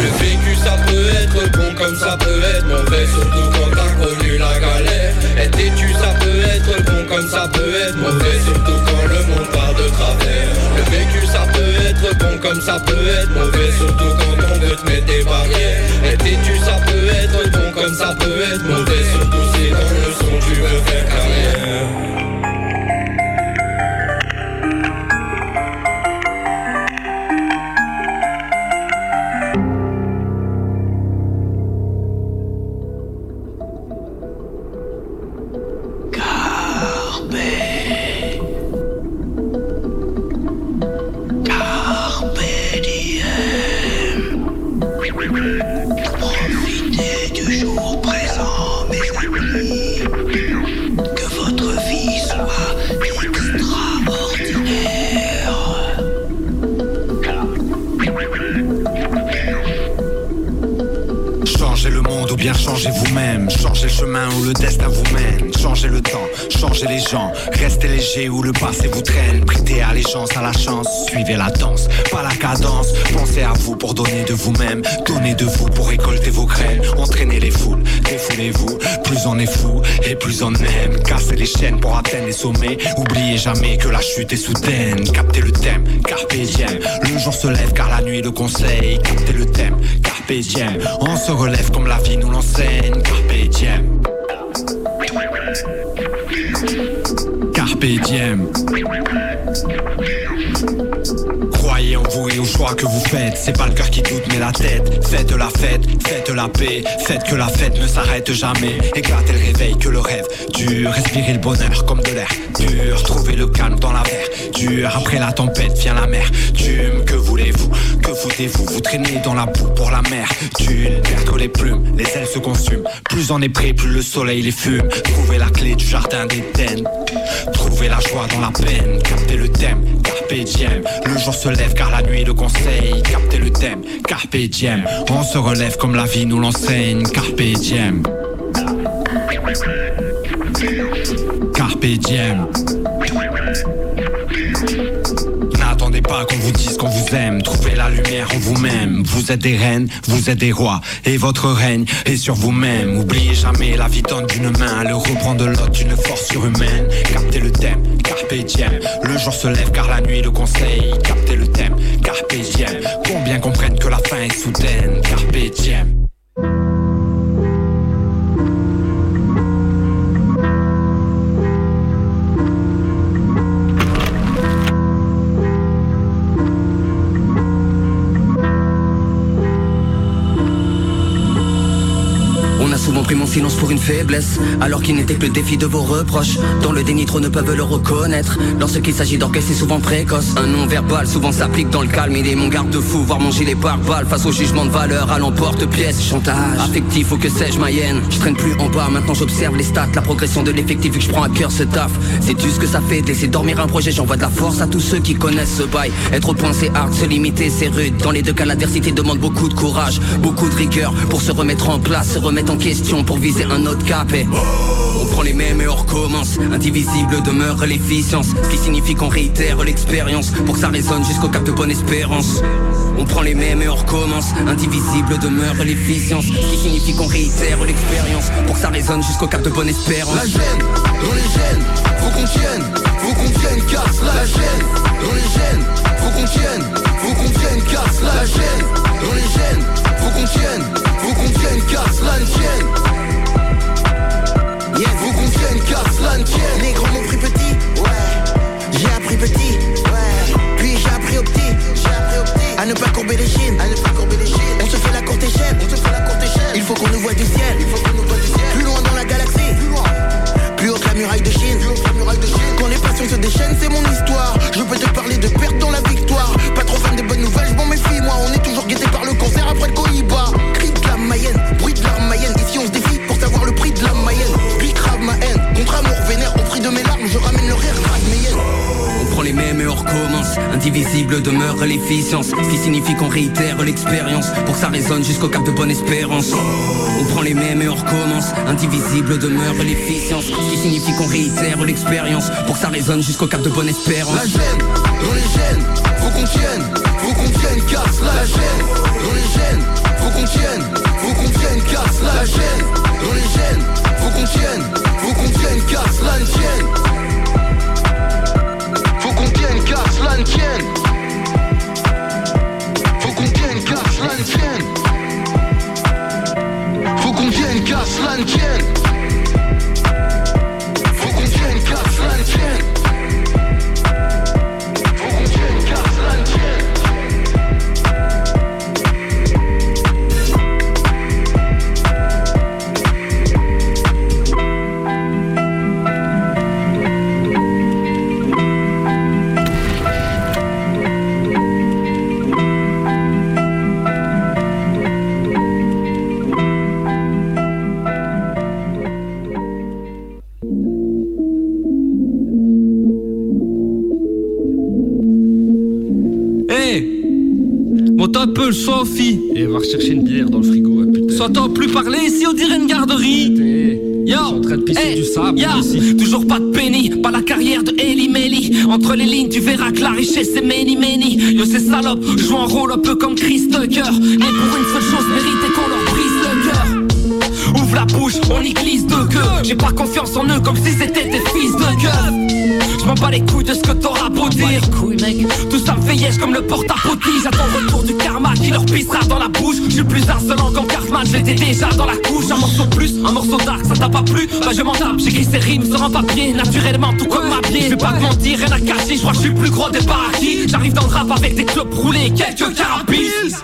Le vécu ça peut être bon comme ça peut être mauvais. Surtout quand t'as connu la galère. Être têtu ça peut être bon comme ça peut être mauvais. Surtout quand le monde part de travers. Le vécu ça peut comme ça peut être mauvais Surtout quand on veut te mettre des barrières. Être têtu ça peut être bon comme ça peut être mauvais Surtout si dans le son tu veux faire carrière vous-même. Changez le chemin où le destin vous mène. Changez le temps, changez les gens. Restez léger où le passé vous traîne. Prêtez allégeance à la chance. Suivez la danse, pas la cadence. Pensez à vous pour donner de vous-même. Donnez de vous pour récolter vos graines. Entraînez les foules, défoulez-vous. Plus on est fou et plus on aime. Cassez les chaînes pour atteindre les sommets. Oubliez jamais que la chute est soudaine. Captez le thème, carpe diem. Le jour se lève car la nuit le conseille. Captez le thème, carpe diem. On se relève comme la vie nous l'enseigne. Carpe diem. Croyez en vous et au choix que vous faites. C'est pas le cœur qui doute, mais la tête. Faites la fête, faites la paix. Faites que la fête ne s'arrête jamais. Éclatez le réveil que le rêve dure. Respirez le bonheur comme de l'air dur. Trouvez le calme dans la verdure. Après la tempête vient la mer. Tume, que voulez-vous? Que foutez-vous? Vous traînez dans la boue pour la mer. D'une perdre les plumes, les ailes se consument. Plus on est prêt, plus le soleil les fume. Trouvez la clé du jardin d'Éden. Trouver la joie dans la peine. Captez le thème, carpe diem. Le jour se lève car la nuit le conseille. Captez le thème, carpe diem. On se relève comme la vie nous l'enseigne. Carpe diem. Carpe diem. Pas qu'on vous dise qu'on vous aime. Trouvez la lumière en vous-même. Vous êtes des reines, vous êtes des rois. Et votre règne est sur vous-même. Oubliez jamais la vie donne d'une main. Le reprend de l'autre d'une force surhumaine. Captez le thème, carpe diem. Le jour se lève car la nuit le conseille. Captez le thème, carpe diem. Combien comprennent que la fin est soudaine. Carpe diem. Silence pour une faiblesse, alors qu'il n'était que le défi de vos reproches. Dans le déni, trop ne peuvent le reconnaître. Lorsqu'il s'agit d'orgueil, c'est souvent précoce. Un nom verbal souvent s'applique dans le calme. Il est mon garde-fou, voir mon gilet par balle face au jugement de valeur à l'emporte-pièce. Chantage, affectif ou que sais-je, ma hyène. Je traîne plus en bas, maintenant j'observe les stats, la progression de l'effectif vu que je prends à cœur ce taf. Sais-tu ce que ça fait de laisser dormir un projet? J'envoie de la force à tous ceux qui connaissent ce bail. Être au point, c'est hard, se limiter, c'est rude. Dans les deux cas, l'adversité demande beaucoup de courage, beaucoup de rigueur pour se remettre en place, se remettre en question pour viser un autre cap. On prend les mêmes et on recommence. Indivisible demeure l'efficience, ce qui signifie qu'on réitère l'expérience pour que ça résonne jusqu'au cap de bonne espérance. On prend les mêmes et on recommence. Indivisible demeure l'efficience, ce qui signifie qu'on réitère l'expérience pour que ça résonne jusqu'au cap de bonne espérance. La gêne, dans les gènes, faut qu'on tienne, faut qu'on tienne, casse la gêne, dans les gènes, faut qu'on tienne, faut qu'on tienne, casse la gêne, dans les gènes, faut qu'on tienne, faut qu'on tienne, casse la tienne. Yeah, faut qu'on tienne, casse la tienne. Les grands m'ont pris petit, ouais. J'ai appris petit, ouais. Puis j'ai appris au petit, j'ai appris au petit. À ne pas courber les chines, à ne pas courber les chines. On se fait la courte échelle, on se fait la courte échelle. Il faut qu'on nous voit du ciel, il faut qu'on nous voit du ciel. Plus loin dans la galaxie, plus loin. La muraille de Chine, la. Quand les passions se déchaînent, c'est mon histoire. Je peux te parler de perte dans la victoire. Pas trop fan des bonnes nouvelles, je m'en méfie, moi. On est toujours guetté par le cancer après le Cohiba. Cri de la Mayenne, bruit de l'arme Mayenne. Ici on se défie pour savoir le prix de la Mayenne? Bicrave ma haine, contre amour vénère. Au prix de mes larmes, je ramène le rire, grave mes hyènes. On prend les mêmes et on recommence. Indivisible demeure l'efficience, ce qui signifie qu'on réitère l'expérience pour que ça résonne jusqu'au cap de bonne espérance. On prend les mêmes et on recommence. Indivisible demeure l'efficience, ce qui signifie qu'on réitère l'expérience pour que ça résonne jusqu'au cap de bonne espérance. La gêne, dans les gènes, faut qu'on tienne, faut qu'on tienne, casse la gêne. Dans les gènes, faut qu'on tienne, faut qu'on tienne, casse la gêne. Dans les gènes, faut qu'on tienne, casse la tienne. Faut qu'on tienne, casse la. Faut qu'on tienne, casse la. Faut qu'on tienne, casse la. Peu le son, fille Et va rechercher une bière dans le frigo, ouais, putain. S'entend plus parler ici, on dirait une garderie. Yo. en train de pisser Hey, du sable. Toujours pas de penny, pas la carrière de Ellie Melly Entre les lignes, tu verras que la richesse c'est many many. Yo ces salopes, jouent un rôle un peu comme Chris Tucker. Mais pour une seule chose, mériter qu'on leur brise le cœur. Ouvre la bouche, on y glisse de queue J'ai pas confiance en eux comme si c'était des fils de gueule Je m'en bats les couilles de ce que t'auras beau dire. Tout ça me fait yesh comme le porte à J'attends le retour du karma qui leur pissera dans la bouche. Je suis plus harcelant qu'en Cartman, j'étais déjà dans la couche. Un morceau de plus, un morceau dark, ça t'a pas plu? Bah je m'en tape, j'écris ces rimes sur un papier. Naturellement tout comme ma pied Je vais pas te mentir, rien à cacher, je crois que je suis plus gros des paradis. J'arrive dans le rap avec des clubs roulés et quelques carabines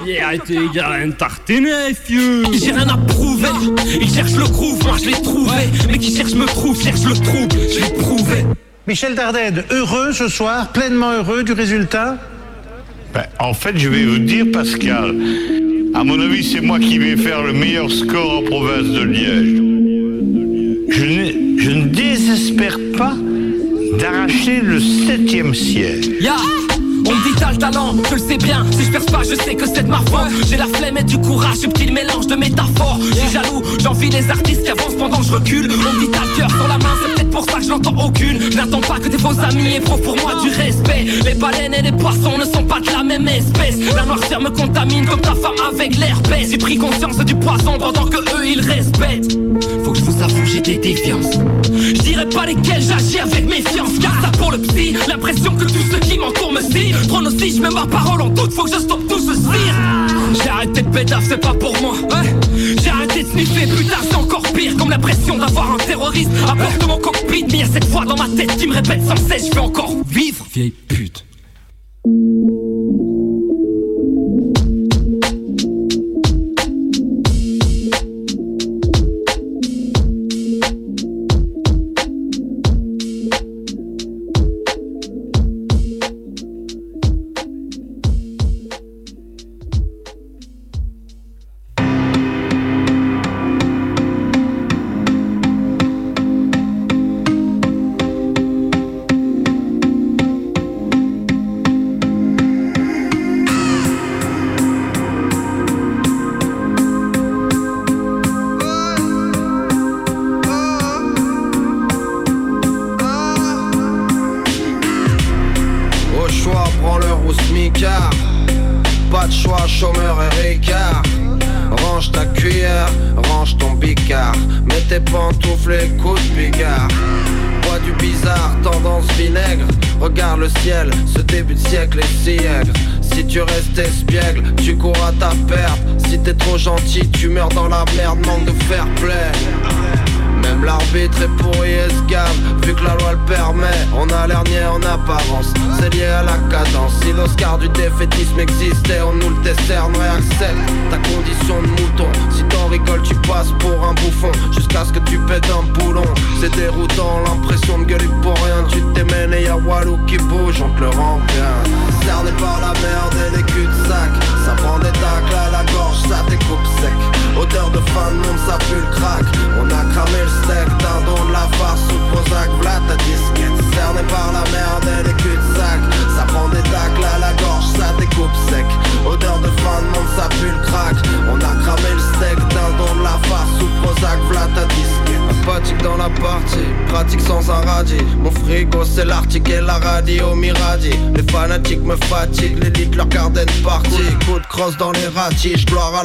Yeah, t'es gars, un tartinet, fieu j'ai rien à prouver. Ils cherchent le groove, moi je l'ai trouvé Mais qui cherche me trouve, cherche le trouble, je l'ai prouvé Michel Dardenne, heureux ce soir, pleinement heureux du résultat? Ben, en fait, je vais vous dire, Pascal, à mon avis, c'est moi qui vais faire le meilleur score en province de Liège. Je, ne désespère pas d'arracher le septième ciel. Ya on me dit t'as le talent, je le sais bien. Si je perce pas, je sais que c'est de ma faute. J'ai la flemme et du courage, subtil mélange de métaphores. Je suis jaloux, j'envie les artistes qui avancent pendant que je recule. On me dit t'as le cœur sur la main, c'est peut-être pour ça que je n'entends aucune. Je n'attends pas que tes faux amis aient pour moi du respect. Les baleines et les poissons ne sont pas de la même espèce. La noirceur me contamine comme ta femme avec l'herpès. J'ai pris conscience du poison pendant que eux ils respectent. Faut que je vous avoue, j'ai des défiances Je dirais pas lesquels j'agis avec méfiance. Car ça pour le psy, l'impression que tous ceux qui m'entourent me cient Trop nocif, je mets ma parole en doute, faut que je stoppe tout ce cire J'ai arrêté de pédaf, c'est pas pour moi. Ouais. J'ai arrêté de sniffer, putain c'est encore pire. Comme l'impression d'avoir un terroriste à bord de mon cockpit Mais y'a cette voix dans ma tête qui me répète sans cesse Je vais encore vivre, vieille pute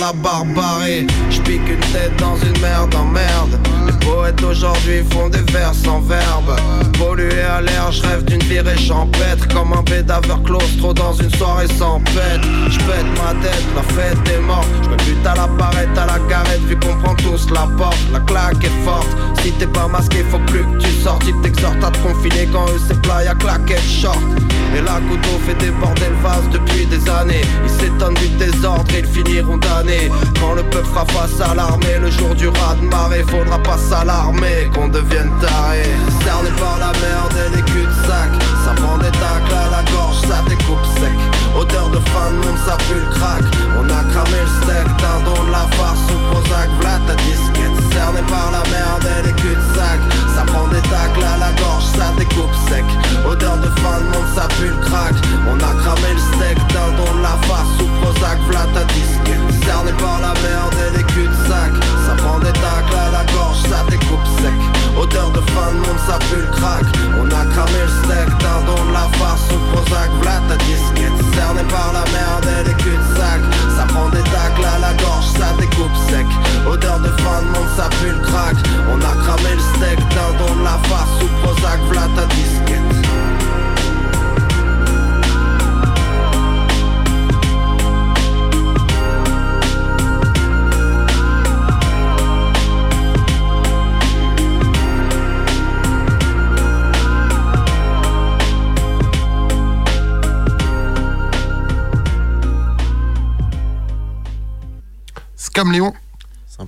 la barbarie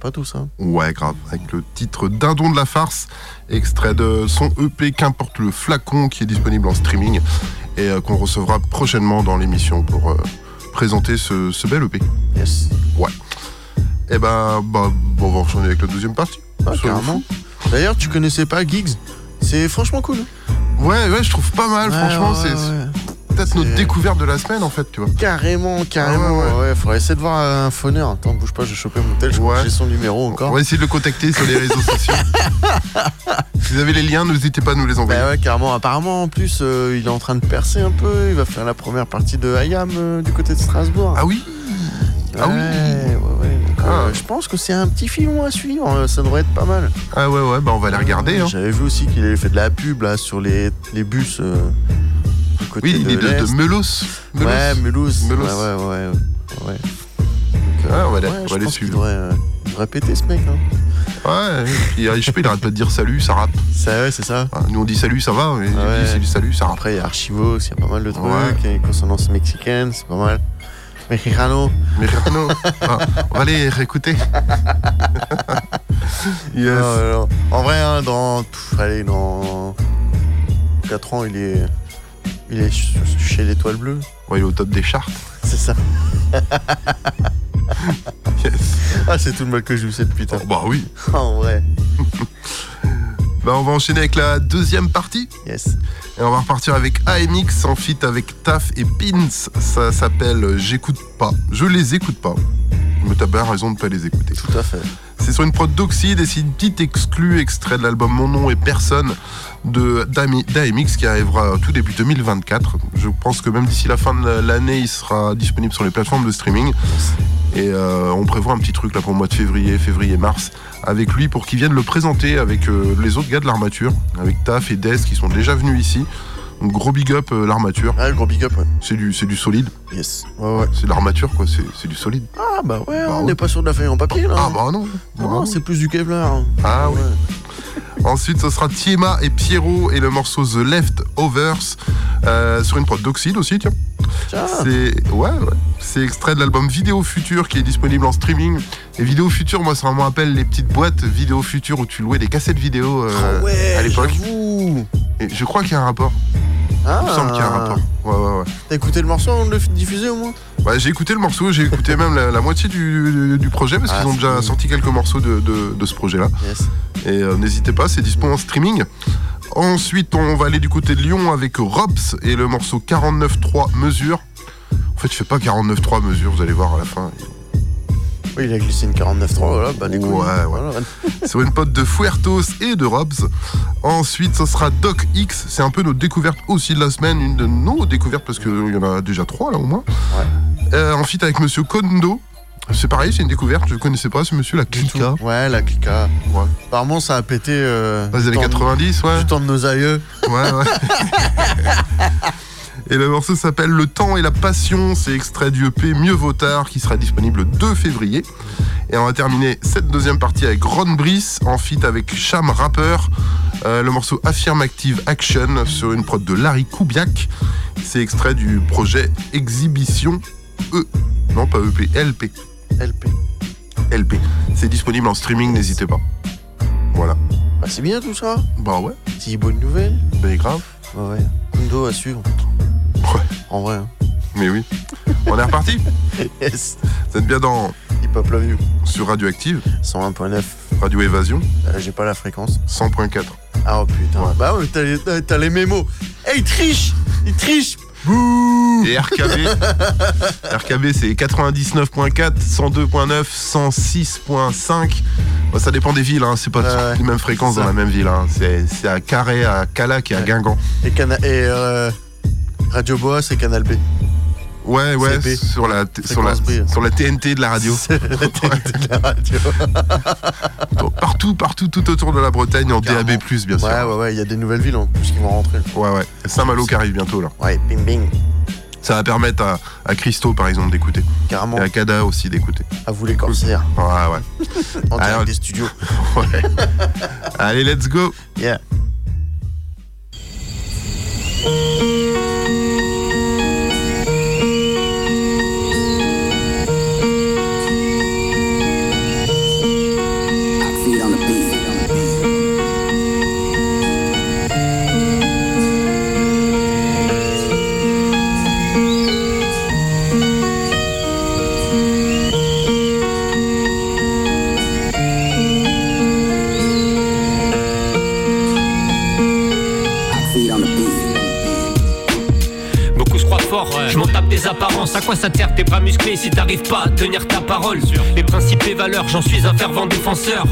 Sympa tout ça. Ouais, grave. Avec le titre Dindon de la farce, extrait de son EP Qu'importe le flacon qui est disponible en streaming et euh, qu'on recevra prochainement dans l'émission pour euh, présenter ce, ce bel EP. Yes. Ouais. Et ben, bah, bon, on va enchaîner avec la deuxième partie. Ah, carrément. D'ailleurs, tu connaissais pas Giggs? C'est franchement cool. Ouais, ouais, je trouve pas mal. Ouais, Franchement, ouais, c'est ouais. Peut-être notre découverte de la semaine en fait, tu vois. Carrément, carrément. Ah ouais, faudrait essayer de voir un phoneur. Attends, bouge pas, je vais choper mon tel, j'ai son numéro encore. On va essayer de le contacter sur les réseaux sociaux. si vous avez les liens, n'hésitez pas à nous les envoyer. Bah ouais, carrément. Apparemment, en plus, euh, il est en train de percer un peu. Il va faire la première partie de IAM euh, du côté de Strasbourg. Ah oui Ah oui Ouais, ouais. Euh, je pense que c'est un petit filon à suivre. euh, Ça devrait être pas mal. Ah ouais, ouais, bah on va les regarder. hein. J'avais vu aussi qu'il avait fait de la pub là sur les, les bus. Euh, côté Oui, il est de, de. Melos. Ouais, Mulhouse. Melos. Ouais, ouais, ouais. ouais. Donc, Ah, on va ouais, on va les suivre. devrait, euh, il devrait péter ce mec. Hein. Ouais, et puis euh, je sais pas, il arrête pas de dire salut, ça rappe. Ça, ouais, c'est ça. Ah, Nous on dit salut, ça va, mais il Ouais. dit salut, ça rappe. Après, il y a Archivox, il y a pas mal de trucs. Ouais. Il y a une consonance mexicaine, c'est pas mal. Mexicano. Mexicano. Ah, on va les réécouter. yes. Non, non, non. En vrai, hein, dans. pff, allez, dans. 4 ans, il est. Il est ch- chez l'Étoile Bleue. Ouais, il est au top des charts. C'est ça. Ah, c'est tout le mal que je joue cette putain. bah oui. en vrai. Bah on va enchaîner avec la deuxième partie. Yes. Et on va repartir avec AMX en feat avec Taf et Pins. Ça s'appelle euh, J'écoute pas. Je les écoute pas. Mais t'as bien raison de pas les écouter. Tout à fait. C'est sur une prod d'Oxide et c'est une petite exclue extrait de l'album Mon nom et personne d'AMX qui arrivera tout début 2024. Je pense que même d'ici la fin de l'année, il sera disponible sur les plateformes de streaming. Et euh, on prévoit un petit truc là pour le mois de février, février-mars, avec lui pour qu'il vienne le présenter avec euh, les autres gars de l'armature, avec Taf et Des qui sont déjà venus ici. Donc gros big up euh, l'armature. Ah, gros big up, ouais. C'est du, c'est du solide. Yes. Ouais, ouais. C'est de l'armature quoi, c'est, du solide. Ah, bah ouais, Bah on ouais. n'est pas sur de la feuille en papier là. Ah bah non. Non, c'est plus du Kevlar. hein. Ah oui. Ensuite, ce sera Tiema et Pierrot et le morceau The Leftovers euh, sur une prod d'Oxide aussi, tiens. C'est ouais, ouais. C'est extrait de l'album Vidéo Future qui est disponible en streaming. Et Vidéo Future, moi, ça me rappelle les petites boîtes Vidéo Future où tu louais des cassettes vidéo euh, Ah ouais, à l'époque. Et je crois qu'il y a un rapport. Ah. Il me semble qu'il y a un rapport. Ouais, ouais, ouais. T'as écouté le morceau avant de le diffuser au moins? Ouais, j'ai écouté le morceau, j'ai écouté même la, la moitié du, du projet parce Ah, qu'ils ont déjà cool. sorti quelques morceaux de, de- de ce projet-là. Yes. Et euh, n'hésitez pas, c'est dispo en streaming. Ensuite, on va aller du côté de Lyon avec Robs et le morceau 49.3 mesures. En fait, je fais pas 49.3 mesures, vous allez voir à la fin. Oui, il a glissé une 49.3, voilà, bah les couilles. Ouais, ouais. Voilà. Sur une pote de Fuertos et de Robs. Ensuite, ce sera Doc X. C'est un peu notre découverte aussi de la semaine, une de nos découvertes parce qu'il y en a déjà trois là au moins. Euh, en feat avec Monsieur Kondo. C'est pareil, c'est une découverte. Je ne connaissais pas ce monsieur, la Clica. Ouais, la clica. Ouais. Apparemment, ça a pété. Euh, Dans les années temps de- 90, ouais. Du temps de nos aïeux. Ouais, ouais. Et le morceau s'appelle Le temps et la passion. C'est extrait du EP Mieux vaut tard qui sera disponible le 2 février. Et on va terminer cette deuxième partie avec Ron Brice en feat avec Cham Rapper. Euh, le morceau Affirmative Action sur une prod de Larry Kubiak. C'est extrait du projet Exhibition E. Non, pas EP, LP. LP. LP. C'est disponible en streaming, n'hésitez pas. Voilà. Bah, c'est bien tout ça. Bah ouais. C'est une bonne nouvelle. Ben grave. Ouais, ouais. Kundo à suivre. Ouais. En vrai. hein. Mais oui. On est reparti Yes. Vous êtes bien dans Hip Hop Love You. sur Radioactive, 101.9. Radio Évasion, Euh, J'ai pas la fréquence. 100.4. Ah oh putain. Bah ouais, t'as les, t'as- t'as les mémos. Eh, il triche Il triche Bouh Et RKB, RKB c'est 99.4, 102.9, 106.5. Bon, ça dépend des villes, hein, c'est pas ouais. les mêmes fréquences dans la même ville. hein. C'est c'est à Carré, à Calac et à Guingamp. Et, Cana et euh, Radio Boa, c'est Canal B. Ouais, ouais, sur la, sur, la, sur la TNT de la radio. C'est la TNT de la radio. Partout, partout, tout autour de la Bretagne, en Carrément. DAB+, bien sûr. Ouais, ouais, ouais, il y a des nouvelles villes en plus qui vont rentrer. Ouais, ouais. Saint-Malo qui arrive bientôt, là. Ouais, bing bing. Ça va permettre à, à Christo, par exemple, d'écouter. Carrément. Et à Kada aussi d'écouter. À vous les corsaires. Ouais, ouais. En direct des studios. Ouais. Allez, let's go. Yeah. Des apparences. À quoi ça terre tes bras musclés si t'arrives pas à tenir ta parole? Les principes et valeurs, j'en suis un fervent défenseur.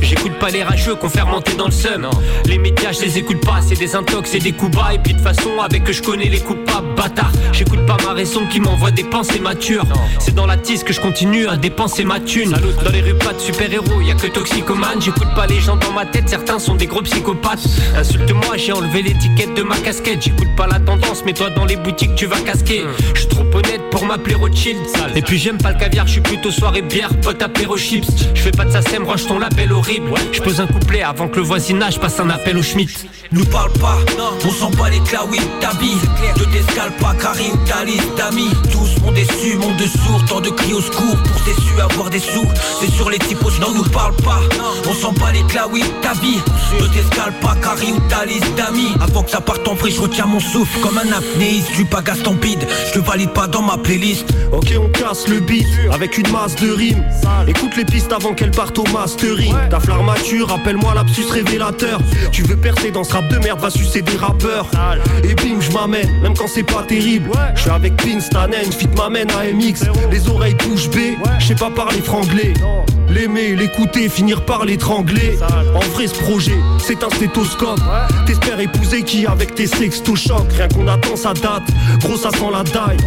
J'écoute pas les rageux qu'on fait remonter dans le seum. Les médias, je les écoute pas, c'est des intox et des coups bas. Et puis de façon, avec que je connais les coupables, bâtard. J'écoute pas ma raison qui m'envoie des pensées matures. C'est dans la tisse que je continue à dépenser ma thune. Dans les rues, pas de super-héros, y a que toxicomane. J'écoute pas les gens dans ma tête, certains sont des gros psychopathes. Insulte-moi, j'ai enlevé l'étiquette de ma casquette. J'écoute pas la tendance, mets-toi dans les boutiques, tu vas casquer. Je suis trop honnête pour m'appeler Rothschild. Et puis j'aime pas le caviar, je suis plutôt soirée bière, pote apéro chips. Je fais pas de sa sème, range ton label horrible. Je pose un couplet avant que le voisinage passe un appel au Schmitt. Nous parle pas, on sent pas les claouis de ta vie De t'escale pas ta liste d'amis Tous m'ont déçu, monde de tant de cris au secours Pour déçu avoir des sous, c'est sur les typos Non nous parle pas, on sent pas les claouis de ta vie De t'escale pas Karim, ta liste d'amis Avant que ça parte en vrille, je retiens mon souffle Comme un apnéiste, Gastampide Je te valide pas dans ma playlist. Ok on casse le beat avec une masse de rimes. Écoute les pistes avant qu'elles partent au mastering. Ta fleur mature, rappelle-moi l'absus révélateur. Tu veux percer dans ce rap de merde, va sucer des rappeurs. Et bim, je m'amène, même quand c'est pas terrible. Je suis avec Pin, Stanen, fit m'amène à MX Les oreilles touche B, je sais pas parler franglais. L'aimer, l'écouter, finir par l'étrangler. En vrai ce projet, c'est un stéthoscope. T'espères épouser qui avec tes sextochocs Rien qu'on attend ça date, gros ça sent la daille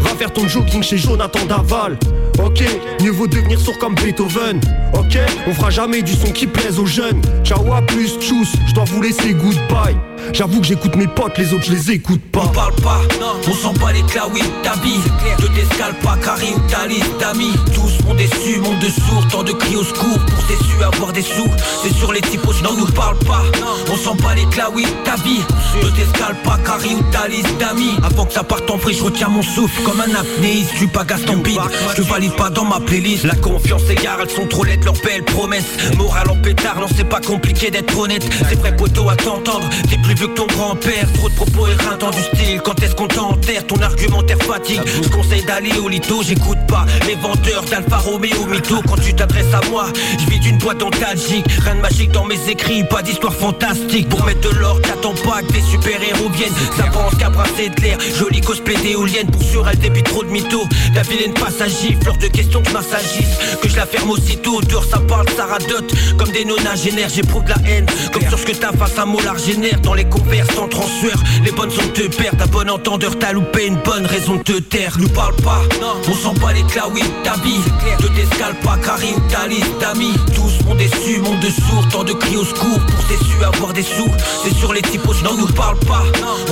Va faire ton jogging chez Jonathan Daval. Ok, mieux vaut devenir sourd comme Beethoven. Ok, on fera jamais du son qui plaise aux jeunes. Ciao à plus, tchuss, je dois vous laisser goodbye J'avoue que j'écoute mes potes, les autres je les écoute pas. On parle pas, on sent pas les claouis de ta vie De t'escale pas Karim, ta liste d'amis. Tous m'ont déçu, monde de sourds, tant de cris au secours Pour déçu avoir des sous, c'est sur les typos Non nous parle pas, on sent pas les claouis de ta vie De t'escale pas Karim, ta liste d'amis. Avant que ça parte en vrille, je retiens mon souffle Comme un apnéiste, je suis pas Gastampide Je valide pas dans ma playlist. La confiance égare, elles sont trop lettres, leurs belles promesses. Morale en pétard, non c'est pas compliqué d'être honnête. C'est vrai poteau à t'entendre, t'es plus vieux que ton grand-père Trop de propos éreintants du style. Quand est-ce qu'on t'enterre? Ton argumentaire fatigue. Je conseille d'aller au lito J'écoute pas les vendeurs d'Alfa Romeo Mytho Quand tu t'adresses à moi Je vis d'une boîte nostalgique Rien de magique dans mes écrits Pas d'histoire fantastique. Pour mettre de l'or T'attends pas que des super-héros viennent. Ça pense qu'à brasser de l'air Jolie cosplay d'éolienne Pour sûr elle débite trop de mythos. La vilaine passagif Fleur de questions que je m'assagisse Que je la ferme aussitôt Dehors ça parle, ça radote. Comme des nonagénaires J'éprouve de la haine. Comme sur ce que ta face à molar génère Dans les converses en transfert. Les bonnes sont te perdre À bon entendeur t'as loupé une bonne raison de te taire. Nous parle pas, on sent pas les claouis de ta vie. De t'escale pas Karim, ta liste d'amis. Tous m'ont déçu, monde de sourds. Tant de cris au secours pour déçu avoir des sous. C'est sur les typos, non nous parle pas.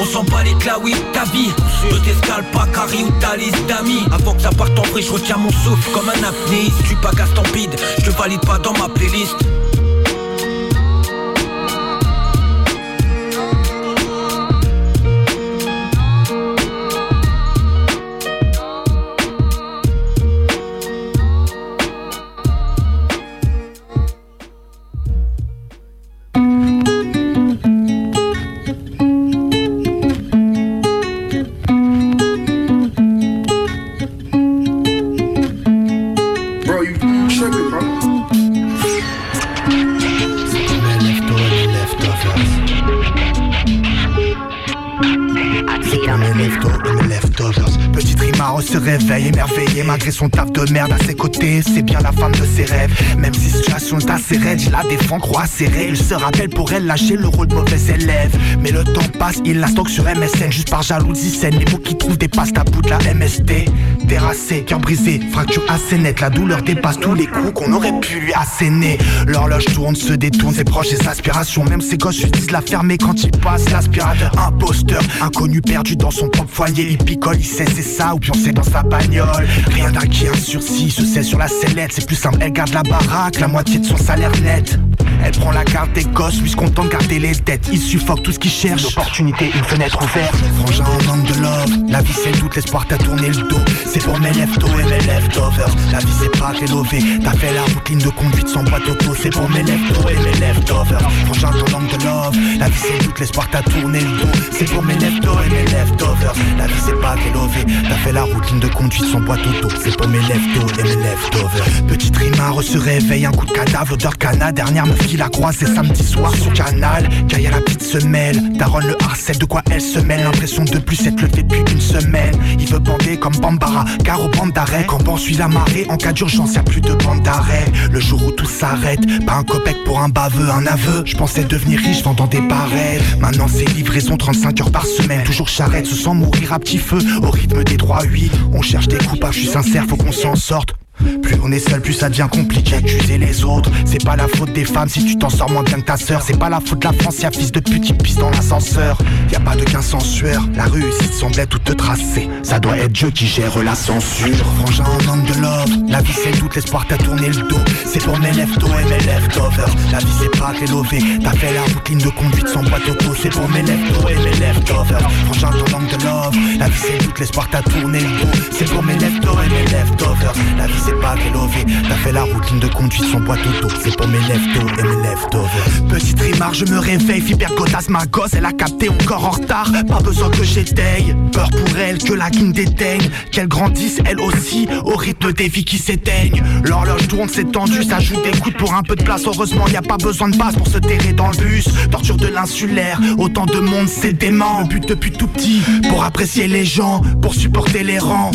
On sent pas les claouis de ta vie. De t'escale pas Karim, ta liste d'amis. Avant que ça parte en vrille, je retiens mon souffle Comme un apnéiste, je suis pas Gastampide Je te valide pas dans ma playlist malgré son taf de merde à ses côtés. C'est bien la femme de ses rêves. Même si situation est assez raide, il la défend, croit serré. Il se rappelle pour elle lâcher le rôle de mauvais élève. Mais le temps passe, il la stocke sur MSN juste par jalousie saine. Les mots qui trouvent dépassent à bout de la MST. Terrassé, cœur brisé, fracture assez nette. La douleur dépasse tous les coups qu'on aurait pu lui asséner. L'horloge tourne, se détourne, ses proches et aspirations. Même ses gosses lui disent la fermer quand il passe l'aspirateur. Imposteur, inconnu perdu dans son propre foyer. Il picole, il sait c'est ça ou bien c'est dans sa bagnole. Rien d'acquis, un sursis, se sait sur la sellette. C'est plus simple, elle garde la baraque, la moitié de son salaire net. Elle prend la carte des gosses, lui se content de garder les dettes. Il suffoque tout ce qu'il cherche. L'opportunité, une fenêtre ouverte. Frangin en manque de love. La vie c'est le doute, l'espoir t'a tourné le dos. C'est pour mes leftos et mes leftovers. La vie c'est pas rénové. T'as fait la routine de conduite sans boîte auto. C'est pour mes leftos et mes leftovers. Frangin en manque de love. La vie c'est le doute, l'espoir t'a tourné le dos. C'est pour mes leftos et mes leftovers. La vie c'est pas rénové. T'as fait la routine de conduite sans boîte auto. C'est pour mes leftos et mes leftovers. Petite rimard se réveille, un coup de cadavre, odeur de cana. Dernière meuf qui la croisée samedi soir sur canal. Gaïa la petite semelle. Daronne le harcèle, de quoi elle se mêle. L'impression de plus être levé depuis une semaine. Il veut bander comme Bambara, car au bande d'arrêt. Quand bon suit la marée, en cas d'urgence, y'a plus de bande d'arrêt. Le jour où tout s'arrête, pas un copec pour un baveux, un aveu. Je pensais devenir riche vendant des barrettes. Maintenant c'est livraison 35 heures par semaine. Toujours charrette, se sent mourir à petit feu. Au rythme des 3-8, on cherche des coupables, je suis sincère, faut qu'on s'en sorte. On est seul, plus ça devient compliqué d'accuser les autres. C'est pas la faute des femmes si tu t'en sors moins bien que ta sœur. C'est pas la faute de la France, y'a fils de pute qui pisse dans l'ascenseur. Y a pas de gain sans sueur, la réussite semblait toute tracée. Ça doit être Dieu qui gère la censure. Frangin en manque de love, la vie c'est tout, l'espoir t'a tourné le dos. C'est pour mes leftos et mes leftovers. La vie c'est pas rénové, t'as fait la routine de conduite sans boîte auto. C'est pour mes leftos et mes leftovers. Frangin en manque de love, la vie c'est tout, l'espoir t'a tourné le dos. C'est pour mes leftos et mes leftovers. La vie c'est pas t'as fait la routine de conduite sans boîte auto. C'est pour mes leftos et mes leftovers. Petite rimard, je me réveille, Fibergotas, ma gosse, elle a capté encore en retard. Pas besoin que j'étaye, peur pour elle que la guine déteigne. Qu'elle grandisse elle aussi au rythme des vies qui s'éteignent. L'horloge tourne, c'est tendu, ça joue des coups pour un peu de place. Heureusement, y a pas besoin de base pour se terrer dans le bus. Torture de l'insulaire, autant de monde, c'est dément. Le but depuis tout petit, pour apprécier les gens, pour supporter les rangs.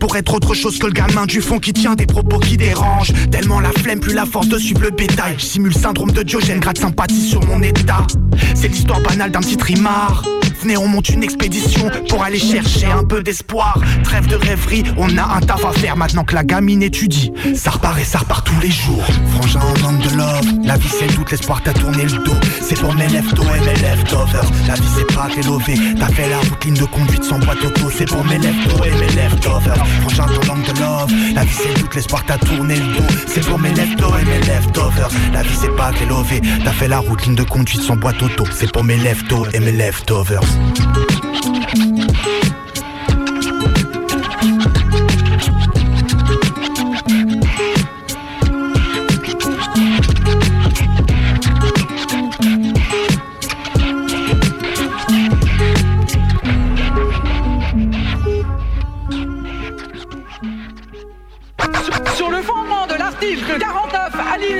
Pour être autre chose que le gamin du fond qui tient des propos qui dérangent Tellement la flemme, plus la force de suivre le bétail simule syndrome de Diogène, gratte sympathie sur mon état C'est l'histoire banale d'un petit trimard Venez, on monte une expédition pour aller chercher un peu d'espoir. Trêve de rêverie, on a un taf à faire maintenant que la gamine étudie. Ça repart et ça repart tous les jours. Frangin en manque de love, la vie c'est tout, l'espoir t'a tourné le dos. C'est pour mes leftos et mes leftovers. La vie c'est pas t'as fait la routine de conduite sans boîte auto. C'est pour mes leftos et mes leftovers. En manque de love, la vie c'est tout, l'espoir t'a tourné le dos. C'est pour mes leftos et mes leftovers. La vie c'est pas rénové, t'as fait la routine de conduite sans boîte auto. C'est pour mes leftos et mes leftovers.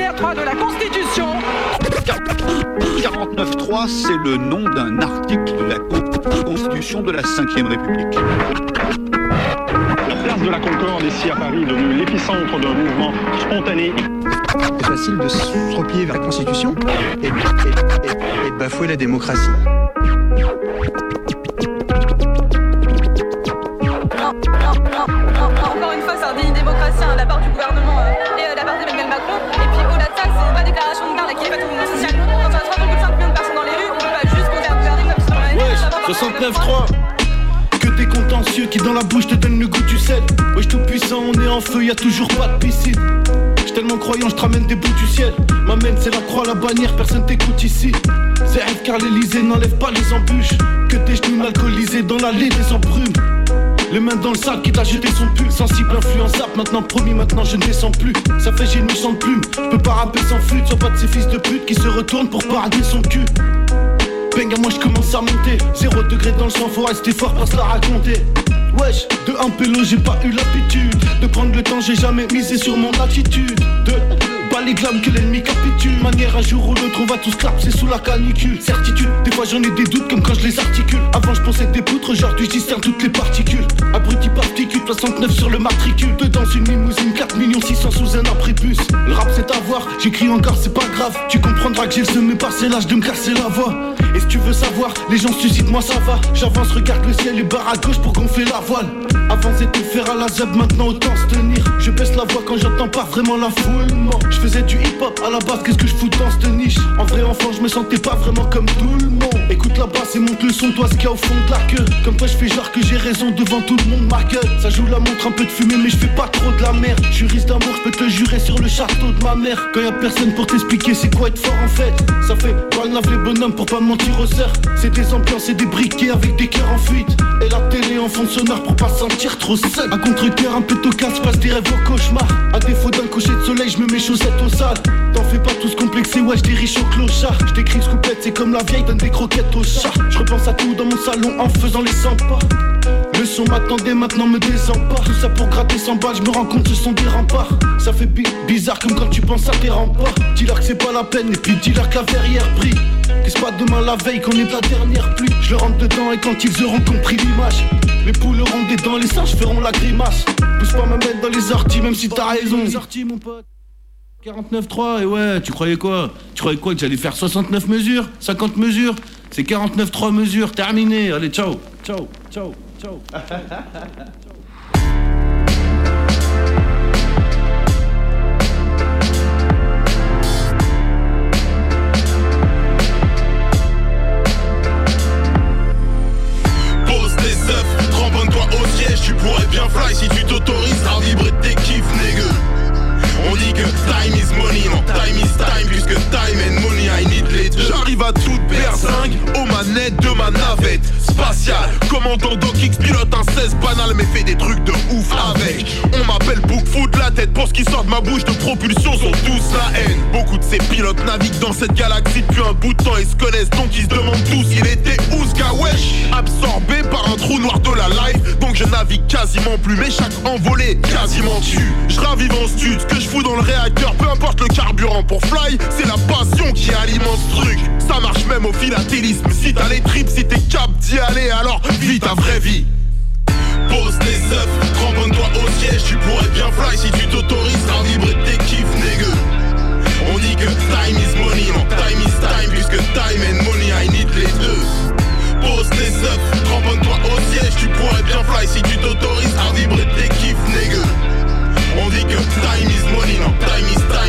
Alinéa 3 de la Constitution, 49.3, c'est le nom d'un article de la Con- Constitution de la 5ème République. La place de la Concorde, ici à Paris, est devenue l'épicentre d'un mouvement spontané. C'est facile de se replier vers la Constitution et, et- et- et de bafouer la démocratie. De guerre là, qui est faite au mouvement social. Quand on a 3,5 millions de personnes dans les rues, on peut pas juste compter un gouvernement Wesh, ça va pas 69-3 Que des contentieux qui dans la bouche te donnent le goût du sel. Wesh tout puissant, on est en feu, y a toujours pas de piscine. J'suis tellement croyant, je ramène des bouts du ciel. M'amène, c'est la croix, la bannière, personne t'écoute ici. C'est rêve car l'Elysée n'enlève pas les embûches. Que tes genoux alcoolisés dans l'allée des embrumes les mains dans le sac qui t'a jeté son pull. Sensible, influençable, maintenant promis, maintenant je ne descends plus. Ça fait j'ai une méchante plume, je peux pas rapper sans flûte. Sois pas de ces fils de pute qui se retournent pour parader son cul. Bang, moi je commence à monter Zéro degré dans le sang, faut rester fort pour se la raconter. Wesh, de un pélo j'ai pas eu l'habitude. De prendre le temps, j'ai jamais misé sur mon attitude. De les glammes que l'ennemi capitule Manière un jour ou l'autre, on va tous c'est sous la canicule. Certitude, des fois j'en ai des doutes comme quand je les articule. Avant je pensais des poutres, aujourd'hui je toutes les particules. Abruti particule, 69 sur le matricule. Dedans une limousine, 4 millions 600 sous un après-bus Le rap c'est à voir, j'écris encore c'est pas grave. Tu comprendras que j'ai le semé par l'âge de me casser la voix Et si tu veux savoir, les gens se suicident, moi ça va. J'avance, regarde le ciel et barre à gauche pour gonfler la voile. Avant c'était faire à la zeb, maintenant autant se tenir. Je baisse la voix quand j'entends pas vraiment la foule. Je faisais du hip-hop à la base, qu'est-ce que je fous dans cette niche? En vrai enfant, je me sentais pas vraiment comme tout le monde. Écoute la basse et monte le son, toi ce qu'il y a au fond de la queue. Comme toi je fais genre que j'ai raison devant tout le monde ma gueule. Ça joue la montre, un peu de fumée mais je fais pas trop de la merde. Risque d'amour, je peux te jurer sur le château de ma mère. Quand y a personne pour t'expliquer c'est quoi être fort en fait? Ça fait pas lave les bonhommes pour pas mentir aux sœurs C'est des ambiances et des briquets avec des cœurs en fuite. Et la télé en fond sonore pour pas se sentir trop seul. Un contre-cœur un peu tocasse, passe des rêves au cauchemar. À défaut d'un cocher de soleil, je me mets chaussettes au sale. T'en fais pas tous complexés, ouais je riche au clochard. Je t'écris ce c'est comme la vieille donne des croquettes au chat. Je repense à tout dans mon salon en faisant les 100 pas Le son m'attendait, maintenant me désempare. Tout ça pour gratter 100 balles, je me rends compte, ce sont des remparts. Ça fait bi- bizarre comme quand tu penses à tes remparts. Dis-leur que c'est pas la peine, et puis dis-leur que la verrière brille. Que c'est pas demain la veille qu'on est la dernière pluie. Je leur rentre dedans et quand ils auront compris l'image, les poules auront des dents, les singes feront la grimace. Pousse pas ma mettre dans les orties, même si t'as raison. Les orties, mon pote. 49.3, et ouais, tu croyais quoi? Tu croyais quoi que j'allais faire 69 mesures? 50 mesures? C'est 49.3 mesures, terminé. Allez, ciao, ciao, ciao, ciao. Pose tes œufs, cramponne-toi au siège, tu pourrais bien fly si tu t'autorises à vibrer tes kiffs, nègre. On dit que time is money, non, time is time, puisque time and money, I need les. J'arrive à toute berzingue aux manettes de ma navette spatiale. Commandant Doc pilote un 16 banal mais fait des trucs de ouf avec. On m'appelle Bookfoot, la tête pour ce qui sort de ma bouche de propulsion sont tous la haine. Beaucoup de ces pilotes naviguent dans cette galaxie depuis un bout de temps et se connaissent donc ils se demandent tous il était où ce wesh? Absorbé par un trou noir de la life donc je navigue quasiment plus mais chaque envolée quasiment tue. Je ravive en stud ce que je dans le réacteur peu importe le carburant pour fly c'est la passion qui alimente ce truc. Ça marche même au philatélisme si t'as les tripes si t'es cap d'y aller alors vis ta vraie vie. Pose tes œufs, cramponne-toi au siège, tu pourrais bien fly si tu t'autorises à vibrer tes kiffs, nègre. On dit que time is money, time is time, puisque time and money, I need les deux. Pose tes œufs, cramponne-toi au siège, tu pourrais bien fly si tu t'autorises à vibrer tes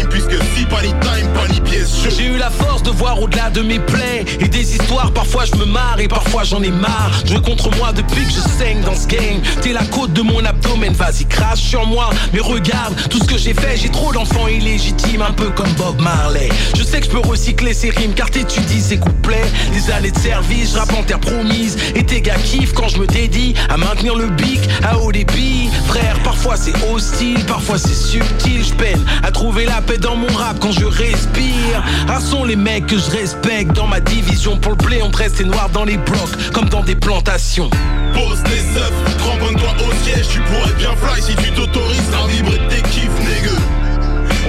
puisque si pas ni time, pas ni pièce. J'ai eu la force de voir au-delà de mes plaies Et des histoires, parfois je me marre et parfois j'en ai marre. Je contre moi depuis que je saigne dans ce game. T'es la côte de mon abdomen, vas-y crache sur moi. Mais regarde, tout ce que j'ai fait, j'ai trop d'enfants illégitimes Un peu comme Bob Marley. Je sais que je peux recycler ces rimes car t'étudies ces couplets. Des années de service, je en terre promise. Et tes gars kiffent quand je me dédie À maintenir le bic à haut débit. Frère, parfois c'est hostile, parfois c'est subtil Je peine à trouver la paix dans mon rap quand je respire Ah sont les mecs que je respecte dans ma division Pour le blé on dresse les noirs dans les blocs Comme dans des plantations Pose tes œufs, cramponne-toi au siège, tu pourrais bien fly si tu t'autorises à vibrer tes kiffs, nègre.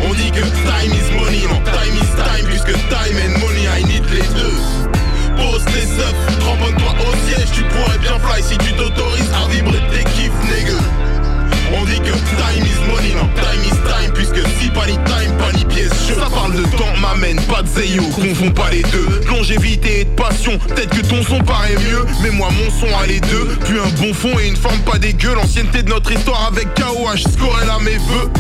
On dit que time is money, non, time is time, puisque time and money, I need les deux. Pose tes œufs, cramponne-toi au siège, tu pourrais bien fly si tu t'autorises à vibrer tes kiffs. On dit que time is money, non, time is time, puisque si pas ni time, pas ni pièce. Ça parle de temps, m'amène pas de zéyo, confonds pas les deux. Longévité et de passion, peut-être que ton son paraît mieux, mais moi mon son a les deux. Puis un bon fond et une forme pas dégueu, l'ancienneté de notre histoire avec KOH, scorer là mes vœux.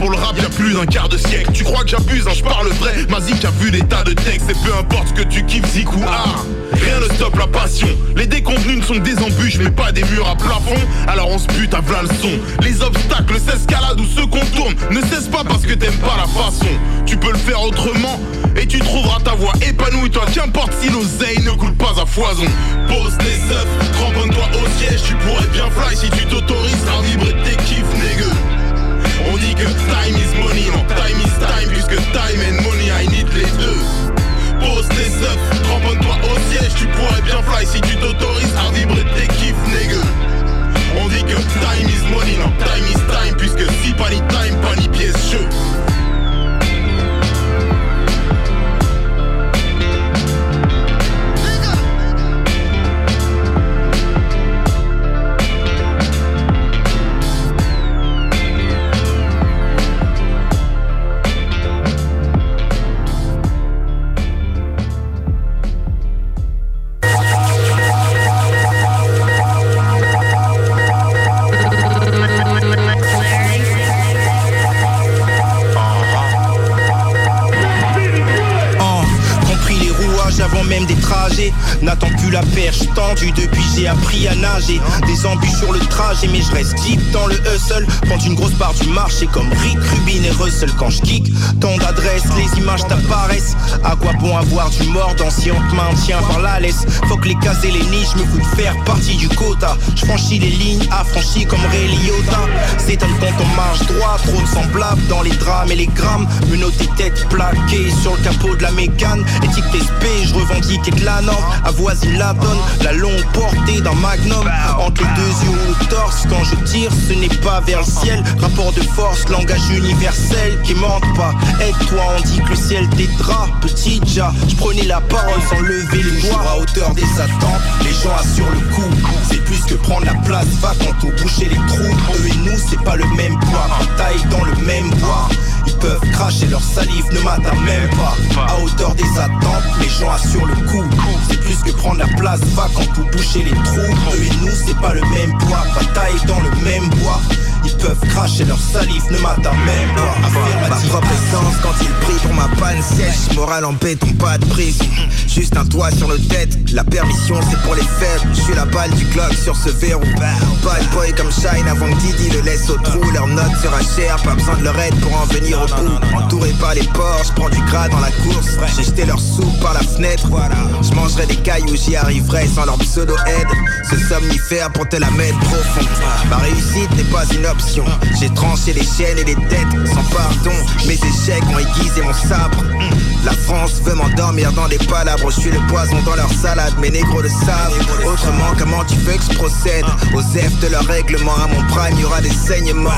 Pour le rap il y a plus d'un quart de siècle. Tu crois que j'abuse, hein, je parle vrai. Mazik a vu des tas de textes, et peu importe ce que tu kiffes, zik ou. Rien ne stoppe la passion. Les déconvenus ne sont des embûches, mais pas des murs à plafond. Alors on se bute à v'là le son. Les obstacles s'escaladent ou se contournent. Ne cesse pas parce que t'aimes pas la façon. Tu peux le faire autrement et tu trouveras ta voix épanouie. Toi, qu'importe si l'oseille ne coule pas à foison. Pose tes œufs, cramponne-toi au siège, tu pourrais bien fly si tu t'autorises à vibrer tes kiffs, nègre. On dit que time is money, non, time is time, puisque time and money, I need les deux. Pose tes œufs, cramponne-toi au siège, tu pourrais bien fly si tu t'autorises à vibrer tes kiffs, nègre. On dit que time is money, non, time is time, puisque si pas ni time, pas ni pièce chaude. N'attends plus la perche tendue depuis j'ai appris à nager. Des embûches sur le trajet, mais je reste deep dans le hustle. Prends une grosse part du marché comme Rick Rubin et Russell quand je kick. Tant d'adresses, les images t'apparaissent. À quoi bon avoir du mordant si on te maintient par la laisse? Faut que les cases et les niches me foutent faire partie du quota. Je franchis les lignes affranchies comme Ray Liotta. C'est un quand on marche droit, trop de semblables dans les drames et les grammes. Menottes tête plaquées sur le capot de la mécane. Éthique SP, je revendique la norme. Avoisine la donne, la longue portée d'un magnum. Entre deux yeux le torse, quand je tire, ce n'est pas vers le ciel. Rapport de force, langage universel qui mente pas. Aide-toi, on dit que le ciel t'aidera. Petit ja, je prenais la parole sans lever les doigts. à hauteur des attentes, les gens assurent le coup. C'est plus que prendre la place, va quand on boucher les trous. Eux et nous, c'est pas le même poids. Taille dans le même bois. Ils peuvent cracher leur salive, ne m'attendent même pas. À hauteur des attentes, les gens assurent le coup. C'est plus que prendre la place, va quand tout boucher les trous. Eux et nous, c'est pas le même poids. Bataille dans le même bois. Ils peuvent cracher leur salive, ne m'attendent même pas. Ma propre essence quand il prie pour ma panne sèche. Morale en béton, pas de prise. Juste un toit sur nos têtes. La permission, c'est pour les faibles. Je suis la balle du Glock sur ce verrou. Bad boy comme Shine avant que Didi le laisse au trou. Leur note sera chère, pas besoin de leur aide pour en venir au bout. Entouré par les porcs, je prends du gras dans la course. J'ai jeté leur sous par la fenêtre. Je mangerai des cailloux, j'y arriverai sans leur pseudo-aide. Ce somnifère pour la mettre profond. Ma réussite n'est pas une J'ai tranché les chaînes et les têtes sans pardon. Mes échecs ont aiguisé mon sabre. La France veut m'endormir dans des palabres. Je suis le poison dans leur salade, mes négros le savent. Autrement, comment tu veux que je procède? Aux F de leur règlement, à mon prime, y aura des saignements.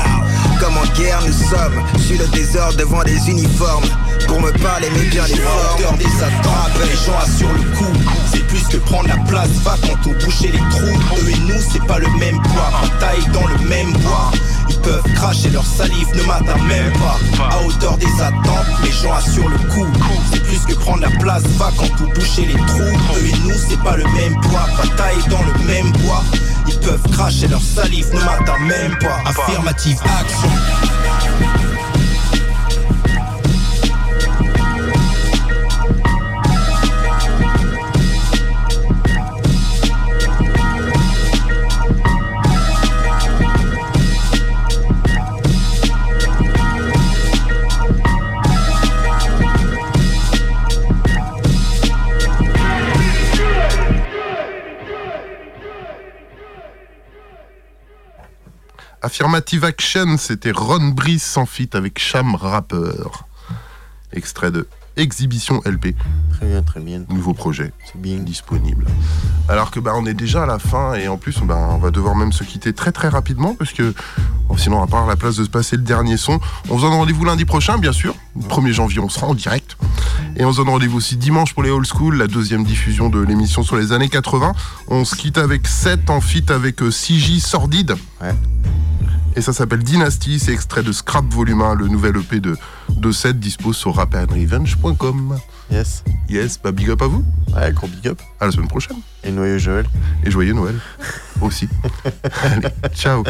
Comme en guerre, nous sommes. Je suis le désordre devant des uniformes. Pour me parler, mais bien les formes. hauteur des attentes, les gens assurent le coup. C'est plus que prendre la place, va quand on boucher les trous. Eux et nous, c'est pas le même poids. Taille dans le même bois. Ils peuvent cracher leur salive, ne m'attendent même pas. À hauteur des attentes, les gens assurent le coup. C'est plus que prendre la place, va quand tout boucher les trous. Eux et nous, c'est pas le même poids. Bataille dans le même bois. Ils peuvent cracher leur salive, ne m'attendent même pas. Affirmative action. Affirmative Action, c'était Ron Brice sans fit avec Cham Rapper. Extrait de Exhibition LP. Très bien, très bien. Nouveau projet. C'est bien. Disponible. Alors que bah, on est déjà à la fin et en plus bah, on va devoir même se quitter très très rapidement parce que bon, sinon on va pas avoir la place de se passer le dernier son. On se donne rendez-vous lundi prochain bien sûr. Le 1er janvier on sera en direct. Et on se donne rendez-vous aussi dimanche pour les old school, la deuxième diffusion de l'émission sur les années 80. On se quitte avec 7 en fit avec euh, 6J Sordide. Ouais. Et ça s'appelle Dynasty, c'est extrait de Scrap Volume 1, le nouvel EP de, de 7 dispose sur rapandrevenge.com. Yes. Yes, bah big up à vous. Ouais, gros big up. À la semaine prochaine. Et noyau Joël. Et joyeux Noël. aussi. Allez, ciao.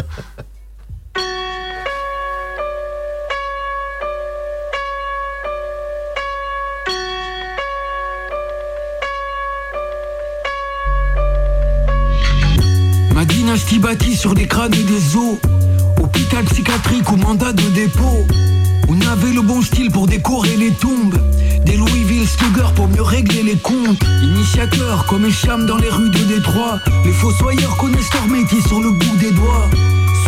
Ma dynastie bâtie sur des crânes et des os. Hôpital psychiatrique ou mandat de dépôt. On avait le bon style pour décorer les tombes. Des Louisville Slugger pour mieux régler les comptes. Initiateurs comme Echam dans les rues de Détroit. Les fossoyeurs connaissent leur métier sur le bout des doigts.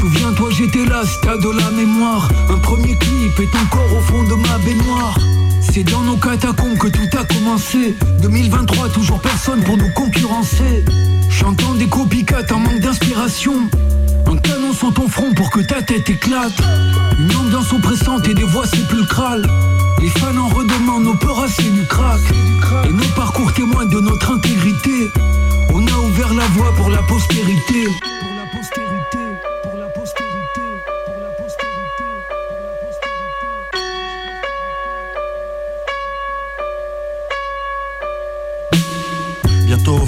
Souviens-toi, j'étais là, stade de la mémoire. Un premier clip est encore au fond de ma baignoire. C'est dans nos catacombes que tout a commencé. 2023, toujours personne pour nous concurrencer. J'entends des copycats en manque d'inspiration. Un canon sur ton front pour que ta tête éclate. Une ambiance oppressante et des voix sépulcrales. Les fans en redemandent, on peut rasser du crack. Et nos parcours témoignent de notre intégrité. On a ouvert la voie pour la postérité, pour la postérité. Bientôt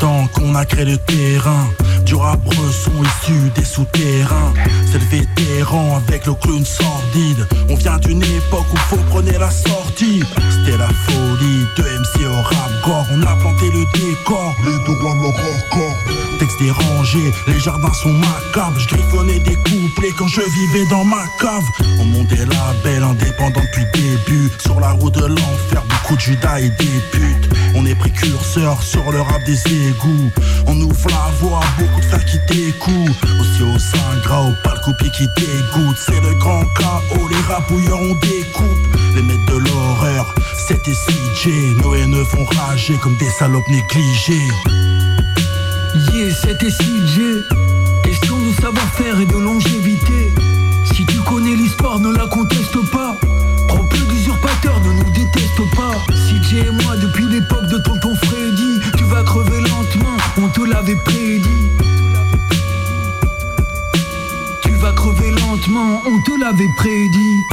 20 ans qu'on a créé le terrain Du rap son issu des souterrains. C'est le vétéran avec le clown sordide. On vient d'une époque où faut prenait la sortie. C'était la folie de MC au rap gore. On a planté le décor. Les deux blancs leur corps Texte dérangé, les jardins sont macabres. Je griffonnais des couplets quand je vivais dans ma cave. On montait la belle indépendante depuis le début. Sur la route de l'enfer, beaucoup de judas et des putes. On est précurseurs sur le rap des égouts. On ouvre la voie à beaucoup Aussi au gras, pas le qui dégoûte C'est le grand chaos, les rapouilleurs on découpe Les maîtres de l'horreur, c'était CJ Nos haineux font rager comme des salopes négligées c'était CJ. Question de savoir-faire et de longévité. Si tu connais l'histoire, ne la conteste pas. Prends peu d'usurpateurs, ne nous déteste pas. CJ et moi, depuis l'époque de tonton Freddy, tu vas crever lentement, on te l'avait prédit. On te l'avait prédit.